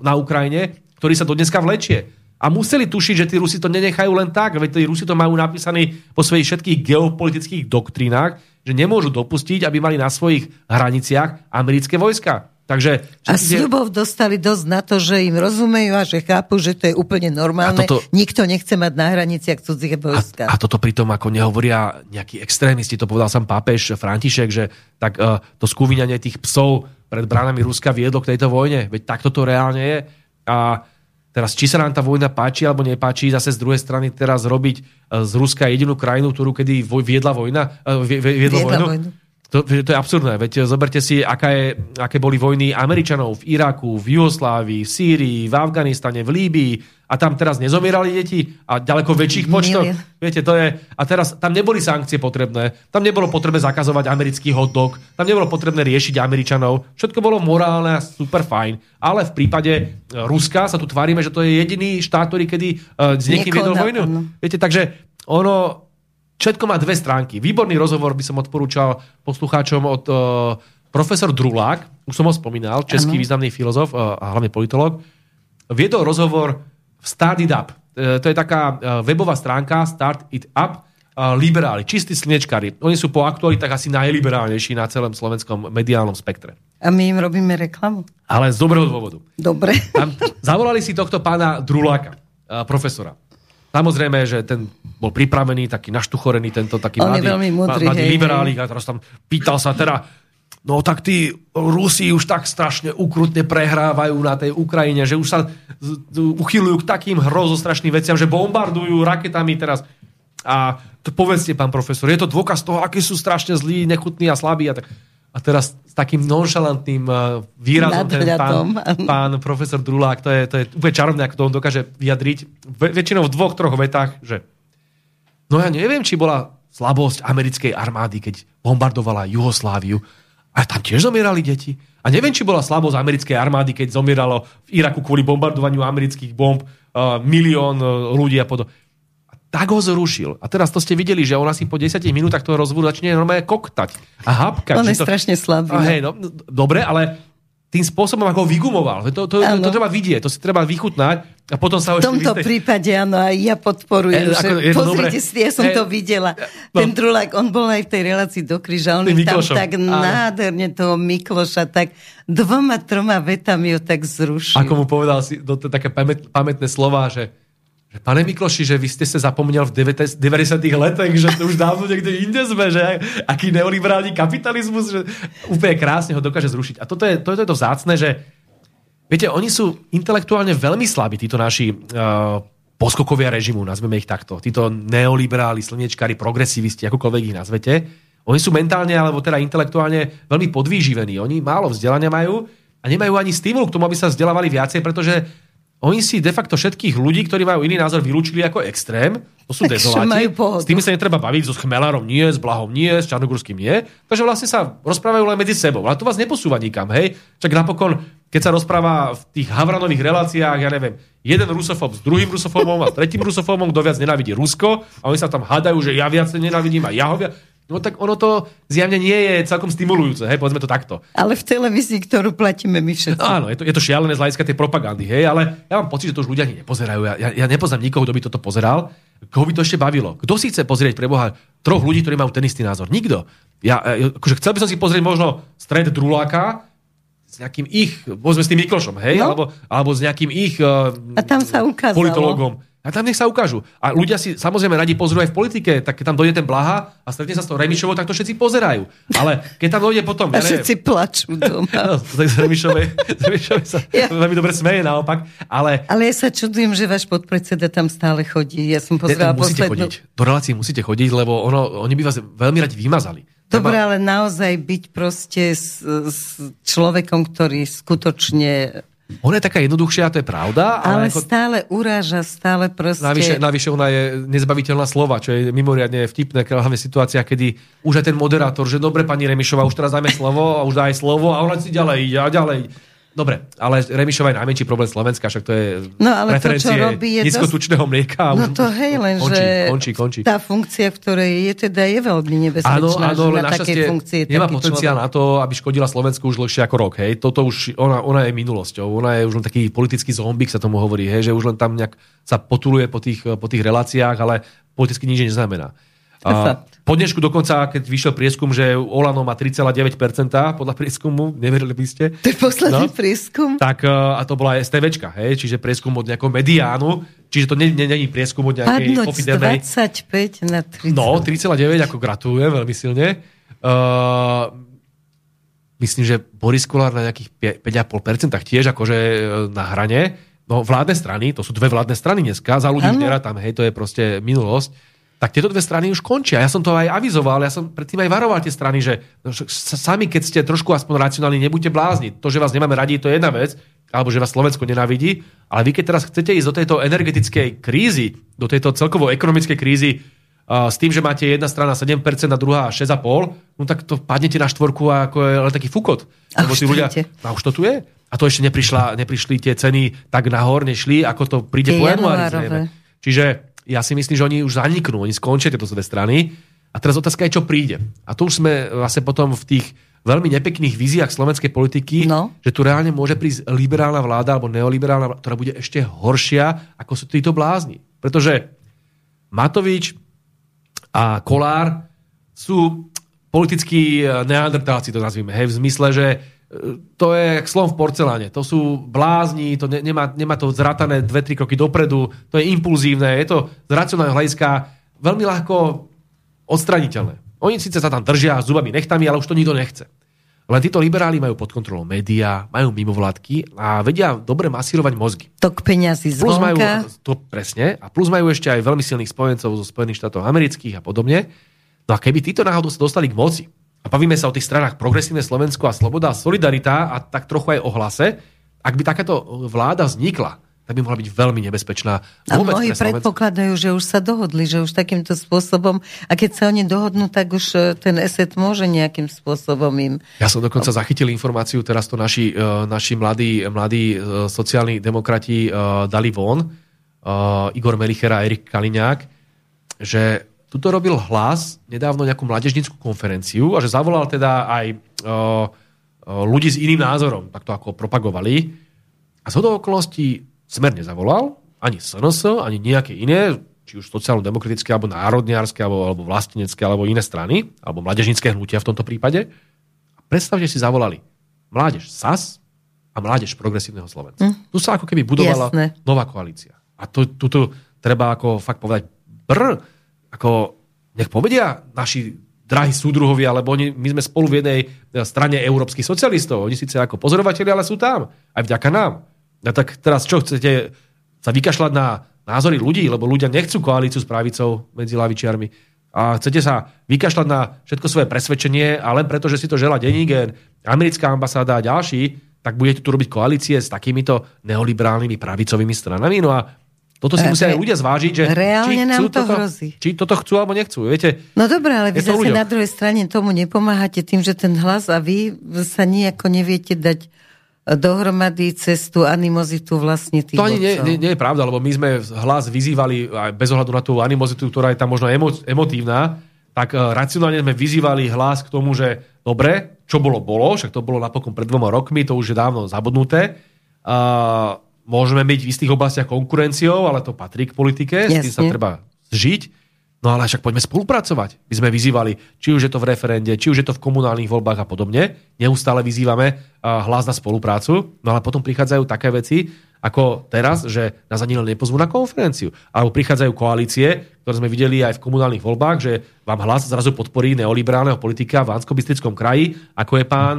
na Ukrajine, ktorý sa do dneska vlečie. A museli tušiť, že tí Rusi to nenechajú len tak, veď tí Rusi to majú napísané po svojich všetkých geopolitických doktrínach, že nemôžu dopustiť, aby mali na svojich hraniciach americké vojska. Takže A všetky tie- sľubov dostali dosť na to, že im rozumejú a že chápu, že to je úplne normálne. A toto- Nikto nechce mať na hraniciach cudzích vojska. A, a toto pritom ako nehovoria nejakí extrémisti, to povedal sám pápež František, že tak uh, to skúviňanie tých psov pred bránami Ruska viedlo k tejto vojne. Veď takto to reálne je. A teraz, či sa nám tá vojna páči alebo nepáči, zase z druhej strany teraz robiť uh, z Ruska jedinú krajinu, ktorú kedy viedla vojna, uh, vie, vie- viedlo Viedla vojnu. vojnu. To, to je absurdné. Veď zoberte si, aká je, aké boli vojny Američanov v Iraku, v Jugoslávii, v Sýrii, v Afganistane, v Líbii a tam teraz nezomierali deti a ďaleko väčších. Milión. Viete, to je... A teraz tam neboli sankcie potrebné, tam nebolo potrebné zakazovať americký hotdog, tam nebolo potrebné riešiť Američanov. Všetko bolo morálne a super fajn. Ale v prípade e, Ruska sa tu tvárime, že to je jediný štát, ktorý kedy uh, s niekým na- vojnu. Viete, takže ono všetko má dve stránky. Výborný rozhovor by som odporúčal poslucháčom od uh, profesor Drulák, už som ho spomínal, český ano. významný filozof a hlavne politolog, viedol rozhovor Start It Up. Uh, to je taká uh, webová stránka Start It Up, liberáli, čistí slnečkári. Oni sú po aktualitách asi najliberálnejší na celom slovenskom mediálnom spektre. A my im robíme reklamu. Ale z dobrého dôvodu. Dobre. Tam zavolali si tohto pána Druláka, profesora. Samozrejme, že ten bol pripravený, taký naštuchorený, tento taký On mladý, veľmi múdry, mladý liberálik a teraz tam pýtal sa teda, no tak tí Rusi už tak strašne ukrutne prehrávajú na tej Ukrajine, že už sa uchylujú k takým hrozostrašným veciam, že bombardujú raketami teraz. A to povedzte, pán profesor, je to dôkaz toho, akí sú strašne zlí, nechutní a slabí. A tak a teraz s takým nonšalantným uh, výrazom ten pán, pán profesor Drulák, to je, to je úplne čarovné, ako to on dokáže vyjadriť. Väčšinou v dvoch, troch vetách, že no ja neviem, či bola slabosť americkej armády, keď bombardovala Juhosláviu. A tam tiež zomierali deti. A neviem, či bola slabosť americkej armády, keď zomieralo v Iraku kvôli bombardovaniu amerických bomb uh, milión uh, ľudí a podobne tak ho zrušil. A teraz to ste videli, že on asi po 10 minútach toho rozvodu začne normálne koktať a hapkať. On je to... strašne slabý. A hej, no, dobre, ale tým spôsobom, ako ho vygumoval. To, to, to, to treba vidieť, to si treba vychutnať a potom sa V tomto vystej... prípade áno, aj ja podporujem, e, že ako, pozrite si, ja som e, to videla. No, Ten Drulák, on bol aj v tej relácii do Kryža, on tam tak áno. nádherne toho Mikloša, tak dvoma, troma vetami ho tak zrušil. Ako mu povedal si do, také pamät, pamätné slova, že Pane Mikloši, že vy ste sa zapomněl v 90. letech, že to už dávno niekde inde sme, že aký neoliberálny kapitalizmus, že úplne krásne ho dokáže zrušiť. A toto je to, je to vzácne, že viete, oni sú intelektuálne veľmi slabí, títo naši uh, poskokovia režimu, nazveme ich takto. Títo neoliberáli, slnečkári, progresivisti, akokoľvek ich nazvete. Oni sú mentálne, alebo teda intelektuálne veľmi podvýživení. Oni málo vzdelania majú a nemajú ani stimul k tomu, aby sa vzdelávali viacej, pretože oni si de facto všetkých ľudí, ktorí majú iný názor, vylúčili ako extrém. To sú [LAUGHS] dezoláti. S tými sa netreba baviť, so Chmelárom nie, s Blahom nie, s Čarnogórským nie. Takže vlastne sa rozprávajú len medzi sebou. Ale to vás neposúva nikam, hej? Čak napokon, keď sa rozpráva v tých Havranových reláciách, ja neviem, jeden rusofób s druhým rusofóbom a s tretím [LAUGHS] rusofóbom, kto viac nenávidí Rusko a oni sa tam hádajú, že ja viac nenávidím a ja ho viac. No tak ono to zjavne nie je celkom stimulujúce, hej, povedzme to takto. Ale v televízii, ktorú platíme my všetci. No, áno, je to, je to šialené z hľadiska tej propagandy, hej, ale ja mám pocit, že to už ľudia ani nepozerajú. Ja, ja, ja nepoznám nikoho, kto by toto pozeral. Koho by to ešte bavilo? Kto si chce pozrieť pre Boha troch ľudí, ktorí majú ten istý názor? Nikto. Ja, akože chcel by som si pozrieť možno stred Druláka, s nejakým ich, povedzme s tým Miklošom, hej, no? alebo, alebo s nejakým ich uh, A tam sa ukázalo. politologom a tam nech sa ukážu. A ľudia si samozrejme radi pozrú aj v politike, tak keď tam dojde ten Blaha a stretne sa s tou Remišovou, tak to všetci pozerajú. Ale keď tam dojde potom... A všetci plačú doma. [LAUGHS] no, tak z Remišovej, z Remišovej sa ja. veľmi dobre smeje naopak. Ale... ale ja sa čudujem, že váš podpredseda tam stále chodí. Ja som pozerala musíte poslednú... chodiť. Do relácií musíte chodiť, lebo ono, oni by vás veľmi radi vymazali. Dobre, ale naozaj byť proste s, s človekom, ktorý skutočne ona je taká jednoduchšia, to je pravda. Ale, ale ako... stále uráža, stále proste... Navyše, navyše ona je nezbaviteľná slova, čo je mimoriadne vtipné, hlavne situácia, kedy už aj ten moderátor, že dobre, pani Remišová, už teraz dajme slovo a už daj slovo a ona si ďalej ide a ďalej Dobre, ale Remišová je najmenší problém Slovenska, však to je no, ale preferencie to, čo robí, je nízkotučného mlieka. No to hej, len končí, že končí, končí. tá funkcia, v ktorej je teda je veľmi nebezpečná, áno, áno, že na takej funkcii nemá potenciál človek. na to, aby škodila Slovensku už dlhšie ako rok. Hej. Toto už, ona, ona je minulosťou. Ona je už len taký politický zombik, sa tomu hovorí, hej, že už len tam nejak sa potuluje po tých, po tých reláciách, ale politicky nič neznamená. A po dnešku dokonca, keď vyšiel prieskum, že Olano má 3,9% podľa prieskumu, [LAUGHS] neverili by ste. To je posledný no, prieskum? Tak, a to bola STVčka, hej, čiže prieskum od nejakého mediánu, čiže to není nie, nie prieskum od nejakej Padnúť z 25 na 3,9. No, 3,9, ako gratulujem veľmi silne. Uh, myslím, že Boris Kolár na nejakých 5,5% tiež akože e, na hrane. No vládne strany, to sú dve vládne strany dneska, za ľudí tam, hej, to je proste minulosť tak tieto dve strany už končia. Ja som to aj avizoval, ja som predtým aj varoval tie strany, že sami, keď ste trošku aspoň racionálni, nebuďte blázni. To, že vás nemáme radi, to je jedna vec, alebo že vás Slovensko nenávidí, ale vy keď teraz chcete ísť do tejto energetickej krízy, do tejto celkovo ekonomickej krízy, uh, s tým, že máte jedna strana 7% a druhá 6,5%, no tak to padnete na štvorku a ako je len taký fukot. A už, tí ľudia, a už to tu je. A to ešte neprišla, neprišli tie ceny tak nahor, nešli, ako to príde tie po januári. Čiže ja si myslím, že oni už zaniknú, oni skončia tieto dve strany. A teraz otázka je, čo príde. A tu už sme vlastne potom v tých veľmi nepekných víziách slovenskej politiky, No. že tu reálne môže prísť liberálna vláda alebo neoliberálna vláda, ktorá bude ešte horšia, ako sú títo blázni. Pretože Matovič a Kolár sú politickí neandertálci, to nazvime, hej, v zmysle, že to je jak slon v porceláne. To sú blázni, to ne, nemá, nemá to zratané dve, tri kroky dopredu, to je impulzívne, je to z racionálneho hľadiska veľmi ľahko odstraniteľné. Oni síce sa tam držia zubami nechtami, ale už to nikto nechce. Len títo liberáli majú pod kontrolou médiá, majú mimovládky a vedia dobre masírovať mozgy. Tok peňazí Plus majú, zvonka. to presne, a plus majú ešte aj veľmi silných spojencov zo Spojených štátov amerických a podobne. No a keby títo náhodou sa dostali k moci, a bavíme sa o tých stranách Progresívne Slovensko a Sloboda a Solidarita a tak trochu aj o hlase, ak by takáto vláda vznikla, tak by mohla byť veľmi nebezpečná. A mnohí predpokladajú, že už sa dohodli, že už takýmto spôsobom, a keď sa oni dohodnú, tak už e, ten eset môže nejakým spôsobom im... Ja som dokonca zachytil informáciu, teraz to naši, uh, naši mladí, mladí sociálni demokrati dali von, Igor Melicher a Erik Kaliňák, že tuto robil hlas nedávno nejakú mladežnickú konferenciu a že zavolal teda aj uh, ľudí s iným názorom, tak to ako propagovali. A z hodou okolností Smer nezavolal, ani SNS, ani nejaké iné, či už sociálno-demokratické, alebo národniarské, alebo, alebo vlastenecké, alebo iné strany, alebo mladežnické hnutia v tomto prípade. A predstavte si, zavolali mládež SAS a mládež progresívneho Slovenska. Mm. Tu sa ako keby budovala Jasné. nová koalícia. A tu, tuto treba ako fakt povedať brr, ako nech povedia naši drahí súdruhovia, lebo oni, my sme spolu v jednej strane európskych socialistov. Oni síce ako pozorovateľi, ale sú tam. Aj vďaka nám. A tak teraz čo, chcete sa vykašľať na názory ľudí, lebo ľudia nechcú koalíciu s pravicou medzi lavičiarmi. A chcete sa vykašľať na všetko svoje presvedčenie a len preto, že si to žela Denigen, americká ambasáda a ďalší, tak budete tu robiť koalície s takýmito neoliberálnymi pravicovými stranami. No a toto si E, musia aj ľudia zvážiť, že reálne či, nám to toto, hrozí. či toto chcú alebo nechcú. Viete, No dobré, ale vy zase ľuďom. na druhej strane tomu nepomáhate tým, že ten hlas a vy sa nejako neviete dať dohromady cez tú animozitu vlastne tých To ani nie, nie, nie je pravda, lebo my sme hlas vyzývali aj bez ohľadu na tú animozitu, ktorá je tam možno emo, emotívna, tak uh, racionálne sme vyzývali hlas k tomu, že dobre, čo bolo, bolo, však to bolo napokon pred dvoma rokmi, to už je dávno zabudnuté. Uh, môžeme byť v istých oblastiach konkurenciou, ale to patrí k politike, s tým sa Jasne. treba zžiť. No ale však poďme spolupracovať. My sme vyzývali, či už je to v referende, či už je to v komunálnych voľbách a podobne. Neustále vyzývame hlas na spoluprácu. No ale potom prichádzajú také veci, ako teraz, že nás ani len nepozvú na konferenciu. Alebo prichádzajú koalície, ktoré sme videli aj v komunálnych voľbách, že vám hlas zrazu podporí neoliberálneho politika v bansko kraji, ako je pán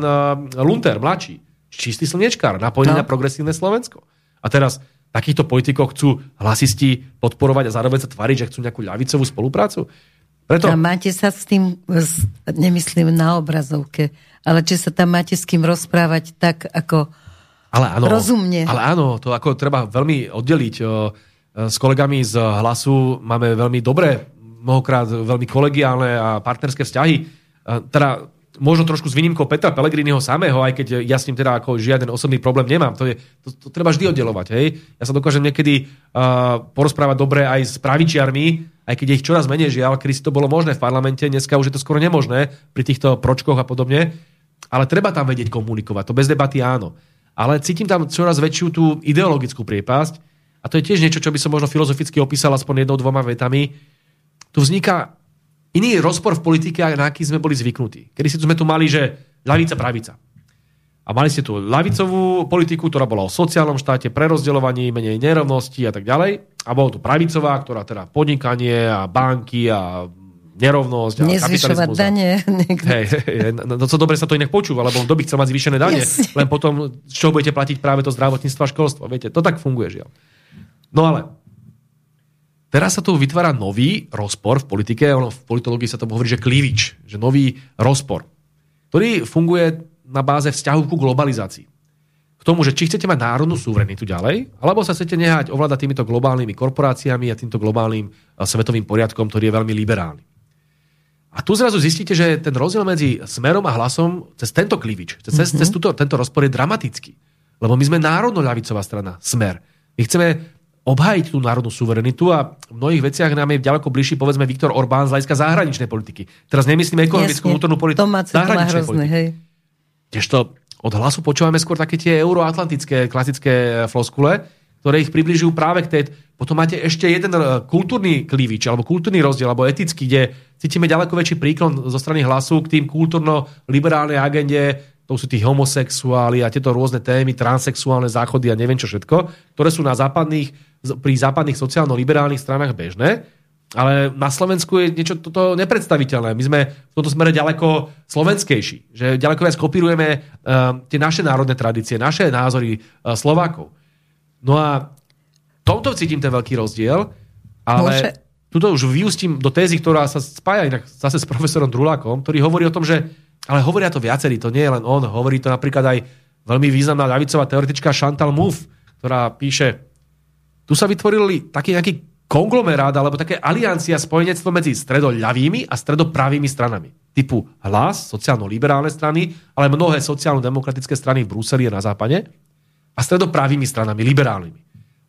Lunter, mladší. Čistý slnečkár, napojený No. na progresívne Slovensko. A teraz takýchto politikov chcú hlasisti podporovať a zároveň sa tváriť, že chcú nejakú ľavicovú spoluprácu? Preto... A máte sa s tým, nemyslím na obrazovke, ale či sa tam máte s kým rozprávať tak, ako... Ale áno, Rozumne. Ale áno, to ako treba veľmi oddeliť. E, S kolegami z hlasu máme veľmi dobré, mnohokrát veľmi kolegiálne a partnerské vzťahy. E, Teda možno trošku s výnimkou Petra Pellegriniho samého, aj keď ja s ním teda ako žiaden osobný problém nemám. To, je, to, to treba vždy oddelovať. Hej? Ja sa dokážem niekedy uh, porozprávať dobre aj s pravičiarmi, aj keď ich čoraz menej žiaľ, kedy si to bolo možné v parlamente, dneska už je to skoro nemožné pri týchto pročkoch a podobne. Ale treba tam vedieť komunikovať, to bez debaty áno. Ale cítim tam čoraz väčšiu tú ideologickú priepasť a to je tiež niečo, čo by som možno filozoficky opísal aspoň jednou, dvoma vetami. Tu vzniká iný rozpor v politike, na aký sme boli zvyknutí. Kedy si tu sme tu mali, že ľavica, pravica. A mali ste tu ľavicovú politiku, ktorá bola o sociálnom štáte, prerozdeľovaní, menej nerovností a tak ďalej. A bola tu pravicová, ktorá teda podnikanie a banky a nerovnosť a Nezvyšovať dane. [LAUGHS] Hej, hej, no, no co dobre sa to inak počúva, lebo kto by chcel mať zvýšené dane, Jasne. len potom, z čoho budete platiť práve to zdravotníctvo a školstvo. Viete, to tak funguje, žiaľ. No ale, teraz sa tu vytvára nový rozpor v politike, ono v politológii sa tomu hovorí, že klívič, že nový rozpor, ktorý funguje na báze vzťahu ku globalizácii. K tomu, že či chcete mať národnú suverenitu ďalej, alebo sa chcete nehať ovládať týmito globálnymi korporáciami a týmto globálnym svetovým poriadkom, ktorý je veľmi liberálny. A tu zrazu zistíte, že ten rozdiel medzi smerom a hlasom cez tento klivič, cez, mm-hmm. cez túto, tento rozpor je dramatický. Lebo my sme národno-ľavicová strana, smer. My chceme obhájiť tú národnú suverenitu a v mnohých veciach nám je ďaleko bližší, povedzme, Viktor Orbán z hľadiska zahraničnej politiky. Teraz nemyslím ekonomickú, vnútornú politiku. Zahraničnej hrozné, hej. Tiežto od hlasu počúvame skôr také tie euroatlantické klasické floskule, ktoré ich približujú práve k tej... Potom máte ešte jeden e, kultúrny klívič, alebo kultúrny rozdiel, alebo etický, kde cítime ďaleko väčší príklon zo strany hlasu k tým kultúrno-liberálnej agende, to sú tí homosexuáli a tieto rôzne témy, transexuálne záchody a neviem čo všetko, ktoré sú na západných, pri západných sociálno-liberálnych stranách bežné. Ale na Slovensku je niečo toto nepredstaviteľné. My sme v tomto smere ďaleko slovenskejší. Že ďaleko viac kopírujeme uh, tie naše národné tradície, naše názory uh, Slovákov. No a tomto cítim ten veľký rozdiel, ale Môže... tuto už vyústím do tézy, ktorá sa spája inak zase s profesorom Drulákom, ktorý hovorí o tom, že ale hovoria to viacerí, to nie je len on, hovorí to napríklad aj veľmi významná ľavicová teoretička Chantal Mouffe, ktorá píše, tu sa vytvorili taký nejaký konglomerát alebo také aliancia spojenectvo medzi stredoľavými a stredopravými stranami. Typu hlas, sociálno-liberálne strany, ale mnohé sociálno-demokratické strany v Bruseli a na západe a stredopravými stranami, liberálnymi.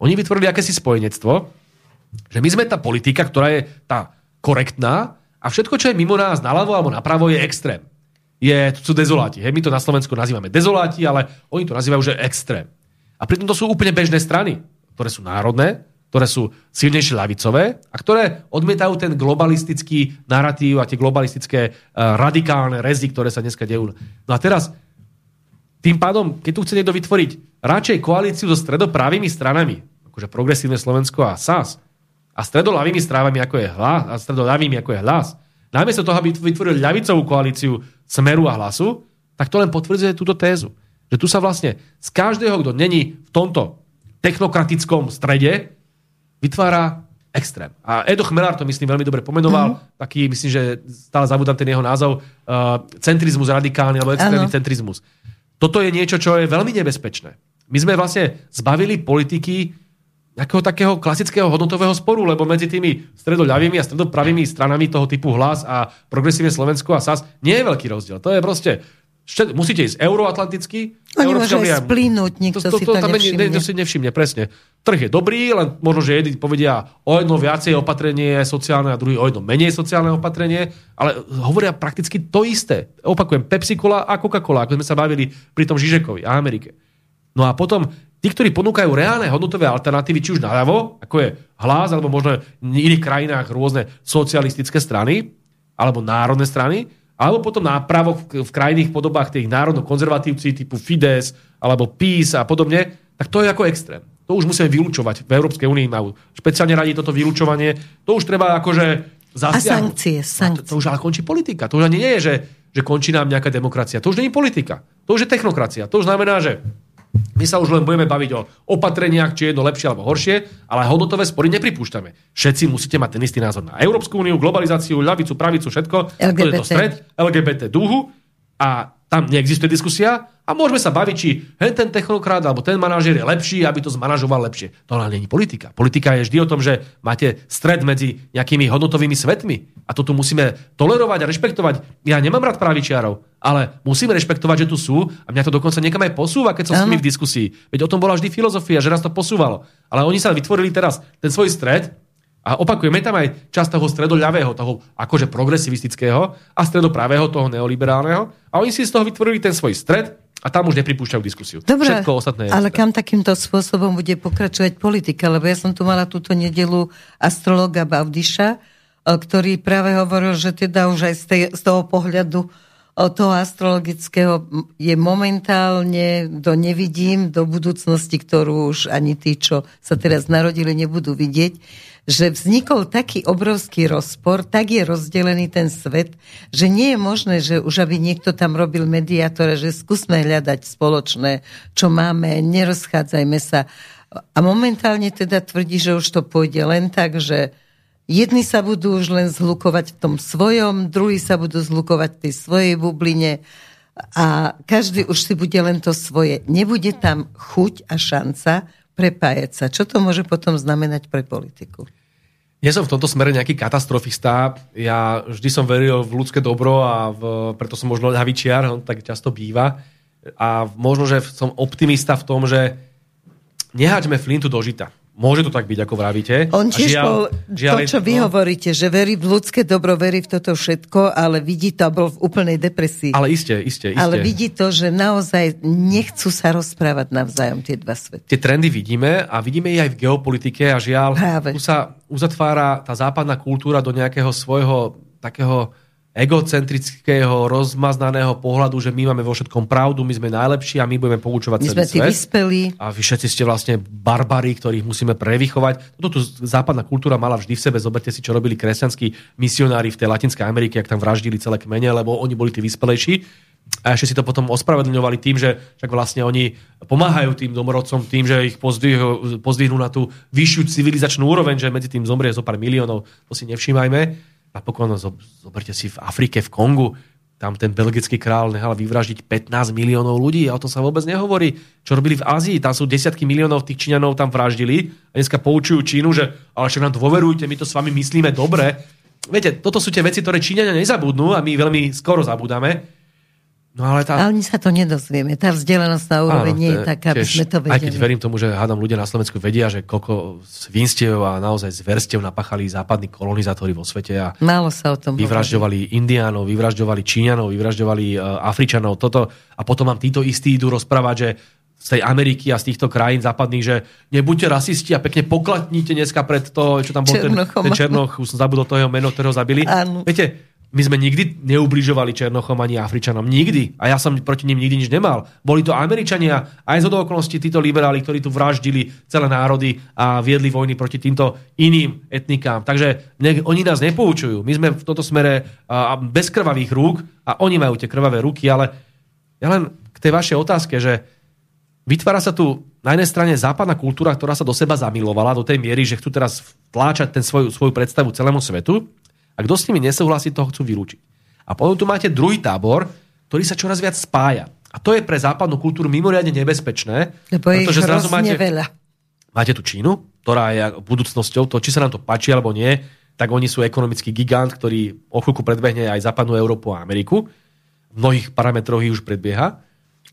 Oni vytvorili akési spojenectvo, že my sme tá politika, ktorá je tá korektná a všetko, čo je mimo nás, naľavo alebo napravo, je extrém. Je, to sú dezoláti. Hej, my to na Slovensku nazývame dezoláti, ale oni to nazývajú, že extrém. A pritom to sú úplne bežné strany, ktoré sú národné, ktoré sú silnejšie ľavicové a ktoré odmietajú ten globalistický narratív a tie globalistické uh, radikálne rezy, ktoré sa dneska dejú. No a teraz, tým pádom, keď tu chce niekto vytvoriť radšej koalíciu so stredopravými stranami, akože Progresívne Slovensko a SAS, a stredolavými stranami, ako je hlas, a stredolavými, ako je hlas, namiesto toho, aby vytvoril ľavicovú koalíciu Smeru a Hlasu, tak to len potvrdzuje túto tézu. Že tu sa vlastne z každého, kto není v tomto technokratickom strede, vytvára extrém. A Edo Chmelár to myslím veľmi dobre pomenoval, mm-hmm. taký, myslím, že stále zabudám ten jeho názov, uh, centrizmus radikálny alebo extrémny ano. centrizmus. Toto je niečo, čo je veľmi nebezpečné. My sme vlastne zbavili politiky nejakého takého klasického hodnotového sporu, lebo medzi tými stredoľavými a stredopravými stranami toho typu hlas a progresívne Slovensko a SAS nie je veľký rozdiel. To je proste musíte ísť euroatlanticky. No nemôže aj splínuť, nikto to, to, to, si to tam nevšimne. To si nevšimne, presne. Trh je dobrý, len možno, že jedni povedia o jedno viacej opatrenie sociálne a druhý o jedno menej sociálne opatrenie, ale hovoria prakticky to isté. Opakujem, Pepsi Cola a Coca-Cola, ako sme sa bavili pri tom Žižekovi a Amerike. No a potom tí, ktorí ponúkajú reálne hodnotové alternatívy, či už naľavo, ako je hlas, alebo možno v iných krajinách rôzne socialistické strany, alebo národné strany, alebo potom nápravo v, v krajných podobách tých národno-konzervatívci typu Fides alebo PIS a podobne, tak to je ako extrém. To už musíme vylúčovať. V Európskej únii majú špeciálne radi toto vylúčovanie. To už treba akože zasiahnuť. A sankcie, sankcie. To, to už ale končí politika. To už ani nie je, že, že končí nám nejaká demokracia. To už nie je politika. To už je technokracia. To už znamená, že my sa už len budeme baviť o opatreniach, či je jedno lepšie alebo horšie, ale hodnotové spory nepripúšťame. Všetci musíte mať ten istý názor na Európsku úniu, globalizáciu, ľavicu, pravicu, všetko. LGBT. To je to stred, LGBT duhu a tam neexistuje diskusia a môžeme sa baviť, či hen ten technokrát alebo ten manažer je lepší, aby to zmanažoval lepšie. To ale není politika. Politika je vždy o tom, že máte stred medzi nejakými hodnotovými svetmi a to tu musíme tolerovať a rešpektovať. Ja nemám rád pravičiarov, ale musíme rešpektovať, že tu sú a mňa to dokonca niekam aj posúva, keď som s nimi v diskusii. Veď o tom bola vždy filozofia, že nás to posúvalo. Ale oni sa vytvorili teraz ten svoj stred a opakujeme tam aj časť toho stredoľavého, toho akože progresivistického a stredopravého, toho neoliberálneho. A oni si z toho vytvorili ten svoj stred a tam už nepripúšťajú diskusiu. Dobre, Všetko ostatné je ale kam takýmto spôsobom bude pokračovať politika? Lebo ja som tu mala túto nedelu astrologa Bavdiša, e, ktorý práve hovoril, že teda už aj z, tej, z toho pohľadu toho astrologického je momentálne, to nevidím, do budúcnosti, ktorú už ani tí, čo sa teraz narodili, nebudú vidieť, že vznikol taký obrovský rozpor, tak je rozdelený ten svet, že nie je možné, že už aby niekto tam robil mediátora, že skúsme hľadať spoločné, čo máme, nerozchádzajme sa. A momentálne teda tvrdí, že už to pôjde len tak, že Jedni sa budú už len zhlukovať v tom svojom, druhí sa budú zhlukovať v tej svojej bubline a každý už si bude len to svoje. Nebude tam chuť a šanca prepájať sa. Čo to môže potom znamenať pre politiku? Nie som v tomto smere nejaký katastrofista. Ja vždy som veril v ľudské dobro a v, preto som možno ľavičiar, on tak často býva. A možno, že som optimista v tom, že nehaďme flintu do žita Môže to tak byť, ako vravíte. On tiež žiaľ, bol žiaľ, to, čo vy no, hovoríte, že verí v ľudské dobro, verí v toto všetko, ale vidí to bol v úplnej depresii. Ale iste, iste, iste. Ale vidí to, že naozaj nechcú sa rozprávať navzájom tie dva svety. Tie trendy vidíme a vidíme ich aj v geopolitike a žiaľ, Práve. tu sa uzatvára tá západná kultúra do nejakého svojho takého egocentrického, rozmaznaného pohľadu, že my máme vo všetkom pravdu, my sme najlepší a my budeme poučovať my celý sme svet. vyspelí. A vy všetci ste vlastne barbari, ktorých musíme prevychovať. Toto tu západná kultúra mala vždy v sebe. Zoberte si, čo robili kresťanskí misionári v tej Latinskej Amerike, ak tam vraždili celé kmene, lebo oni boli tí vyspelejší. A ešte si to potom ospravedlňovali tým, že však vlastne oni pomáhajú tým domorodcom tým, že ich pozdvihnú na tú vyššiu civilizačnú úroveň, že medzi tým zomrie zo pár miliónov. To si nevšímajme napokon zoberte si v Afrike, v Kongu, tam ten belgický král nehal vyvraždiť 15 miliónov ľudí a o tom sa vôbec nehovorí. Čo robili v Ázii, tam sú desiatky miliónov tých Číňanov tam vraždili a dneska poučujú Čínu, že ale však nám dôverujte, my to s vami myslíme dobre. Viete, toto sú tie veci, ktoré Číňania nezabudnú a my veľmi skoro zabudáme. No ale, tá... ale my sa to nedozvieme. Tá vzdialenosť na úroveň nie je taká, aby sme to vedeli. Aj keď verím tomu, že hádam ľudia na Slovensku vedia, že koľko svinstiev a naozaj zverstiev napachali západní kolonizátori vo svete a Málo sa o tom vyvražďovali hovorí. Indiánov, vyvražďovali Číňanov, vyvražďovali uh, Afričanov, toto. A potom vám títo istí idú rozprávať, že z tej Ameriky a z týchto krajín západných, že nebuďte rasisti a pekne poklatníte dneska pred to, čo tam bol ten, ten Černoch, už som zabudol to jeho meno, ktorého zabili. Áno. Viete, my sme nikdy neubližovali Černochom ani Afričanom. Nikdy. A ja som proti nim nikdy nič nemal. Boli to Američania, aj z okolností títo liberáli, ktorí tu vraždili celé národy a viedli vojny proti týmto iným etnikám. Takže oni nás nepoučujú. My sme v tomto smere bez krvavých rúk a oni majú tie krvavé ruky, ale ja len k tej vašej otázke, že vytvára sa tu na jednej strane západná kultúra, ktorá sa do seba zamilovala do tej miery, že chcú teraz tláčať ten svoju, svoju predstavu celému svetu a kto s nimi nesúhlasí, toho chcú vylúčiť. A potom tu máte druhý tábor, ktorý sa čoraz viac spája. A to je pre západnú kultúru mimoriadne nebezpečné. Lebo pretože zrazu máte, veľa. máte tú Čínu, ktorá je budúcnosťou, to, či sa nám to páči alebo nie, tak oni sú ekonomický gigant, ktorý o chvíľku predbehne aj západnú Európu a Ameriku. V mnohých parametroch ich už predbieha.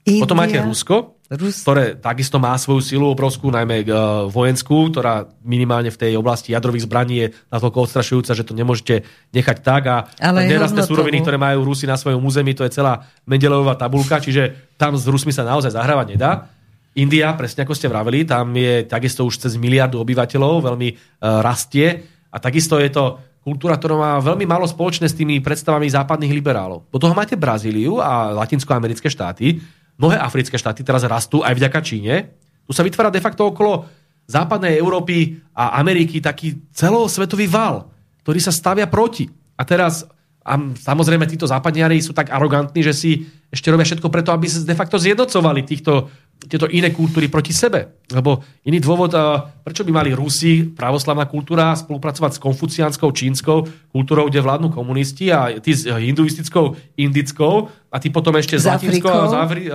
India. Potom máte Rusko, Rus... ktoré takisto má svoju silu obrovskú, najmä uh, vojenskú, ktorá minimálne v tej oblasti jadrových zbraní je natoľko odstrašujúca, že to nemôžete nechať tak a Ale nerastné súroviny, ktoré majú Rusi na svojom území, to je celá Mendelová tabulka, čiže tam s Rusmi sa naozaj zahrávať nedá. India, presne ako ste vraveli, tam je takisto už cez miliardu obyvateľov, veľmi uh, rastie a takisto je to kultúra, ktorá má veľmi málo spoločné s tými predstavami západných liberálov. Potom máte Brazíliu a latinskoamerické štáty, mnohé africké štáty teraz rastú aj vďaka Číne. Tu sa vytvára de facto okolo západnej Európy a Ameriky taký celosvetový val, ktorý sa stavia proti. A teraz a samozrejme títo západniari sú tak arogantní, že si ešte robia všetko preto, aby sa de facto zjednocovali týchto tieto iné kultúry proti sebe. Lebo iný dôvod, prečo by mali Rusi, pravoslavná kultúra, spolupracovať s konfuciánskou čínskou kultúrou, kde vládnu komunisti a tí s hinduistickou indickou a tí potom ešte s latinskou z Afri-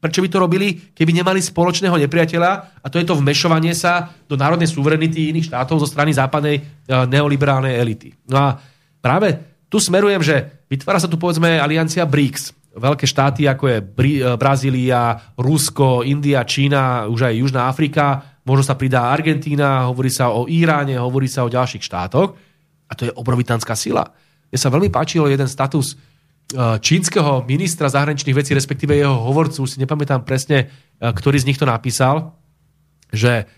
Prečo by to robili, keby nemali spoločného nepriateľa a to je to vmešovanie sa do národnej suverenity iných štátov zo strany západnej neoliberálnej elity. No a práve tu smerujem, že vytvára sa tu povedzme aliancia BRICS, veľké štáty, ako je e, Brazília, Rusko, India, Čína, už aj Južná Afrika, možno sa pridá Argentína, hovorí sa o Iráne, hovorí sa o ďalších štátoch. A to je obrovitánska sila. Mne sa veľmi páčil jeden status e, čínskeho ministra zahraničných vecí, respektíve jeho hovorcu, už si nepamätám presne, e, ktorý z nich to napísal, že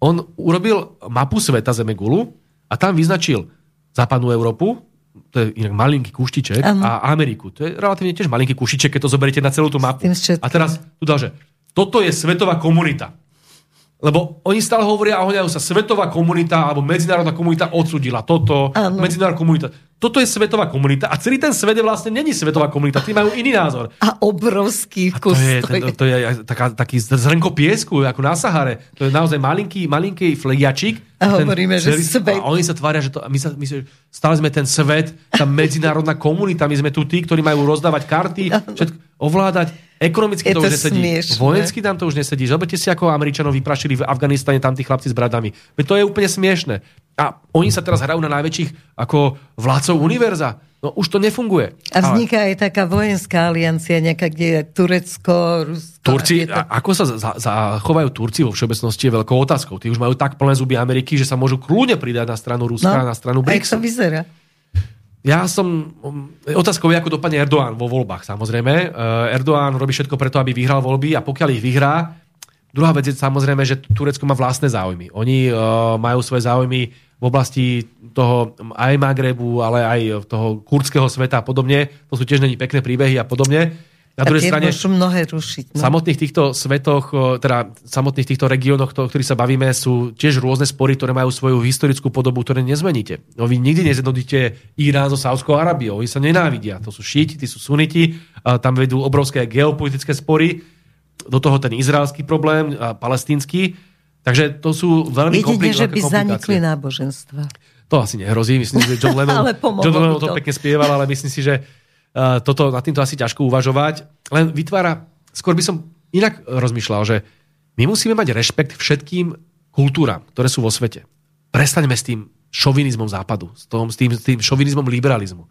on urobil mapu sveta Zemegulu a tam vyznačil západnú Európu, to je inak malinký kuštiček ano. a Ameriku. To je relatívne tiež malinký kuštiček, keď to zoberiete na celú tú mapu. A teraz tu dá, že toto je svetová komunita. Lebo oni stále hovoria a hoňajú sa svetová komunita alebo medzinárodná komunita odsudila toto, ano. medzinárodná komunita. Toto je svetová komunita a celý ten svet je vlastne není svetová komunita, tí majú iný názor. A obrovský kus. to je, ten, to je taká, taký zrnko piesku, ako na Sahare. To je naozaj malinký, malinký flegiačik. A hovoríme, že svet. A oni sa tvária, že to, my, sa, my sa, stále sme ten svet, tá medzinárodná komunita, my sme tu tí, ktorí majú rozdávať karty, [LAUGHS] všetko, ovládať Ekonomicky to, to už nesedí. Vojensky tam to už nesedí. Zoberte si, ako Američanov vyprašili v Afganistane tam tí chlapci s bradami. Veď to je úplne smiešne. A oni sa teraz hrajú na najväčších ako vládcov univerza. No už to nefunguje. A vzniká Ale... aj taká vojenská aliancia, nejaká, kde je Turecko, Rusko. Turci, to... ako sa zachovajú Turci vo všeobecnosti je veľkou otázkou. Tí už majú tak plné zuby Ameriky, že sa môžu kľudne pridať na stranu Ruska no, na stranu BRICS. A to vyzerá? Ja som... Otázkou je, ako dopadne Erdoğan vo voľbách, samozrejme. Eh, Erdoğan robí všetko preto, aby vyhral voľby a pokiaľ ich vyhrá, druhá vec je samozrejme, že Turecko má vlastné záujmy. Oni uh, majú svoje záujmy v oblasti toho aj Magrebu, ale aj toho kurdského sveta a podobne. To sú tiež není pekné príbehy a podobne. Na druhej strane, mnohé rušiť. No. samotných týchto svetoch, teda samotných týchto regiónoch, o ktorých sa bavíme, sú tiež rôzne spory, ktoré majú svoju historickú podobu, ktoré nezmeníte. No, vy nikdy nezjednotíte Irán so Saudskou Arabiou. Oni sa nenávidia. To sú šíti, tí sú suniti, tam vedú obrovské geopolitické spory. Do toho ten izraelský problém, a palestínsky. Takže to sú veľmi komplikované že by zanikli náboženstva. To asi nehrozí. Myslím, že John [LAUGHS] Lennon, John Lennon to pekne spieval, ale myslím si, že toto, nad týmto asi ťažko uvažovať. Len vytvára, skôr by som inak rozmýšľal, že my musíme mať rešpekt všetkým kultúram, ktoré sú vo svete. Prestaňme s tým šovinizmom západu, s, tom, s, tým, s tým šovinizmom liberalizmu.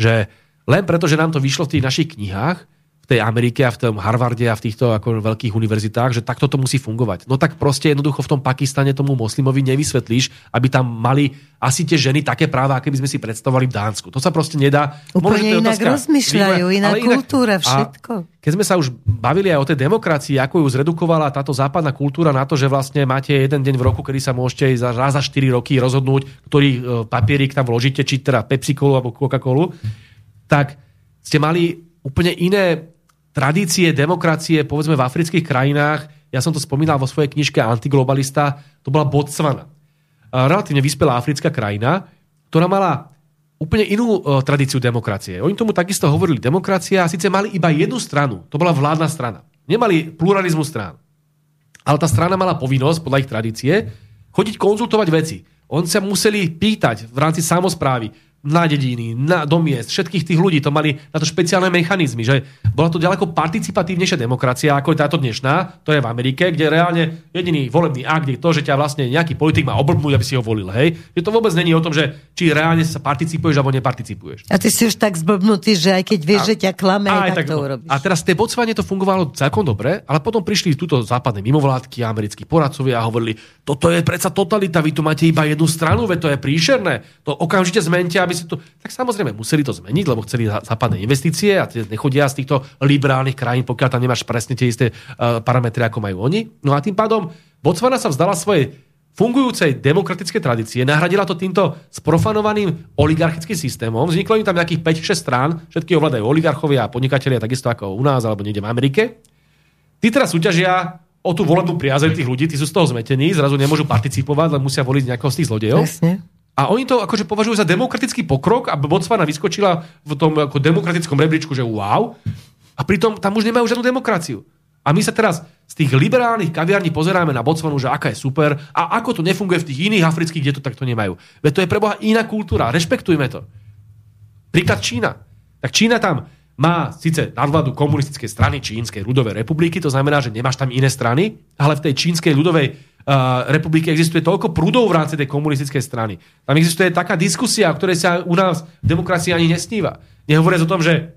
Že len preto, že nám to vyšlo v tých našich knihách, tej Amerike a v tom Harvarde a v týchto ako veľkých univerzitách, že takto to musí fungovať. No tak proste jednoducho v tom Pakistane tomu moslimovi nevysvetlíš, aby tam mali asi tie ženy také práva, aké by sme si predstavovali v Dánsku. To sa proste nedá. Úplne Možno, inak rozmýšľajú, iná kultúra, všetko. Keď sme sa už bavili aj o tej demokracii, ako ju zredukovala táto západná kultúra na to, že vlastne máte jeden deň v roku, kedy sa môžete za, raz za 4 roky rozhodnúť, ktorý e, papierik tam vložíte, či teda Pepsi Colu alebo Coca-Colu, tak ste mali úplne iné tradície demokracie, povedzme v afrických krajinách, ja som to spomínal vo svojej knižke Antiglobalista, to bola Botswana. Relatívne vyspelá africká krajina, ktorá mala úplne inú uh, tradíciu demokracie. Oni tomu takisto hovorili demokracia a síce mali iba jednu stranu, to bola vládna strana. Nemali pluralizmu strán. Ale tá strana mala povinnosť, podľa ich tradície, chodiť konzultovať veci. Oni sa museli pýtať v rámci samozprávy, na dediny, na, do miest, všetkých tých ľudí. To mali na to špeciálne mechanizmy, že bola to ďaleko participatívnejšia demokracia, ako je táto dnešná, to je v Amerike, kde reálne jediný volebný akt je to, že ťa vlastne nejaký politik má oblbnúť, aby si ho volil. Hej? Že to vôbec není o tom, že či reálne sa participuješ alebo neparticipuješ. A ty si už tak zblbnutý, že aj keď vieš, a, že ťa klame, aj, tak, tak to urobíš. A teraz tej Botsvane to fungovalo celkom dobre, ale potom prišli túto západné mimovládky, americkí poradcovia a hovorili, toto je predsa totalita, vy tu máte iba jednu stranu, veď to je príšerné. To okamžite zmente, aby si to... Tak samozrejme museli to zmeniť, lebo chceli západné investície a tie nechodia z týchto liberálnych krajín, pokiaľ tam nemáš presne tie isté uh, parametre, ako majú oni. No a tým pádom Botswana sa vzdala svojej fungujúcej demokratickej tradície, nahradila to týmto sprofanovaným oligarchickým systémom. Vzniklo im tam nejakých 5-6 strán, všetky ovládajú oligarchovia a podnikatelia, takisto ako u nás alebo niekde v Amerike. Tí teraz súťažia o tú volebnú priazeň tých ľudí, tí sú z toho zmetení, zrazu nemôžu participovať, len musia voliť nejakého z tých zlodejov. Presne. A oni to akože považujú za demokratický pokrok a Botswana vyskočila v tom ako demokratickom rebríčku, že wow. A pritom tam už nemajú žiadnu demokraciu. A my sa teraz z tých liberálnych kaviarní pozeráme na Botswanu, že aká je super a ako to nefunguje v tých iných afrických, kde to takto nemajú. Veď to je preboha iná kultúra, rešpektujme to. Príklad Čína. Tak Čína tam má síce nadvládu komunistickej strany Čínskej ľudovej republiky, to znamená, že nemáš tam iné strany, ale v tej Čínskej ľudovej republiky existuje toľko prúdov v rámci tej komunistickej strany. Tam existuje taká diskusia, o ktorej sa u nás v demokracii ani nesníva. Nehovoriac o tom, že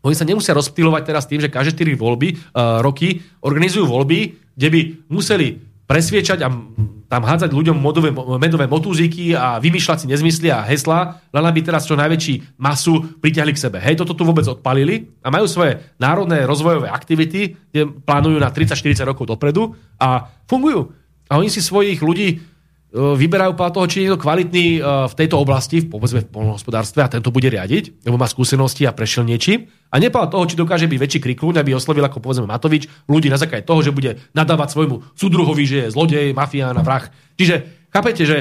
oni sa nemusia rozptýlovať teraz tým, že každé 4 voľby, uh, roky organizujú voľby, kde by museli presviečať a tam hádzať ľuďom modové, medové motúziky a vymýšľať si nezmysly a hesla, len aby teraz čo najväčší masu pritiahli k sebe. Hej, toto tu vôbec odpalili a majú svoje národné rozvojové aktivity, kde plánujú na 30-40 rokov dopredu a fungujú. A oni si svojich ľudí e, vyberajú podľa toho, či je niekto kvalitný e, v tejto oblasti, v, povedzme v polnohospodárstve a tento bude riadiť, lebo má skúsenosti a prešiel niečím. A nepodľa toho, či dokáže byť väčší krikľúň, aby oslovil ako povedzme Matovič ľudí na základe toho, že bude nadávať svojmu súdruhovi, že je zlodej, mafián a vrah. Čiže chápete, že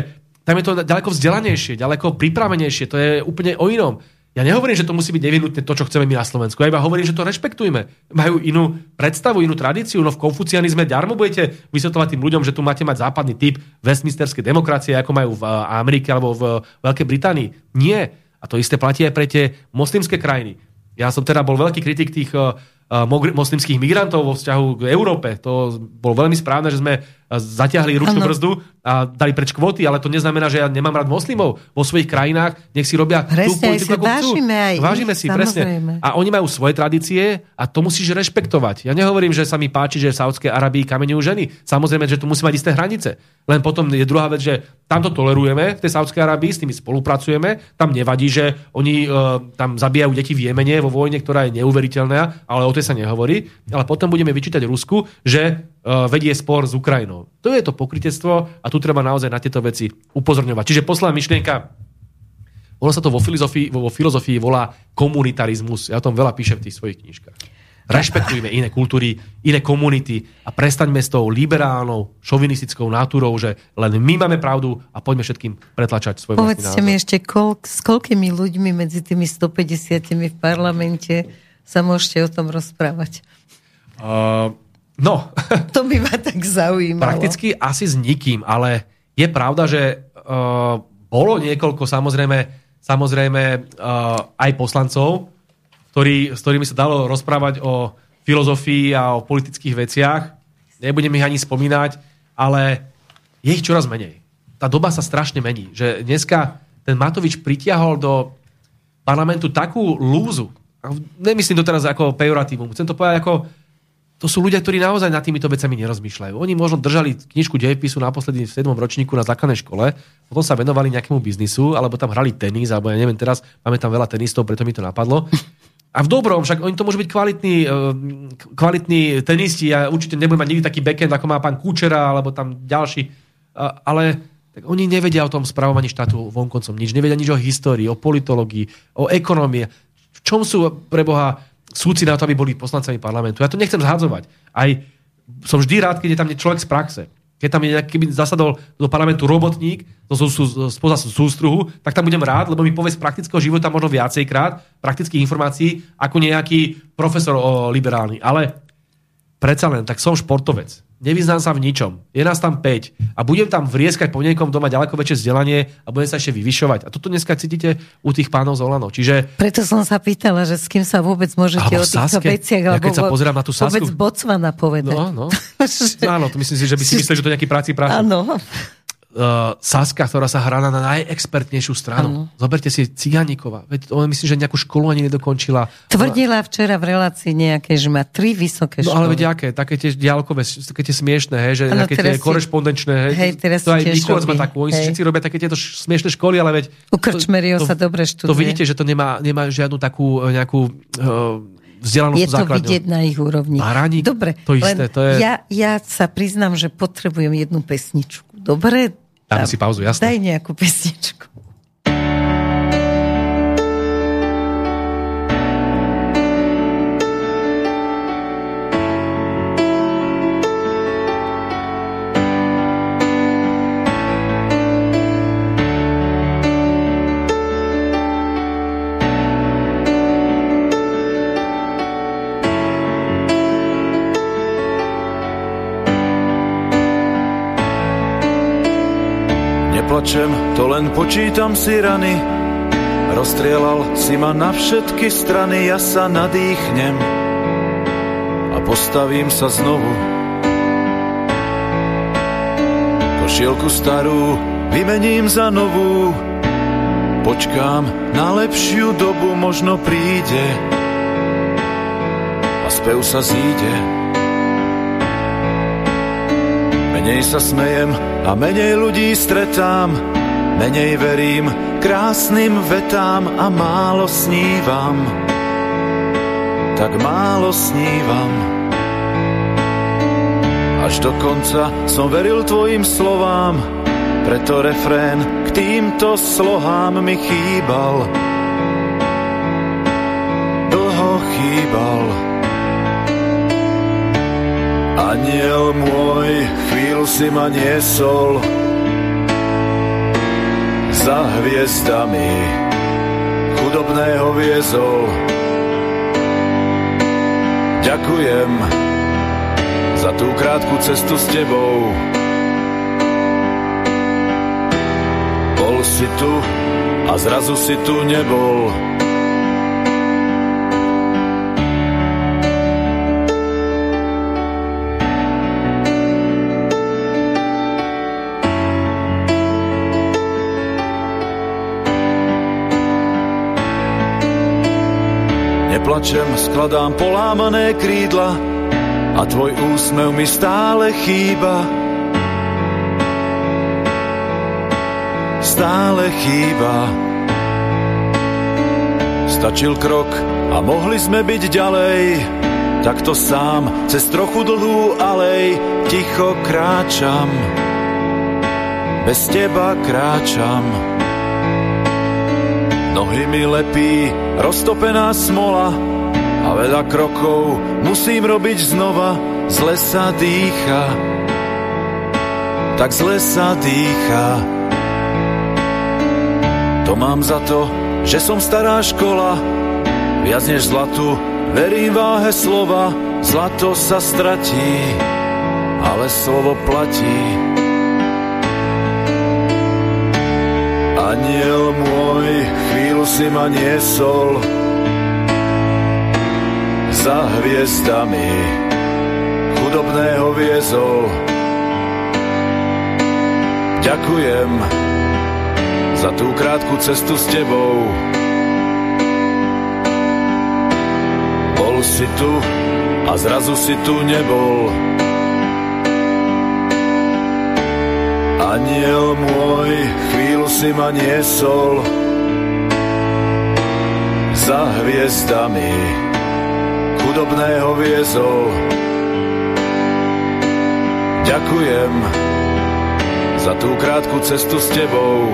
tam je to ďaleko vzdelanejšie, ďaleko pripravenejšie, to je úplne o inom. Ja nehovorím, že to musí byť nevyhnutné to, čo chceme my na Slovensku. Ja iba hovorím, že to rešpektujme. Majú inú predstavu, inú tradíciu. No v konfucianizme ďarmo budete vysvetľovať tým ľuďom, že tu máte mať západný typ westminsterskej demokracie, ako majú v Amerike alebo v Veľkej Británii. Nie. A to isté platí aj pre tie moslimské krajiny. Ja som teda bol veľký kritik tých uh, moslimských migrantov vo vzťahu k Európe. To bolo veľmi správne, že sme zatiahli ručnú ano. brzdu a dali preč kvóty, ale to neznamená, že ja nemám rád moslimov vo svojich krajinách, nech si robia presne, tú politiku, ako vážime Aj vážime ich, si, samozrejme. presne. A oni majú svoje tradície a to musíš rešpektovať. Ja nehovorím, že sa mi páči, že v Saudskej Arabii kameňujú ženy. Samozrejme, že tu musí mať isté hranice. Len potom je druhá vec, že tam to tolerujeme v tej Saudskej Arabii, s nimi spolupracujeme, tam nevadí, že oni uh, tam zabíjajú deti v Jemene vo vojne, ktorá je neuveriteľná, ale o tej sa nehovorí. Ale potom budeme vyčítať Rusku, že uh, vedie spor s Ukrajinou. To je to pokritectvo a tu treba naozaj na tieto veci upozorňovať. Čiže posledná myšlienka, ono sa to vo filozofii, vo filozofii volá komunitarizmus. Ja o tom veľa píšem v tých svojich knižkách. Rešpektujme iné kultúry, iné komunity a prestaňme s tou liberálnou, šovinistickou natúrou, že len my máme pravdu a poďme všetkým pretlačať svoj Povedzte mi ešte, koľk, s koľkými ľuďmi medzi tými 150 v parlamente sa môžete o tom rozprávať? Uh, no. [LAUGHS] to by ma tak zaujímalo. Prakticky asi s nikým, ale je pravda, že uh, bolo niekoľko samozrejme, samozrejme uh, aj poslancov, ktorý, s ktorými sa dalo rozprávať o filozofii a o politických veciach. Nebudem ich ani spomínať, ale je ich čoraz menej. Tá doba sa strašne mení. Že dneska ten Matovič pritiahol do parlamentu takú lúzu. Nemyslím to teraz ako pejoratívum. Chcem to povedať ako to sú ľudia, ktorí naozaj nad týmito vecami nerozmýšľajú. Oni možno držali knižku dejepisu naposledy v 7. ročníku na základnej škole, potom sa venovali nejakému biznisu, alebo tam hrali tenis, alebo ja neviem, teraz máme tam veľa tenistov, preto mi to napadlo. A v dobrom, však oni to môžu byť kvalitní, eh, kvalitní tenisti a určite nebudú mať nikdy taký backend, ako má pán Kučera alebo tam ďalší. Ale tak oni nevedia o tom spravovaní štátu vonkoncom nič. Nevedia nič o histórii, o politológii, o ekonomii. Čom sú pre Boha súci na to, aby boli poslancami parlamentu? Ja to nechcem zhadzovať. Aj som vždy rád, keď je tam človek z praxe keď tam je nejaký, keby zasadol do parlamentu robotník spoza sústruhu, tak tam budem rád, lebo mi povie z praktického života možno viacejkrát praktických informácií ako nejaký profesor o liberálny. Ale predsa len, tak som športovec nevyznám sa v ničom. Je nás tam 5 a budem tam vrieskať po niekom, kto má ďaleko väčšie vzdelanie a budem sa ešte vyvyšovať. A toto dneska cítite u tých pánov z Olano. Čiže... Preto som sa pýtala, že s kým sa vôbec môžete alebo o týchto Saske. veciach, ja keď sa pozerám na tú Sasku... vôbec Botswana povedať. No, [LAUGHS] no. Áno, to myslím si, že by si myslel, že to nejaký práci práci. Áno uh, Saska, ktorá sa hrá na najexpertnejšiu stranu. Ano. Zoberte si Ciganíkova. Veď on myslím, že nejakú školu ani nedokončila. Tvrdila včera v relácii nejaké, že má tri vysoké školy. No ale veď aké? Také tie diálkové, také tie smiešné, hej, že ano, nejaké tie korešpondenčné. Hej, hej teraz to aj Mikulec má takú. Oni všetci robia také tieto smiešné školy, ale veď... U Krčmerio sa dobre študuje. To vidíte, že to nemá, nemá žiadnu takú eh, nejakú uh, vzdelanú Je to základňu. vidieť na ich úrovni. Raník, Dobre, to isté, to je... ja, ja sa priznám, že potrebujem jednu pesničku. Dobre, Dáme si pauzu, jasne. Daj nejakú pesničku. Len počítam si rany. Rozstrielal si ma na všetky strany, ja sa nadýchnem a postavím sa znovu. Košielku starú vymením za novú, počkám na lepšiu dobu, možno príde a spev sa zíde. Menej sa smejem a menej ľudí stretám, menej verím krásnym vetám a málo snívam, tak málo snívam. Až do konca som veril tvojim slovám, preto refrén k týmto slohám mi chýbal. Dlho chýbal. Aniel môj, chvíľu si ma niesol za hviezdami, chudobného viezol. Ďakujem za tú krátku cestu s tebou. Bol si tu a zrazu si tu nebol. Neplačem, skladám polámané krídla a tvoj úsmev mi stále chýba. Stále chýba. Stačil krok a mohli sme byť ďalej, takto sám cez trochu dlhú alej ticho kráčam. Bez teba kráčam. Nohy mi lepí roztopená smola a veľa krokov musím robiť znova. Zle sa dýcha, tak zle sa dýcha. To mám za to, že som stará škola, viac než zlatu, verím váhe slova, zlato sa stratí, ale slovo platí. Aniel môj, chvíľu si ma niesol za hviezdami, chudobného viezol. Ďakujem za tú krátku cestu s tebou. Bol si tu a zrazu si tu nebol. Aniel môj, chvíľu si ma niesol za hviezdami, chudobného viezol. Ďakujem za tú krátku cestu s tebou.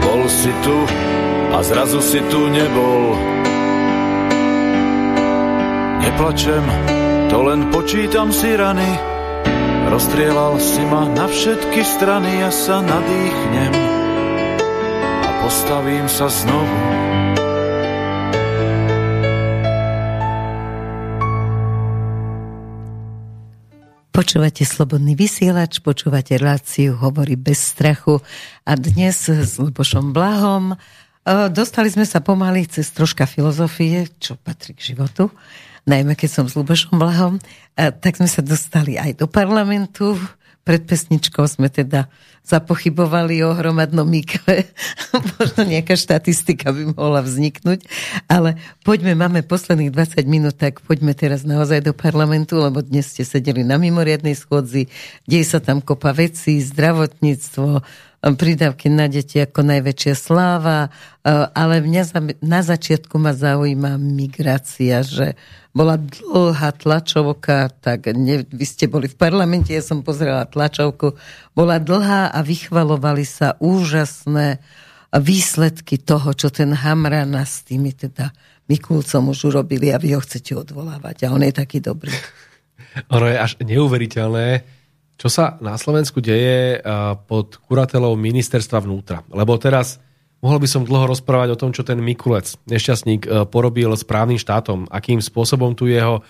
Bol si tu a zrazu si tu nebol. Neplačem, to len počítam si rany, Rozstrielal si ma na všetky strany, ja sa nadýchnem a postavím sa znovu. Počúvate Slobodný vysielač, počúvate reláciu Hovorí bez strachu a dnes s Lubošom Blahom e, dostali sme sa pomaly cez troška filozofie, čo patrí k životu najmä keď som s Lubošom Blahom, tak sme sa dostali aj do parlamentu. Pred pesničkou sme teda zapochybovali o hromadnom mikve. [LAUGHS] Možno nejaká štatistika by mohla vzniknúť. Ale poďme, máme posledných 20 minút, tak poďme teraz naozaj do parlamentu, lebo dnes ste sedeli na mimoriadnej schôdzi, deje sa tam kopa vecí, zdravotníctvo, prídavky na deti ako najväčšia sláva, ale mňa na začiatku ma zaujíma migrácia, že bola dlhá tlačovka, tak ne, vy ste boli v parlamente, ja som pozrela tlačovku, bola dlhá a vychvalovali sa úžasné výsledky toho, čo ten Hamrana s tými teda Mikulcom už urobili a vy ho chcete odvolávať a on je taký dobrý. [LAUGHS] Ono je až neuveriteľné, čo sa na Slovensku deje pod kuratelou ministerstva vnútra. Lebo teraz Mohol by som dlho rozprávať o tom, čo ten Mikulec, nešťastník, e, porobil s právnym štátom, akým spôsobom tu jeho e,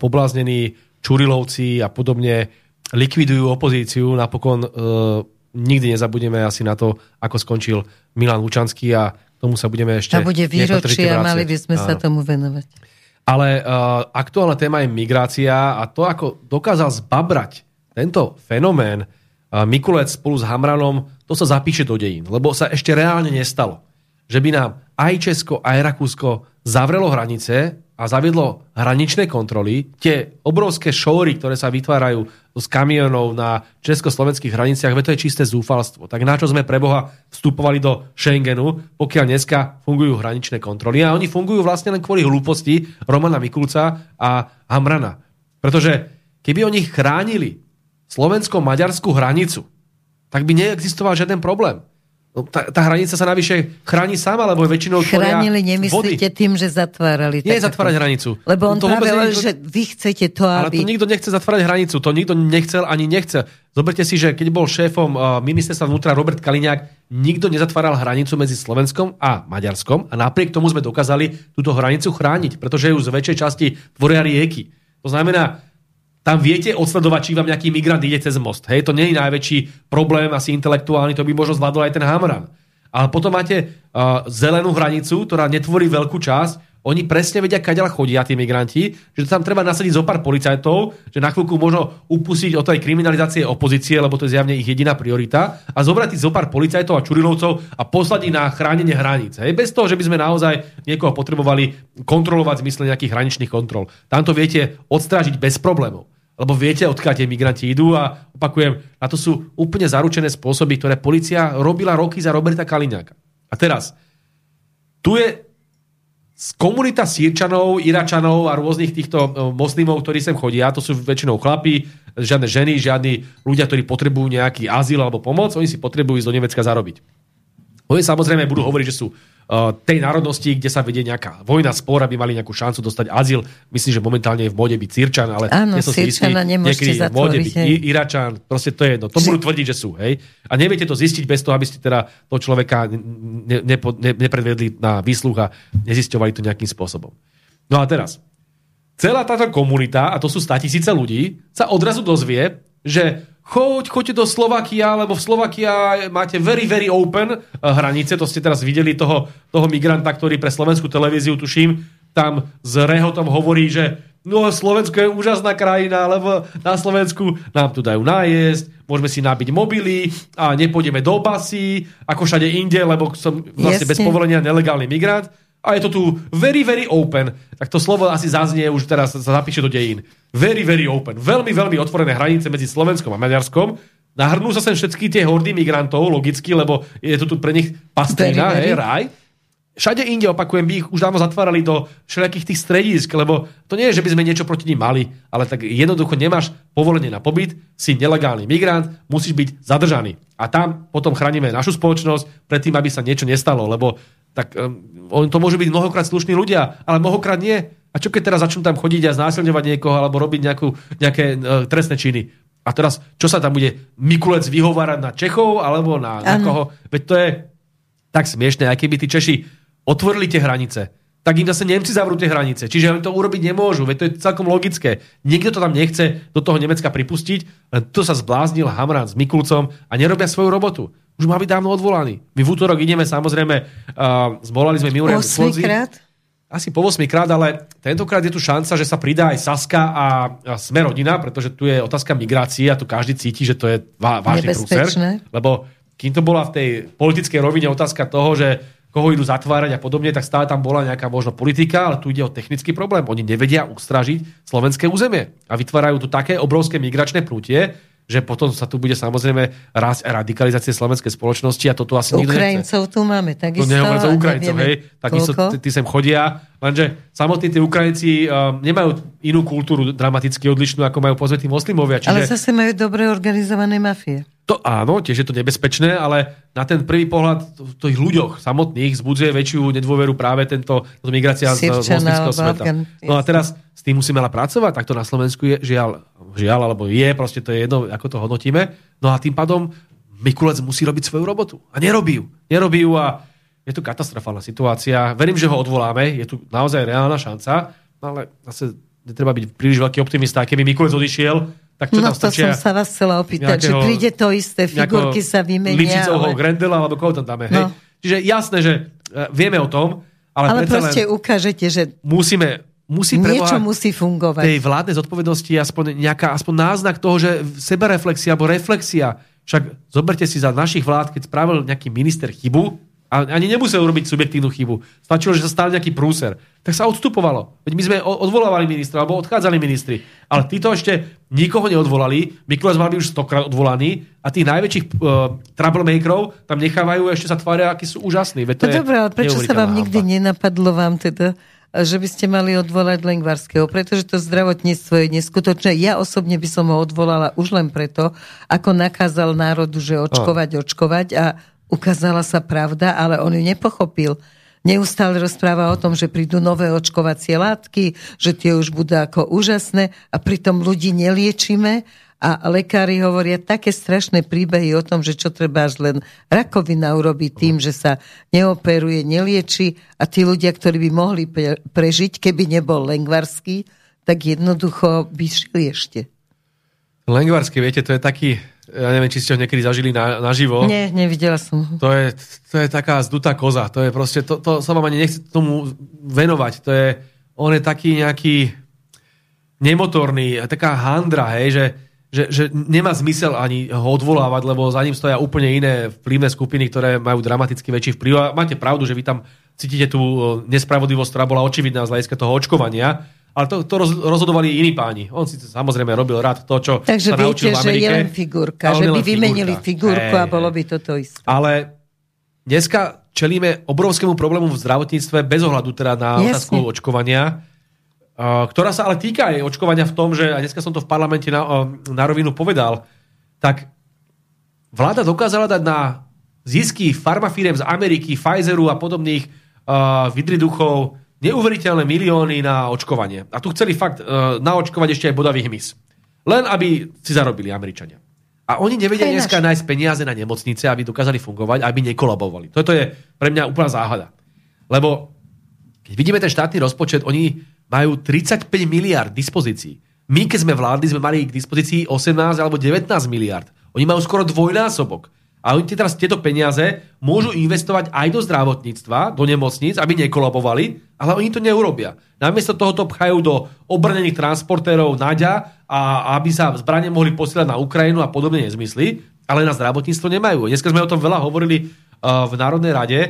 pobláznení Čurilovci a podobne likvidujú opozíciu. Napokon e, nikdy nezabudeme asi na to, ako skončil Milan Lučanský a tomu sa budeme ešte... A bude výročie a mali by sme sa tomu venovať. Ale uh, aktuálna téma je migrácia a to, ako dokázal zbabrať tento fenomén, Mikulec spolu s Hamranom, to sa zapíše do dejín, lebo sa ešte reálne nestalo, že by nám aj Česko, aj Rakúsko zavrelo hranice a zaviedlo hraničné kontroly. Tie obrovské šóry, ktoré sa vytvárajú z kamionov na československých hraniciach, to je čisté zúfalstvo. Tak na čo sme pre Boha vstupovali do Schengenu, pokiaľ dneska fungujú hraničné kontroly. A oni fungujú vlastne len kvôli hlúposti Romana Mikulca a Hamrana. Pretože keby oni chránili slovensko-maďarskú hranicu, tak by neexistoval žiaden problém. No, tá, tá hranica sa navyše chráni sama, lebo väčšinou Chránili, nemyslíte vody. tým, že zatvárali? Nie zatvárať hranicu. Lebo on to práve hovorí, že vy chcete to, aby... Ale to nikto nechce zatvárať hranicu, to nikto nechcel ani nechce. Zoberte si, že keď bol šéfom ministerstva vnútra Robert Kaliňák, nikto nezatváral hranicu medzi Slovenskom a Maďarskom a napriek tomu sme dokázali túto hranicu chrániť, pretože ju z väčšej časti tvoria rieky. To znamená, tam viete odsledovať, či vám nejaký migrant ide cez most. Hej, to nie je najväčší problém, asi intelektuálny, to by možno zvládol aj ten Hamran. Ale potom máte uh, zelenú hranicu, ktorá netvorí veľkú časť oni presne vedia, kaďal chodia tí migranti, že tam treba nasadiť zo pár policajtov, že na chvíľku možno upustiť od tej kriminalizácie opozície, lebo to je zjavne ich jediná priorita, a zobrať zo pár policajtov a čurilovcov a poslať ich na chránenie hraníc. Hej? Bez toho, že by sme naozaj niekoho potrebovali kontrolovať v zmysle nejakých hraničných kontrol. Tam to viete odstrážiť bez problémov. Lebo viete, odkiaľ tie migranti idú a opakujem, na to sú úplne zaručené spôsoby, ktoré policia robila roky za Roberta Kaliňáka. A teraz, tu je komunita sírčanov, iračanov a rôznych týchto e, moslimov, ktorí sem chodia, to sú väčšinou chlapí, žiadne ženy, žiadni ľudia, ktorí potrebujú nejaký azyl alebo pomoc, oni si potrebujú ísť do Nemecka zarobiť. Oni samozrejme budú hovoriť, že sú uh, tej národnosti, kde sa vedie nejaká vojna, spor, aby mali nejakú šancu dostať azyl. Myslím, že momentálne je v mode byť Sýrčan, ale Áno, nie som si istý, niekedy je v mode byť. Iračan, proste to je jedno. To budú tvrdiť, že sú. Hej? A neviete to zistiť bez toho, aby ste teda toho človeka ne, ne, ne, nepredvedli na výsluch a nezisťovali to nejakým spôsobom. No a teraz, celá táto komunita, a to sú statisíce ľudí, sa odrazu dozvie, že choď, choďte do Slovakia, lebo v Slovakia máte very, very open eh, hranice, to ste teraz videli toho, toho migranta, ktorý pre slovenskú televíziu, tuším, tam s rehotom hovorí, že no Slovensko je úžasná krajina, lebo na Slovensku nám tu dajú nájsť, môžeme si nabiť mobily a nepôjdeme do basy, ako všade inde, lebo som vlastne Jasne. bez povolenia nelegálny migrant a je to tu very, very open. Tak to slovo asi zaznie, už teraz sa zapíše do dejín. Very, very open. Veľmi, veľmi otvorené hranice medzi Slovenskom a Maďarskom. Nahrnú sa sem všetky tie hordy migrantov, logicky, lebo je to tu pre nich pastrina, hej, raj. Všade inde, opakujem, by ich už dávno zatvárali do všelijakých tých stredísk, lebo to nie je, že by sme niečo proti nim mali, ale tak jednoducho nemáš povolenie na pobyt, si nelegálny migrant, musíš byť zadržaný. A tam potom chránime našu spoločnosť pred tým, aby sa niečo nestalo, lebo tak um, to môžu byť mnohokrát slušní ľudia, ale mnohokrát nie. A čo keď teraz začnú tam chodiť a znásilňovať niekoho alebo robiť nejakú, nejaké uh, trestné činy? A teraz, čo sa tam bude Mikulec vyhovárať na Čechov alebo na, na koho? Veď to je tak smiešne, aj keby tí Češi otvorili tie hranice, tak im zase Nemci zavrú tie hranice. Čiže oni to urobiť nemôžu, veď to je celkom logické. Nikto to tam nechce do toho Nemecka pripustiť, len to sa zbláznil Hamran s Mikulcom a nerobia svoju robotu už mal byť dávno odvolaný. My v útorok ideme, samozrejme, uh, zvolali sme schôdzi. Asi po 8 krát, ale tentokrát je tu šanca, že sa pridá aj Saska a, a Sme rodina, pretože tu je otázka migrácie a tu každý cíti, že to je vá, vážny prúser. Lebo kým to bola v tej politickej rovine otázka toho, že koho idú zatvárať a podobne, tak stále tam bola nejaká možno politika, ale tu ide o technický problém. Oni nevedia ustražiť slovenské územie a vytvárajú tu také obrovské migračné prútie, že potom sa tu bude samozrejme rásť radikalizácie slovenskej spoločnosti a toto asi nikto Ukrajincov nechce. tu máme, takisto. To nehovorím o Ukrajincov, hej, takisto tí sem chodia, lenže samotní tí Ukrajinci um, nemajú inú kultúru dramaticky odlišnú, ako majú pozve tí moslimovia. Čiže... Ale zase majú dobre organizované mafie. To áno, tiež je to nebezpečné, ale na ten prvý pohľad v tých ľuďoch samotných zbudzuje väčšiu nedôveru práve tento, tento migrácia z, z moslimského sveta. No a teraz s tým musíme ale pracovať, tak to na Slovensku je žiaľ, žiaľ, alebo je, proste to je jedno, ako to hodnotíme. No a tým pádom Mikulec musí robiť svoju robotu. A nerobí ju. Nerobí ju a je tu katastrofálna situácia. Verím, že ho odvoláme, je tu naozaj reálna šanca, ale zase netreba byť príliš veľký optimista. Keby Mikulec odišiel, tak čo no tam to som sa vás chcela opýtať, že príde to isté, figurky sa vymenia. Lipšicovho ale... Grendela, alebo koho tam dáme. No. Hej? Čiže jasné, že uh, vieme o tom, ale, ale proste ukážete, že musíme, musí niečo musí fungovať. tej vládnej zodpovednosti aspoň nejaká, aspoň náznak toho, že sebereflexia alebo reflexia. Však zoberte si za našich vlád, keď spravil nejaký minister chybu, a ani nemusel urobiť subjektívnu chybu. Stačilo, že sa stal nejaký prúser. Tak sa odstupovalo. Veď my sme odvolávali ministra, alebo odchádzali ministri. Ale títo ešte nikoho neodvolali. Mikuláš mal byť už stokrát odvolaný a tých najväčších uh, troublemakerov tam nechávajú ešte sa tvária, akí sú úžasní. Veď to no dobré, ale prečo sa vám nikdy hamba. nenapadlo vám teda že by ste mali odvolať Lengvarského, pretože to zdravotníctvo je neskutočné. Ja osobne by som ho odvolala už len preto, ako nakázal národu, že očkovať, očkovať a ukázala sa pravda, ale on ju nepochopil. Neustále rozpráva o tom, že prídu nové očkovacie látky, že tie už budú ako úžasné a pritom ľudí neliečíme a lekári hovoria také strašné príbehy o tom, že čo treba až len rakovina urobiť tým, že sa neoperuje, nelieči a tí ľudia, ktorí by mohli prežiť, keby nebol lengvarský, tak jednoducho by šli ešte. Lengvarský, viete, to je taký, ja neviem, či ste ho niekedy zažili na, naživo. Nie, nevidela som ho. To je, to je taká zdutá koza. To je proste, to, to sa vám ani nechce tomu venovať. To je, on je taký nejaký nemotorný, taká handra, hej, že, že, že nemá zmysel ani ho odvolávať, lebo za ním stoja úplne iné vplyvné skupiny, ktoré majú dramaticky väčší vplyv. A máte pravdu, že vy tam cítite tú nespravodlivosť, ktorá bola očividná z hľadiska toho očkovania ale to, to rozhodovali iní páni. On si samozrejme robil rád to, čo Takže sa naučil viete, v Amerike. že je len figurka, že by vymenili figurku hey, a bolo by toto isté. Ale dneska čelíme obrovskému problému v zdravotníctve bez ohľadu teda na Jasne. otázku očkovania, ktorá sa ale týka aj očkovania v tom, že, a dneska som to v parlamente na, na rovinu povedal, tak vláda dokázala dať na zisky farmafírem z Ameriky, Pfizeru a podobných uh, vidriduchov neuveriteľné milióny na očkovanie. A tu chceli fakt uh, naočkovať ešte aj bodavý hmyz. Len aby si zarobili Američania. A oni nevedia Hej, dneska nájsť peniaze na nemocnice, aby dokázali fungovať, aby nekolabovali. Toto je pre mňa úplná záhada. Lebo keď vidíme ten štátny rozpočet, oni majú 35 miliard dispozícií. My, keď sme vládli, sme mali k dispozícii 18 alebo 19 miliard. Oni majú skoro dvojnásobok. A oni teraz tieto peniaze môžu investovať aj do zdravotníctva, do nemocníc, aby nekolabovali, ale oni to neurobia. Namiesto toho to pchajú do obrnených transportérov Naďa a aby sa zbranie mohli posielať na Ukrajinu a podobne nezmysly, ale na zdravotníctvo nemajú. Dneska sme o tom veľa hovorili uh, v Národnej rade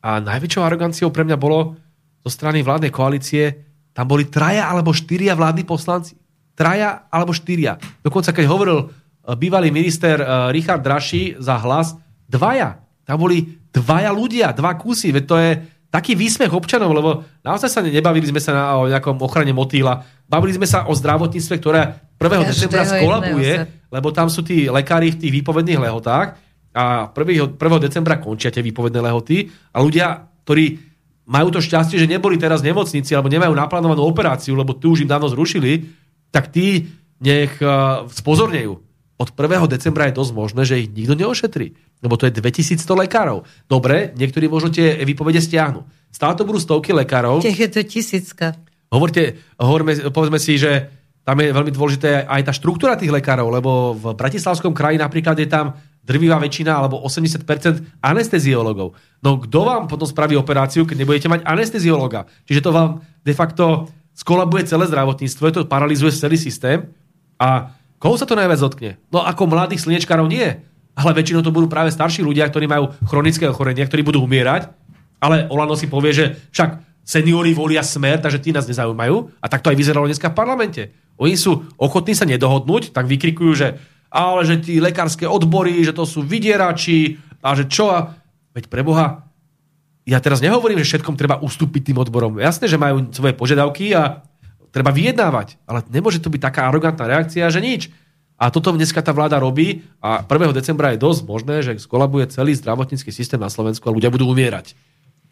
a najväčšou aroganciou pre mňa bolo zo strany vládnej koalície, tam boli traja alebo štyria vládni poslanci. Traja alebo štyria. Dokonca keď hovoril bývalý minister eh, Richard Draši za hlas, dvaja. Tam boli dvaja ľudia, dva kusy. Veď to je taký výsmech občanov, lebo naozaj sa nebavili sme sa na, o nejakom ochrane motýla, bavili sme sa o zdravotníctve, ktoré 1. decembra skolabuje, lebo tam sú tí lekári v tých výpovedných lehotách a 1. 1. decembra končia tie výpovedné lehoty a ľudia, ktorí majú to šťastie, že neboli teraz v nemocnici alebo nemajú naplánovanú operáciu, lebo tu už im dávno zrušili, tak tí nech uh, spozornejú od 1. decembra je dosť možné, že ich nikto neošetrí. Lebo to je 2100 lekárov. Dobre, niektorí možno tie výpovede stiahnu. Stále to budú stovky lekárov. Tech je to tisícka. Hovorte, hovorme, povedzme si, že tam je veľmi dôležité aj tá štruktúra tých lekárov, lebo v Bratislavskom kraji napríklad je tam drvivá väčšina alebo 80% anesteziologov. No kto vám potom spraví operáciu, keď nebudete mať anesteziologa? Čiže to vám de facto skolabuje celé zdravotníctvo, to paralizuje celý systém a Koho sa to najviac dotkne? No ako mladých slnečkárov nie. Ale väčšinou to budú práve starší ľudia, ktorí majú chronické ochorenia, ktorí budú umierať. Ale Olano si povie, že však seniori volia smer, takže tí nás nezaujímajú. A tak to aj vyzeralo dneska v parlamente. Oni sú ochotní sa nedohodnúť, tak vykrikujú, že ale že tí lekárske odbory, že to sú vydierači a že čo. A... Veď preboha, ja teraz nehovorím, že všetkom treba ustúpiť tým odborom. Jasné, že majú svoje požiadavky a treba vyjednávať. Ale nemôže to byť taká arogantná reakcia, že nič. A toto dneska tá vláda robí a 1. decembra je dosť možné, že skolabuje celý zdravotnícky systém na Slovensku a ľudia budú umierať.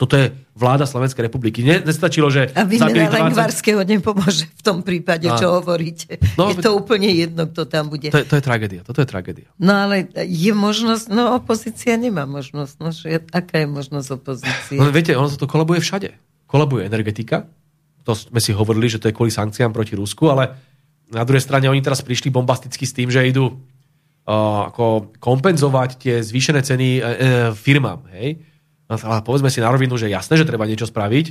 Toto je vláda Slovenskej republiky. Nestačilo, že... A výmena 20... Lengvarského nepomôže v tom prípade, a... čo hovoríte. No, je to úplne jedno, kto tam bude. To je, to je tragédia. Toto je tragédia. No ale je možnosť... No opozícia nemá možnosť. No, že, aká je možnosť opozície? No viete, ono to kolabuje všade. Kolabuje energetika, to sme si hovorili, že to je kvôli sankciám proti Rusku, ale na druhej strane oni teraz prišli bombasticky s tým, že idú uh, ako kompenzovať tie zvýšené ceny uh, firmám. Hej? Ale povedzme si na rovinu, že jasné, že treba niečo spraviť.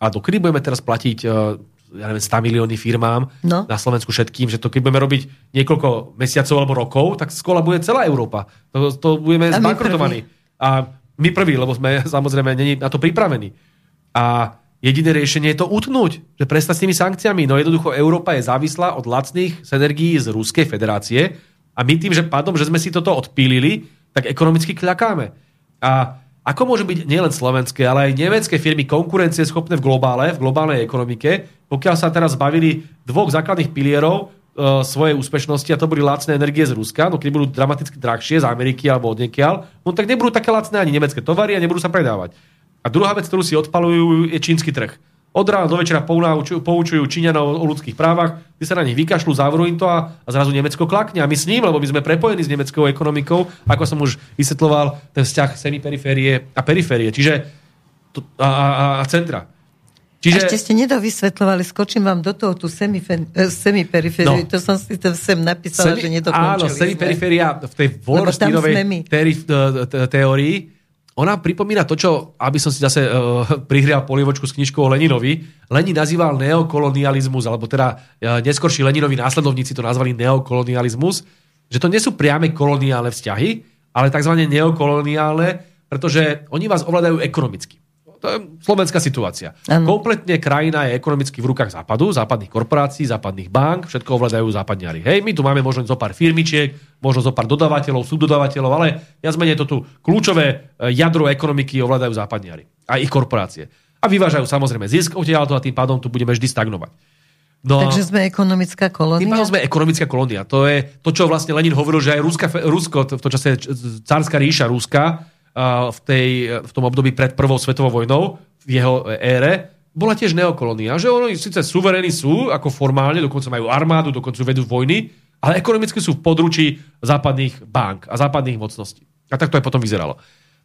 A dokedy budeme teraz platiť uh, ja neviem, 100 milióny firmám no. na Slovensku všetkým, že to keď budeme robiť niekoľko mesiacov alebo rokov, tak skola bude celá Európa. To, to budeme zbankrotovaní. A my prví, lebo sme [LAUGHS] samozrejme není na to pripravení. A Jediné riešenie je to utnúť, že prestať s tými sankciami. No jednoducho Európa je závislá od lacných energií z Ruskej federácie a my tým, že pádom, že sme si toto odpílili, tak ekonomicky kľakáme. A ako môžu byť nielen slovenské, ale aj nemecké firmy konkurencieschopné v globále, v globálnej ekonomike, pokiaľ sa teraz zbavili dvoch základných pilierov e, svojej úspešnosti a to boli lacné energie z Ruska, no keď budú dramaticky drahšie z Ameriky alebo od niekiaľ, no tak nebudú také lacné ani nemecké tovary a nebudú sa predávať. A druhá vec, ktorú si odpalujú, je čínsky trh. Od rána do večera poučujú, poučujú Číňanov o ľudských právach, ty sa na nich vykašľú, zavrú im to a, a zrazu Nemecko klakne. A my s ním, lebo my sme prepojení s nemeckou ekonomikou, ako som už vysvetloval, ten vzťah semiperiférie a periférie. Čiže to, a, a, a centra. Čiže... Ešte ste nedovysvetľovali, skočím vám do toho tú eh, semiperifériu, no. to som si to sem napísala, Semi... že nedokončili. Áno, semiperiféria v tej Wallersteinovej teórii, ona pripomína to, čo, aby som si zase uh, [LAUGHS] prihrial polivočku s knižkou Leninovi, Lenin nazýval neokolonializmus, alebo teda uh, neskorší Leninovi následovníci to nazvali neokolonializmus, že to nie sú priame koloniálne vzťahy, ale tzv. neokoloniálne, pretože oni vás ovládajú ekonomicky. To je slovenská situácia. Ano. Kompletne krajina je ekonomicky v rukách západu, západných korporácií, západných bank, všetko ovládajú západňari. Hej, my tu máme možno zo pár firmičiek, možno zo pár dodávateľov, subdodávateľov, ale ja zmenie to tu kľúčové e, jadro ekonomiky ovládajú západňari a ich korporácie. A vyvážajú samozrejme zisk odtiaľto a tým pádom tu budeme vždy stagnovať. No, Takže sme ekonomická kolónia? Tým sme ekonomická kolónia. To je to, čo vlastne Lenin hovoril, že aj Ruska, Rusko, v to čase cárska ríša Ruska, v, tej, v tom období pred prvou svetovou vojnou, v jeho ére, bola tiež neokolónia. Že oni síce suverénni sú, ako formálne, dokonca majú armádu, dokonca vedú vojny, ale ekonomicky sú v područí západných bank a západných mocností. A tak to aj potom vyzeralo.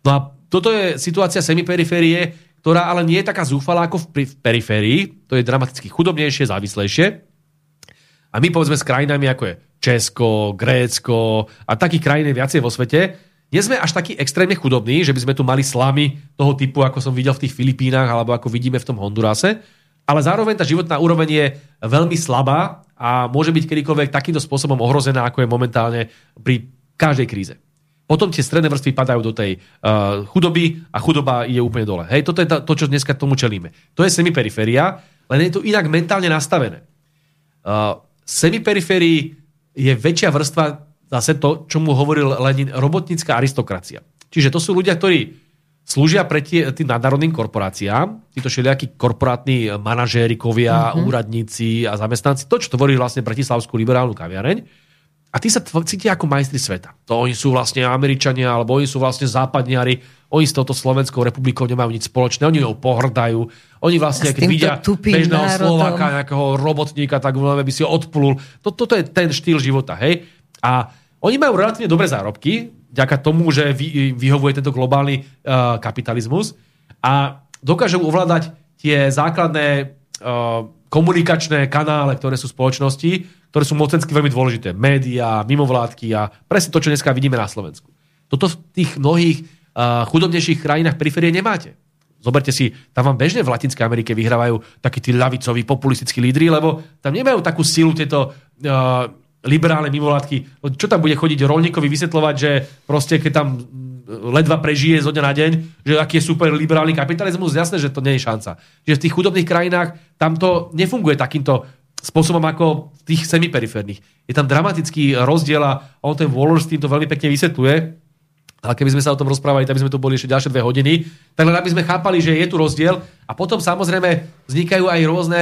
No a toto je situácia semiperiférie, ktorá ale nie je taká zúfalá ako v periférii. To je dramaticky chudobnejšie, závislejšie. A my povedzme s krajinami ako je Česko, Grécko a takých krajín viacej vo svete, nie sme až takí extrémne chudobní, že by sme tu mali slamy toho typu, ako som videl v tých Filipínach alebo ako vidíme v tom Hondurase, ale zároveň tá životná úroveň je veľmi slabá a môže byť kedykoľvek takýmto spôsobom ohrozená, ako je momentálne pri každej kríze. Potom tie stredné vrstvy padajú do tej uh, chudoby a chudoba ide úplne dole. Hej, toto je to, čo dneska tomu čelíme. To je semiperiféria, len je to inak mentálne nastavené. Uh, semiperiférii je väčšia vrstva zase to, čo mu hovoril Lenin, robotnícka aristokracia. Čiže to sú ľudia, ktorí slúžia pre tie, tým nadnárodným korporáciám, títo všelijakí korporátni manažérikovia, uh-huh. úradníci a zamestnanci, to, čo tvorí vlastne Bratislavskú liberálnu kaviareň. A tí sa cítia ako majstri sveta. To oni sú vlastne Američania, alebo oni sú vlastne západniari, oni s touto Slovenskou republikou nemajú nič spoločné, oni ho pohrdajú. Oni vlastne, keď vidia bežného Slováka, nejakého robotníka, tak by si ho odplul. Toto je ten štýl života, hej? A oni majú relatívne dobré zárobky, vďaka tomu, že vy, vyhovuje tento globálny uh, kapitalizmus a dokážu ovládať tie základné uh, komunikačné kanále, ktoré sú spoločnosti, ktoré sú mocensky veľmi dôležité. Média, mimovládky a presne to, čo dneska vidíme na Slovensku. Toto v tých mnohých uh, chudobnejších krajinách periférie nemáte. Zoberte si, tam vám bežne v Latinskej Amerike vyhrávajú takí tí ľavicoví populistickí lídry, lebo tam nemajú takú silu tieto uh, liberálne mimovládky, čo tam bude chodiť rolníkovi vysvetľovať, že proste keď tam ledva prežije zo dňa na deň, že aký je super liberálny kapitalizmus, jasné, že to nie je šanca. Že v tých chudobných krajinách tam to nefunguje takýmto spôsobom ako v tých semiperiférnych. Je tam dramatický rozdiel a on ten Wallerstein to veľmi pekne vysvetľuje, ale keby sme sa o tom rozprávali, tak by sme tu boli ešte ďalšie dve hodiny. Tak len aby sme chápali, že je tu rozdiel. A potom samozrejme vznikajú aj rôzne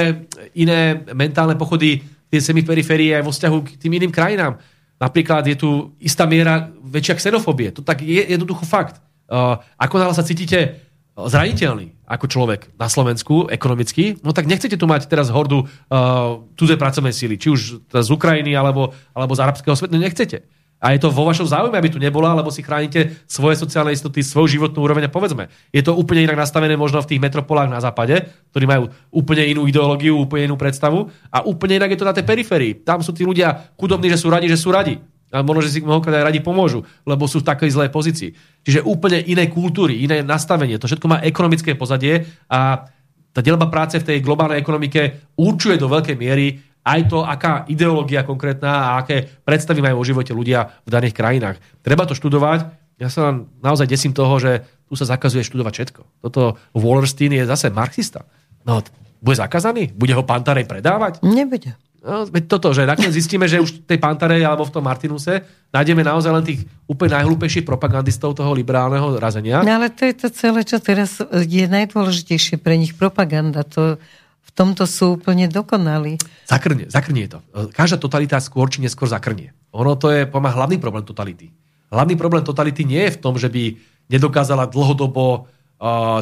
iné mentálne pochody tie semiperiférie aj vo vzťahu k tým iným krajinám. Napríklad je tu istá miera väčšia xenofóbie. To tak je jednoducho fakt. Uh, ako náhle sa cítite zraniteľný ako človek na Slovensku ekonomicky, no tak nechcete tu mať teraz hordu uh, cudzej pracovnej síly, či už z Ukrajiny alebo, alebo z arabského sveta, nechcete. A je to vo vašom záujme, aby tu nebola, lebo si chránite svoje sociálne istoty, svoju životnú úroveň. A povedzme, je to úplne inak nastavené možno v tých metropolách na západe, ktorí majú úplne inú ideológiu, úplne inú predstavu. A úplne inak je to na tej periférii. Tam sú tí ľudia chudobní, že sú radi, že sú radi. A možno, že si mnohokrát aj radi pomôžu, lebo sú v takej zlej pozícii. Čiže úplne iné kultúry, iné nastavenie. To všetko má ekonomické pozadie a tá delba práce v tej globálnej ekonomike určuje do veľkej miery aj to, aká ideológia konkrétna a aké predstavy majú o živote ľudia v daných krajinách. Treba to študovať. Ja sa naozaj desím toho, že tu sa zakazuje študovať všetko. Toto Wallerstein je zase marxista. No, bude zakázaný? Bude ho Pantarej predávať? Nebude. No, toto, že nakoniec zistíme, že už v tej Pantarej alebo v tom Martinuse nájdeme naozaj len tých úplne najhlúpejších propagandistov toho liberálneho razenia. No ale to je to celé, čo teraz je najdôležitejšie pre nich propaganda. To, tomto sú úplne dokonalí. Zakrnie, zakrnie to. Každá totalita skôr či neskôr zakrnie. Ono to je pomáha hlavný problém totality. Hlavný problém totality nie je v tom, že by nedokázala dlhodobo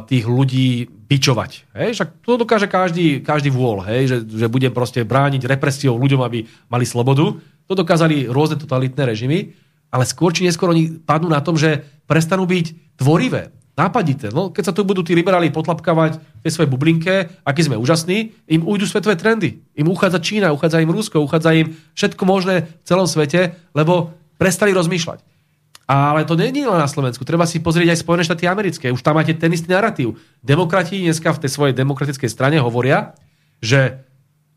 tých ľudí bičovať. Hej? Však to dokáže každý, každý vôľ, hej? Že, že bude proste brániť represiou ľuďom, aby mali slobodu. To dokázali rôzne totalitné režimy, ale skôr či neskôr oni padnú na tom, že prestanú byť tvorivé nápadité. No, keď sa tu budú tí liberáli potlapkávať v tej svojej bublinke, aký sme úžasní, im ujdu svetové trendy. Im uchádza Čína, uchádza im Rusko, uchádza im všetko možné v celom svete, lebo prestali rozmýšľať. Ale to je len na Slovensku. Treba si pozrieť aj Spojené štáty americké. Už tam máte ten istý narratív. Demokrati dneska v tej svojej demokratickej strane hovoria, že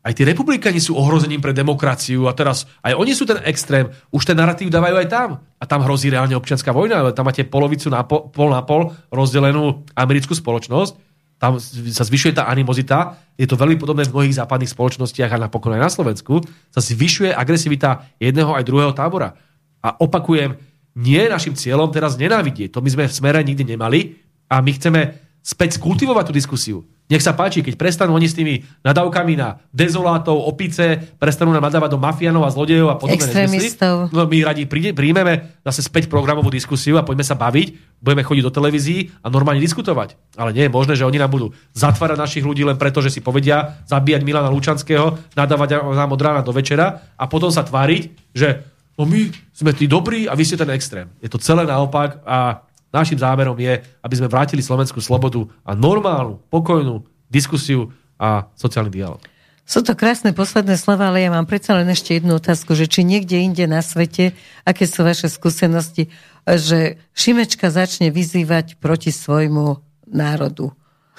aj tí republikáni sú ohrozením pre demokraciu a teraz aj oni sú ten extrém. Už ten narratív dávajú aj tam. A tam hrozí reálne občianská vojna, ale tam máte polovicu na pol, pol na pol rozdelenú americkú spoločnosť. Tam sa zvyšuje tá animozita. Je to veľmi podobné v mnohých západných spoločnostiach a napokon aj na Slovensku. Sa zvyšuje agresivita jedného aj druhého tábora. A opakujem, nie je našim cieľom teraz nenávidieť. To my sme v smere nikdy nemali a my chceme späť skultivovať tú diskusiu. Nech sa páči, keď prestanú oni s tými nadávkami na dezolátov, opice, prestanú nám nadávať do mafiánov a zlodejov a podobné Extrémistov. No, my radi príjmeme zase späť programovú diskusiu a poďme sa baviť, budeme chodiť do televízií a normálne diskutovať. Ale nie je možné, že oni nám budú zatvárať našich ľudí len preto, že si povedia zabíjať Milana Lučanského, nadávať nám od rána do večera a potom sa tváriť, že no my sme tí dobrí a vy ste ten extrém. Je to celé naopak a Našim zámerom je, aby sme vrátili slovenskú slobodu a normálnu, pokojnú diskusiu a sociálny dialog. Sú to krásne posledné slova, ale ja mám predsa len ešte jednu otázku, že či niekde inde na svete, aké sú vaše skúsenosti, že Šimečka začne vyzývať proti svojmu národu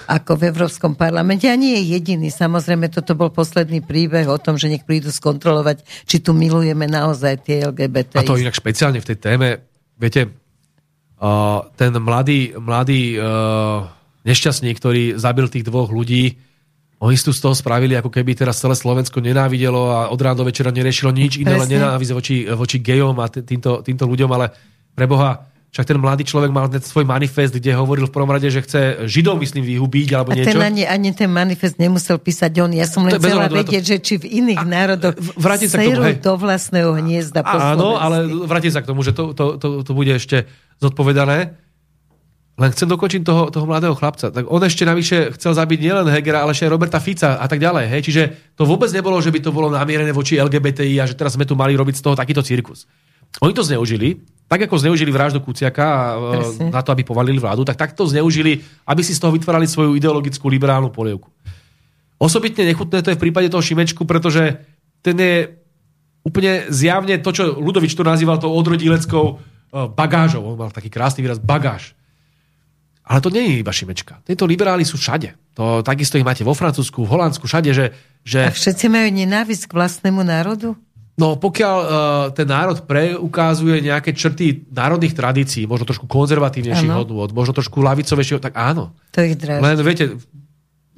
ako v Európskom parlamente. A nie je jediný. Samozrejme, toto bol posledný príbeh o tom, že nech prídu skontrolovať, či tu milujeme naozaj tie LGBT. A to inak špeciálne v tej téme, viete, ten mladý, mladý uh, nešťastník, ktorý zabil tých dvoch ľudí, oni tu z toho spravili, ako keby teraz celé Slovensko nenávidelo a od rána do večera neriešilo nič iné, len nenávisť voči, voči gejom a týmto, týmto ľuďom, ale preboha, však ten mladý človek mal ten svoj manifest, kde hovoril v prvom rade, že chce Židov, myslím, vyhubiť alebo a niečo. Ten ani, ani ten manifest nemusel písať on. Ja som len chcela vedieť, to... že či v iných a, národoch vrátim sa k tomu, hej. do vlastného hniezda po Áno, ale vrátim sa k tomu, že to, to, to, to bude ešte zodpovedané. Len chcem dokončiť toho, toho mladého chlapca. Tak on ešte navyše chcel zabiť nielen Hegera, ale ešte aj Roberta Fica a tak ďalej. Hej? Čiže to vôbec nebolo, že by to bolo namierené voči LGBTI a že teraz sme tu mali robiť z toho takýto cirkus. Oni to zneužili, tak ako zneužili vraždu Kuciaka Presne. na to, aby povalili vládu, tak takto zneužili, aby si z toho vytvárali svoju ideologickú liberálnu polievku. Osobitne nechutné to je v prípade toho Šimečku, pretože ten je úplne zjavne to, čo Ludovič tu nazýval tou odrodileckou Eh, bagážov. On mal taký krásny výraz bagáž. Ale to nie je iba Šimečka. Tieto liberáli sú všade. To takisto ich máte vo Francúzsku, v Holandsku, všade, že... že... A všetci majú nenávisť k vlastnému národu? No pokiaľ uh, ten národ preukázuje nejaké črty národných tradícií, možno trošku konzervatívnejších hodnôt, možno trošku lavicovejšieho, tak áno. To ich dráži. Len viete,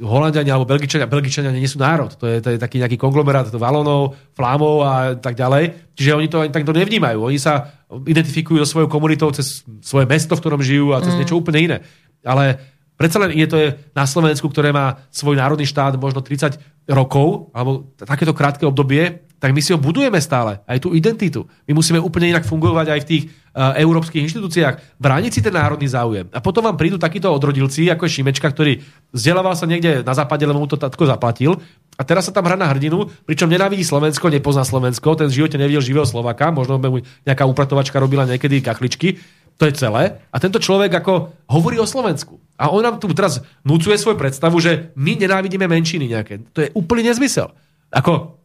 Holandiania alebo Belgičania, Belgičania nie sú národ. To je, to je taký nejaký konglomerát Valonov, Flámov a tak ďalej. Čiže oni to ani takto nevnímajú. Oni sa identifikujú so svojou komunitou cez svoje mesto, v ktorom žijú a cez mm. niečo úplne iné. Ale predsa len je to je na Slovensku, ktoré má svoj národný štát možno 30 rokov, alebo takéto krátke obdobie, tak my si ho budujeme stále, aj tú identitu. My musíme úplne inak fungovať aj v tých uh, európskych inštitúciách, brániť si ten národný záujem. A potom vám prídu takíto odrodilci, ako je Šimečka, ktorý vzdelával sa niekde na západe, lebo mu to tatko zaplatil. A teraz sa tam hrá na hrdinu, pričom nenávidí Slovensko, nepozná Slovensko, ten v živote nevidel živého Slovaka, možno by mu nejaká upratovačka robila niekedy kachličky. To je celé. A tento človek ako hovorí o Slovensku. A on nám tu teraz núcuje svoju predstavu, že my nenávidíme menšiny nejaké. To je úplný nezmysel. Ako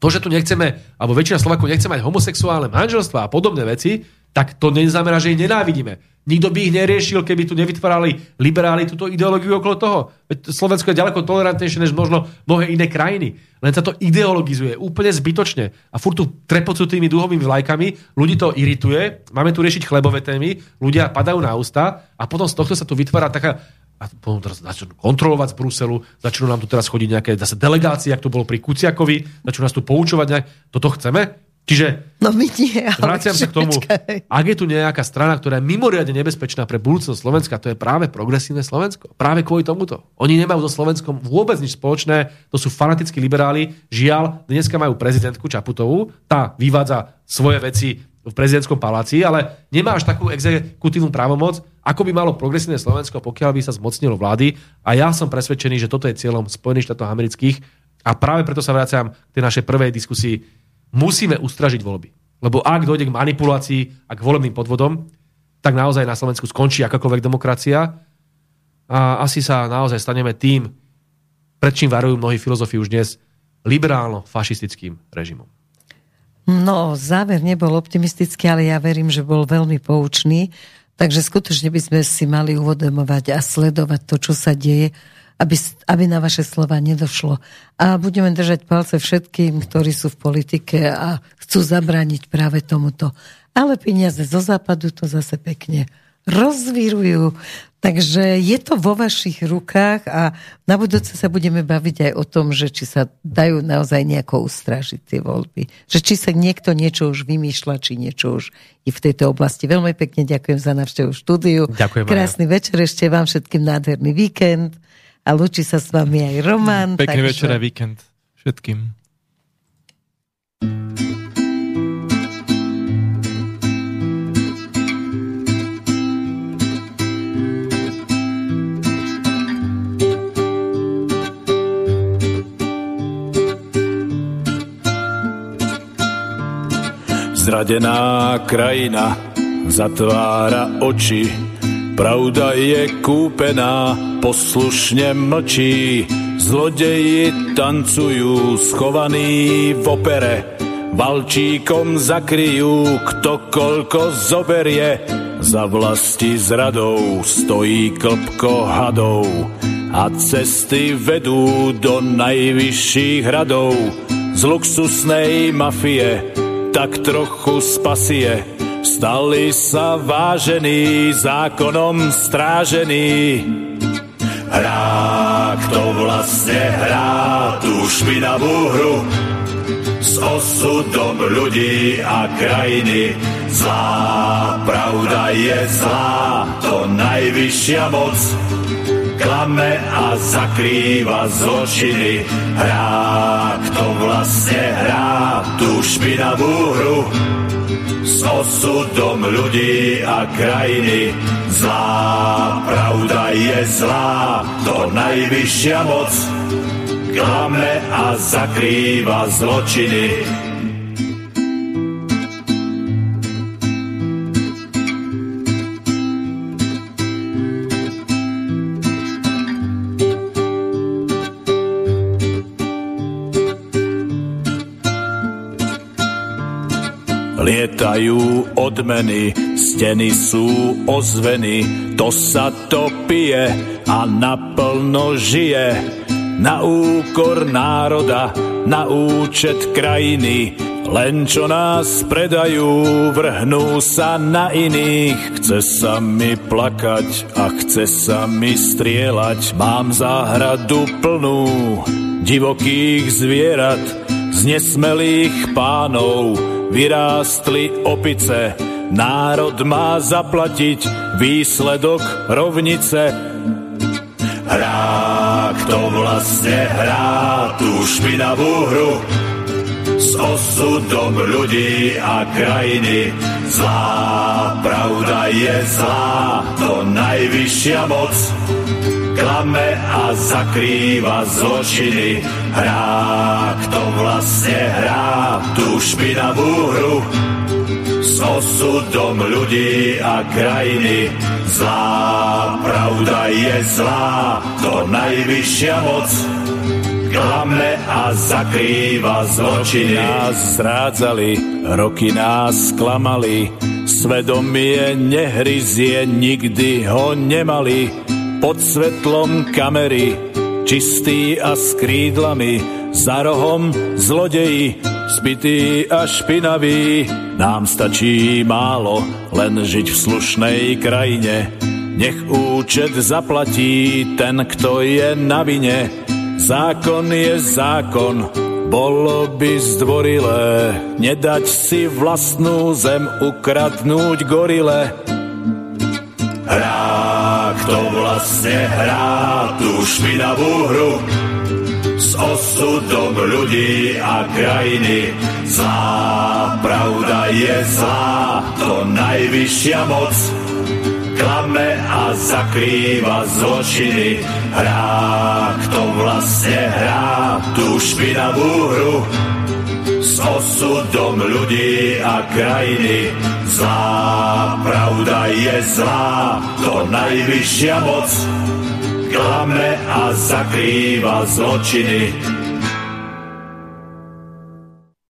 to, že tu nechceme, alebo väčšina Slovakov nechce mať homosexuálne manželstva a podobné veci, tak to neznamená, že ich nenávidíme. Nikto by ich neriešil, keby tu nevytvárali liberáli túto ideológiu okolo toho. Slovensko je ďaleko tolerantnejšie než možno mnohé iné krajiny. Len sa to ideologizuje úplne zbytočne. A furt tu trepocú tými dúhovými vlajkami, ľudí to irituje, máme tu riešiť chlebové témy, ľudia padajú na ústa a potom z tohto sa tu vytvára taká a potom teraz začnú kontrolovať z Bruselu, začnú nám tu teraz chodiť nejaké zase delegácie, ak to bolo pri Kuciakovi, začnú nás tu poučovať nejak. Toto chceme? Čiže no my nie, ale vraciam sa k tomu, ak je tu nejaká strana, ktorá je mimoriadne nebezpečná pre budúcnosť Slovenska, to je práve progresívne Slovensko. Práve kvôli tomuto. Oni nemajú so Slovenskom vôbec nič spoločné, to sú fanatickí liberáli. Žiaľ, dneska majú prezidentku Čaputovú, tá vyvádza svoje veci v prezidentskom paláci, ale nemá až takú exekutívnu právomoc, ako by malo progresívne Slovensko, pokiaľ by sa zmocnilo vlády. A ja som presvedčený, že toto je cieľom Spojených štátov amerických. A práve preto sa vraciam k tej našej prvej diskusii. Musíme ustražiť voľby. Lebo ak dojde k manipulácii a k volebným podvodom, tak naozaj na Slovensku skončí akákoľvek demokracia a asi sa naozaj staneme tým, pred čím varujú mnohí filozofi už dnes, liberálno-fašistickým režimom. No, záver nebol optimistický, ale ja verím, že bol veľmi poučný. Takže skutočne by sme si mali uvedomovať a sledovať to, čo sa deje, aby, aby na vaše slova nedošlo. A budeme držať palce všetkým, ktorí sú v politike a chcú zabrániť práve tomuto. Ale peniaze zo západu to zase pekne rozvírujú. Takže je to vo vašich rukách a na budúce sa budeme baviť aj o tom, že či sa dajú naozaj nejako ustražiť tie voľby. Že či sa niekto niečo už vymýšľa, či niečo už je v tejto oblasti. Veľmi pekne ďakujem za návštevu štúdiu. Ďakujem. Krásny večer ešte vám všetkým nádherný víkend a lúči sa s vami aj Roman. Pekný takže... večer a víkend všetkým. Zradená krajina zatvára oči, pravda je kúpená, poslušne mlčí. Zlodeji tancujú schovaní v opere, valčíkom zakryjú, kto koľko zoberie. Za vlasti zradou stojí klpko hadov a cesty vedú do najvyšších hradov z luxusnej mafie tak trochu spasie. Stali sa vážení, zákonom strážení. Hrá, kto vlastne hrá tú špinavú hru s osudom ľudí a krajiny. Zlá pravda je zlá, to najvyššia moc klame a zakrýva zločiny. Hrá, kto vlastne hrá tú špinavú hru s osudom ľudí a krajiny. Zlá pravda je zlá, to najvyššia moc klame a zakrýva zločiny. Lietajú odmeny, steny sú ozveny, to sa to pije a naplno žije. Na úkor národa, na účet krajiny, len čo nás predajú, vrhnú sa na iných. Chce sa mi plakať a chce sa mi strieľať. Mám záhradu plnú divokých zvierat, z nesmelých pánov, vyrástli opice. Národ má zaplatiť výsledok rovnice. Hrá, kto vlastne hrá tú špinavú hru s osudom ľudí a krajiny. Zlá pravda je zlá, to najvyššia moc klame a zakrýva zločiny. Hrá, kto vlastne hrá tú špinavú hru s osudom ľudí a krajiny. Zlá pravda je zlá, to najvyššia moc klame a zakrýva zločiny. Nás zrádzali, roky nás klamali, svedomie nehryzie, nikdy ho nemali pod svetlom kamery, čistý a s krídlami, za rohom zlodeji, spitý a špinavý. Nám stačí málo, len žiť v slušnej krajine. Nech účet zaplatí ten, kto je na vine. Zákon je zákon, bolo by zdvorilé nedať si vlastnú zem ukradnúť gorile. Hrá kto vlastne hrá tú špinavú hru s osudom ľudí a krajiny. Zlá pravda je zlá, to najvyššia moc klame a zakrýva zločiny. Hrá, kto vlastne hrá tú špinavú hru s osudom ľudí a krajiny. Zlá pravda je zlá, to najvyššia moc klame a zakrýva zločiny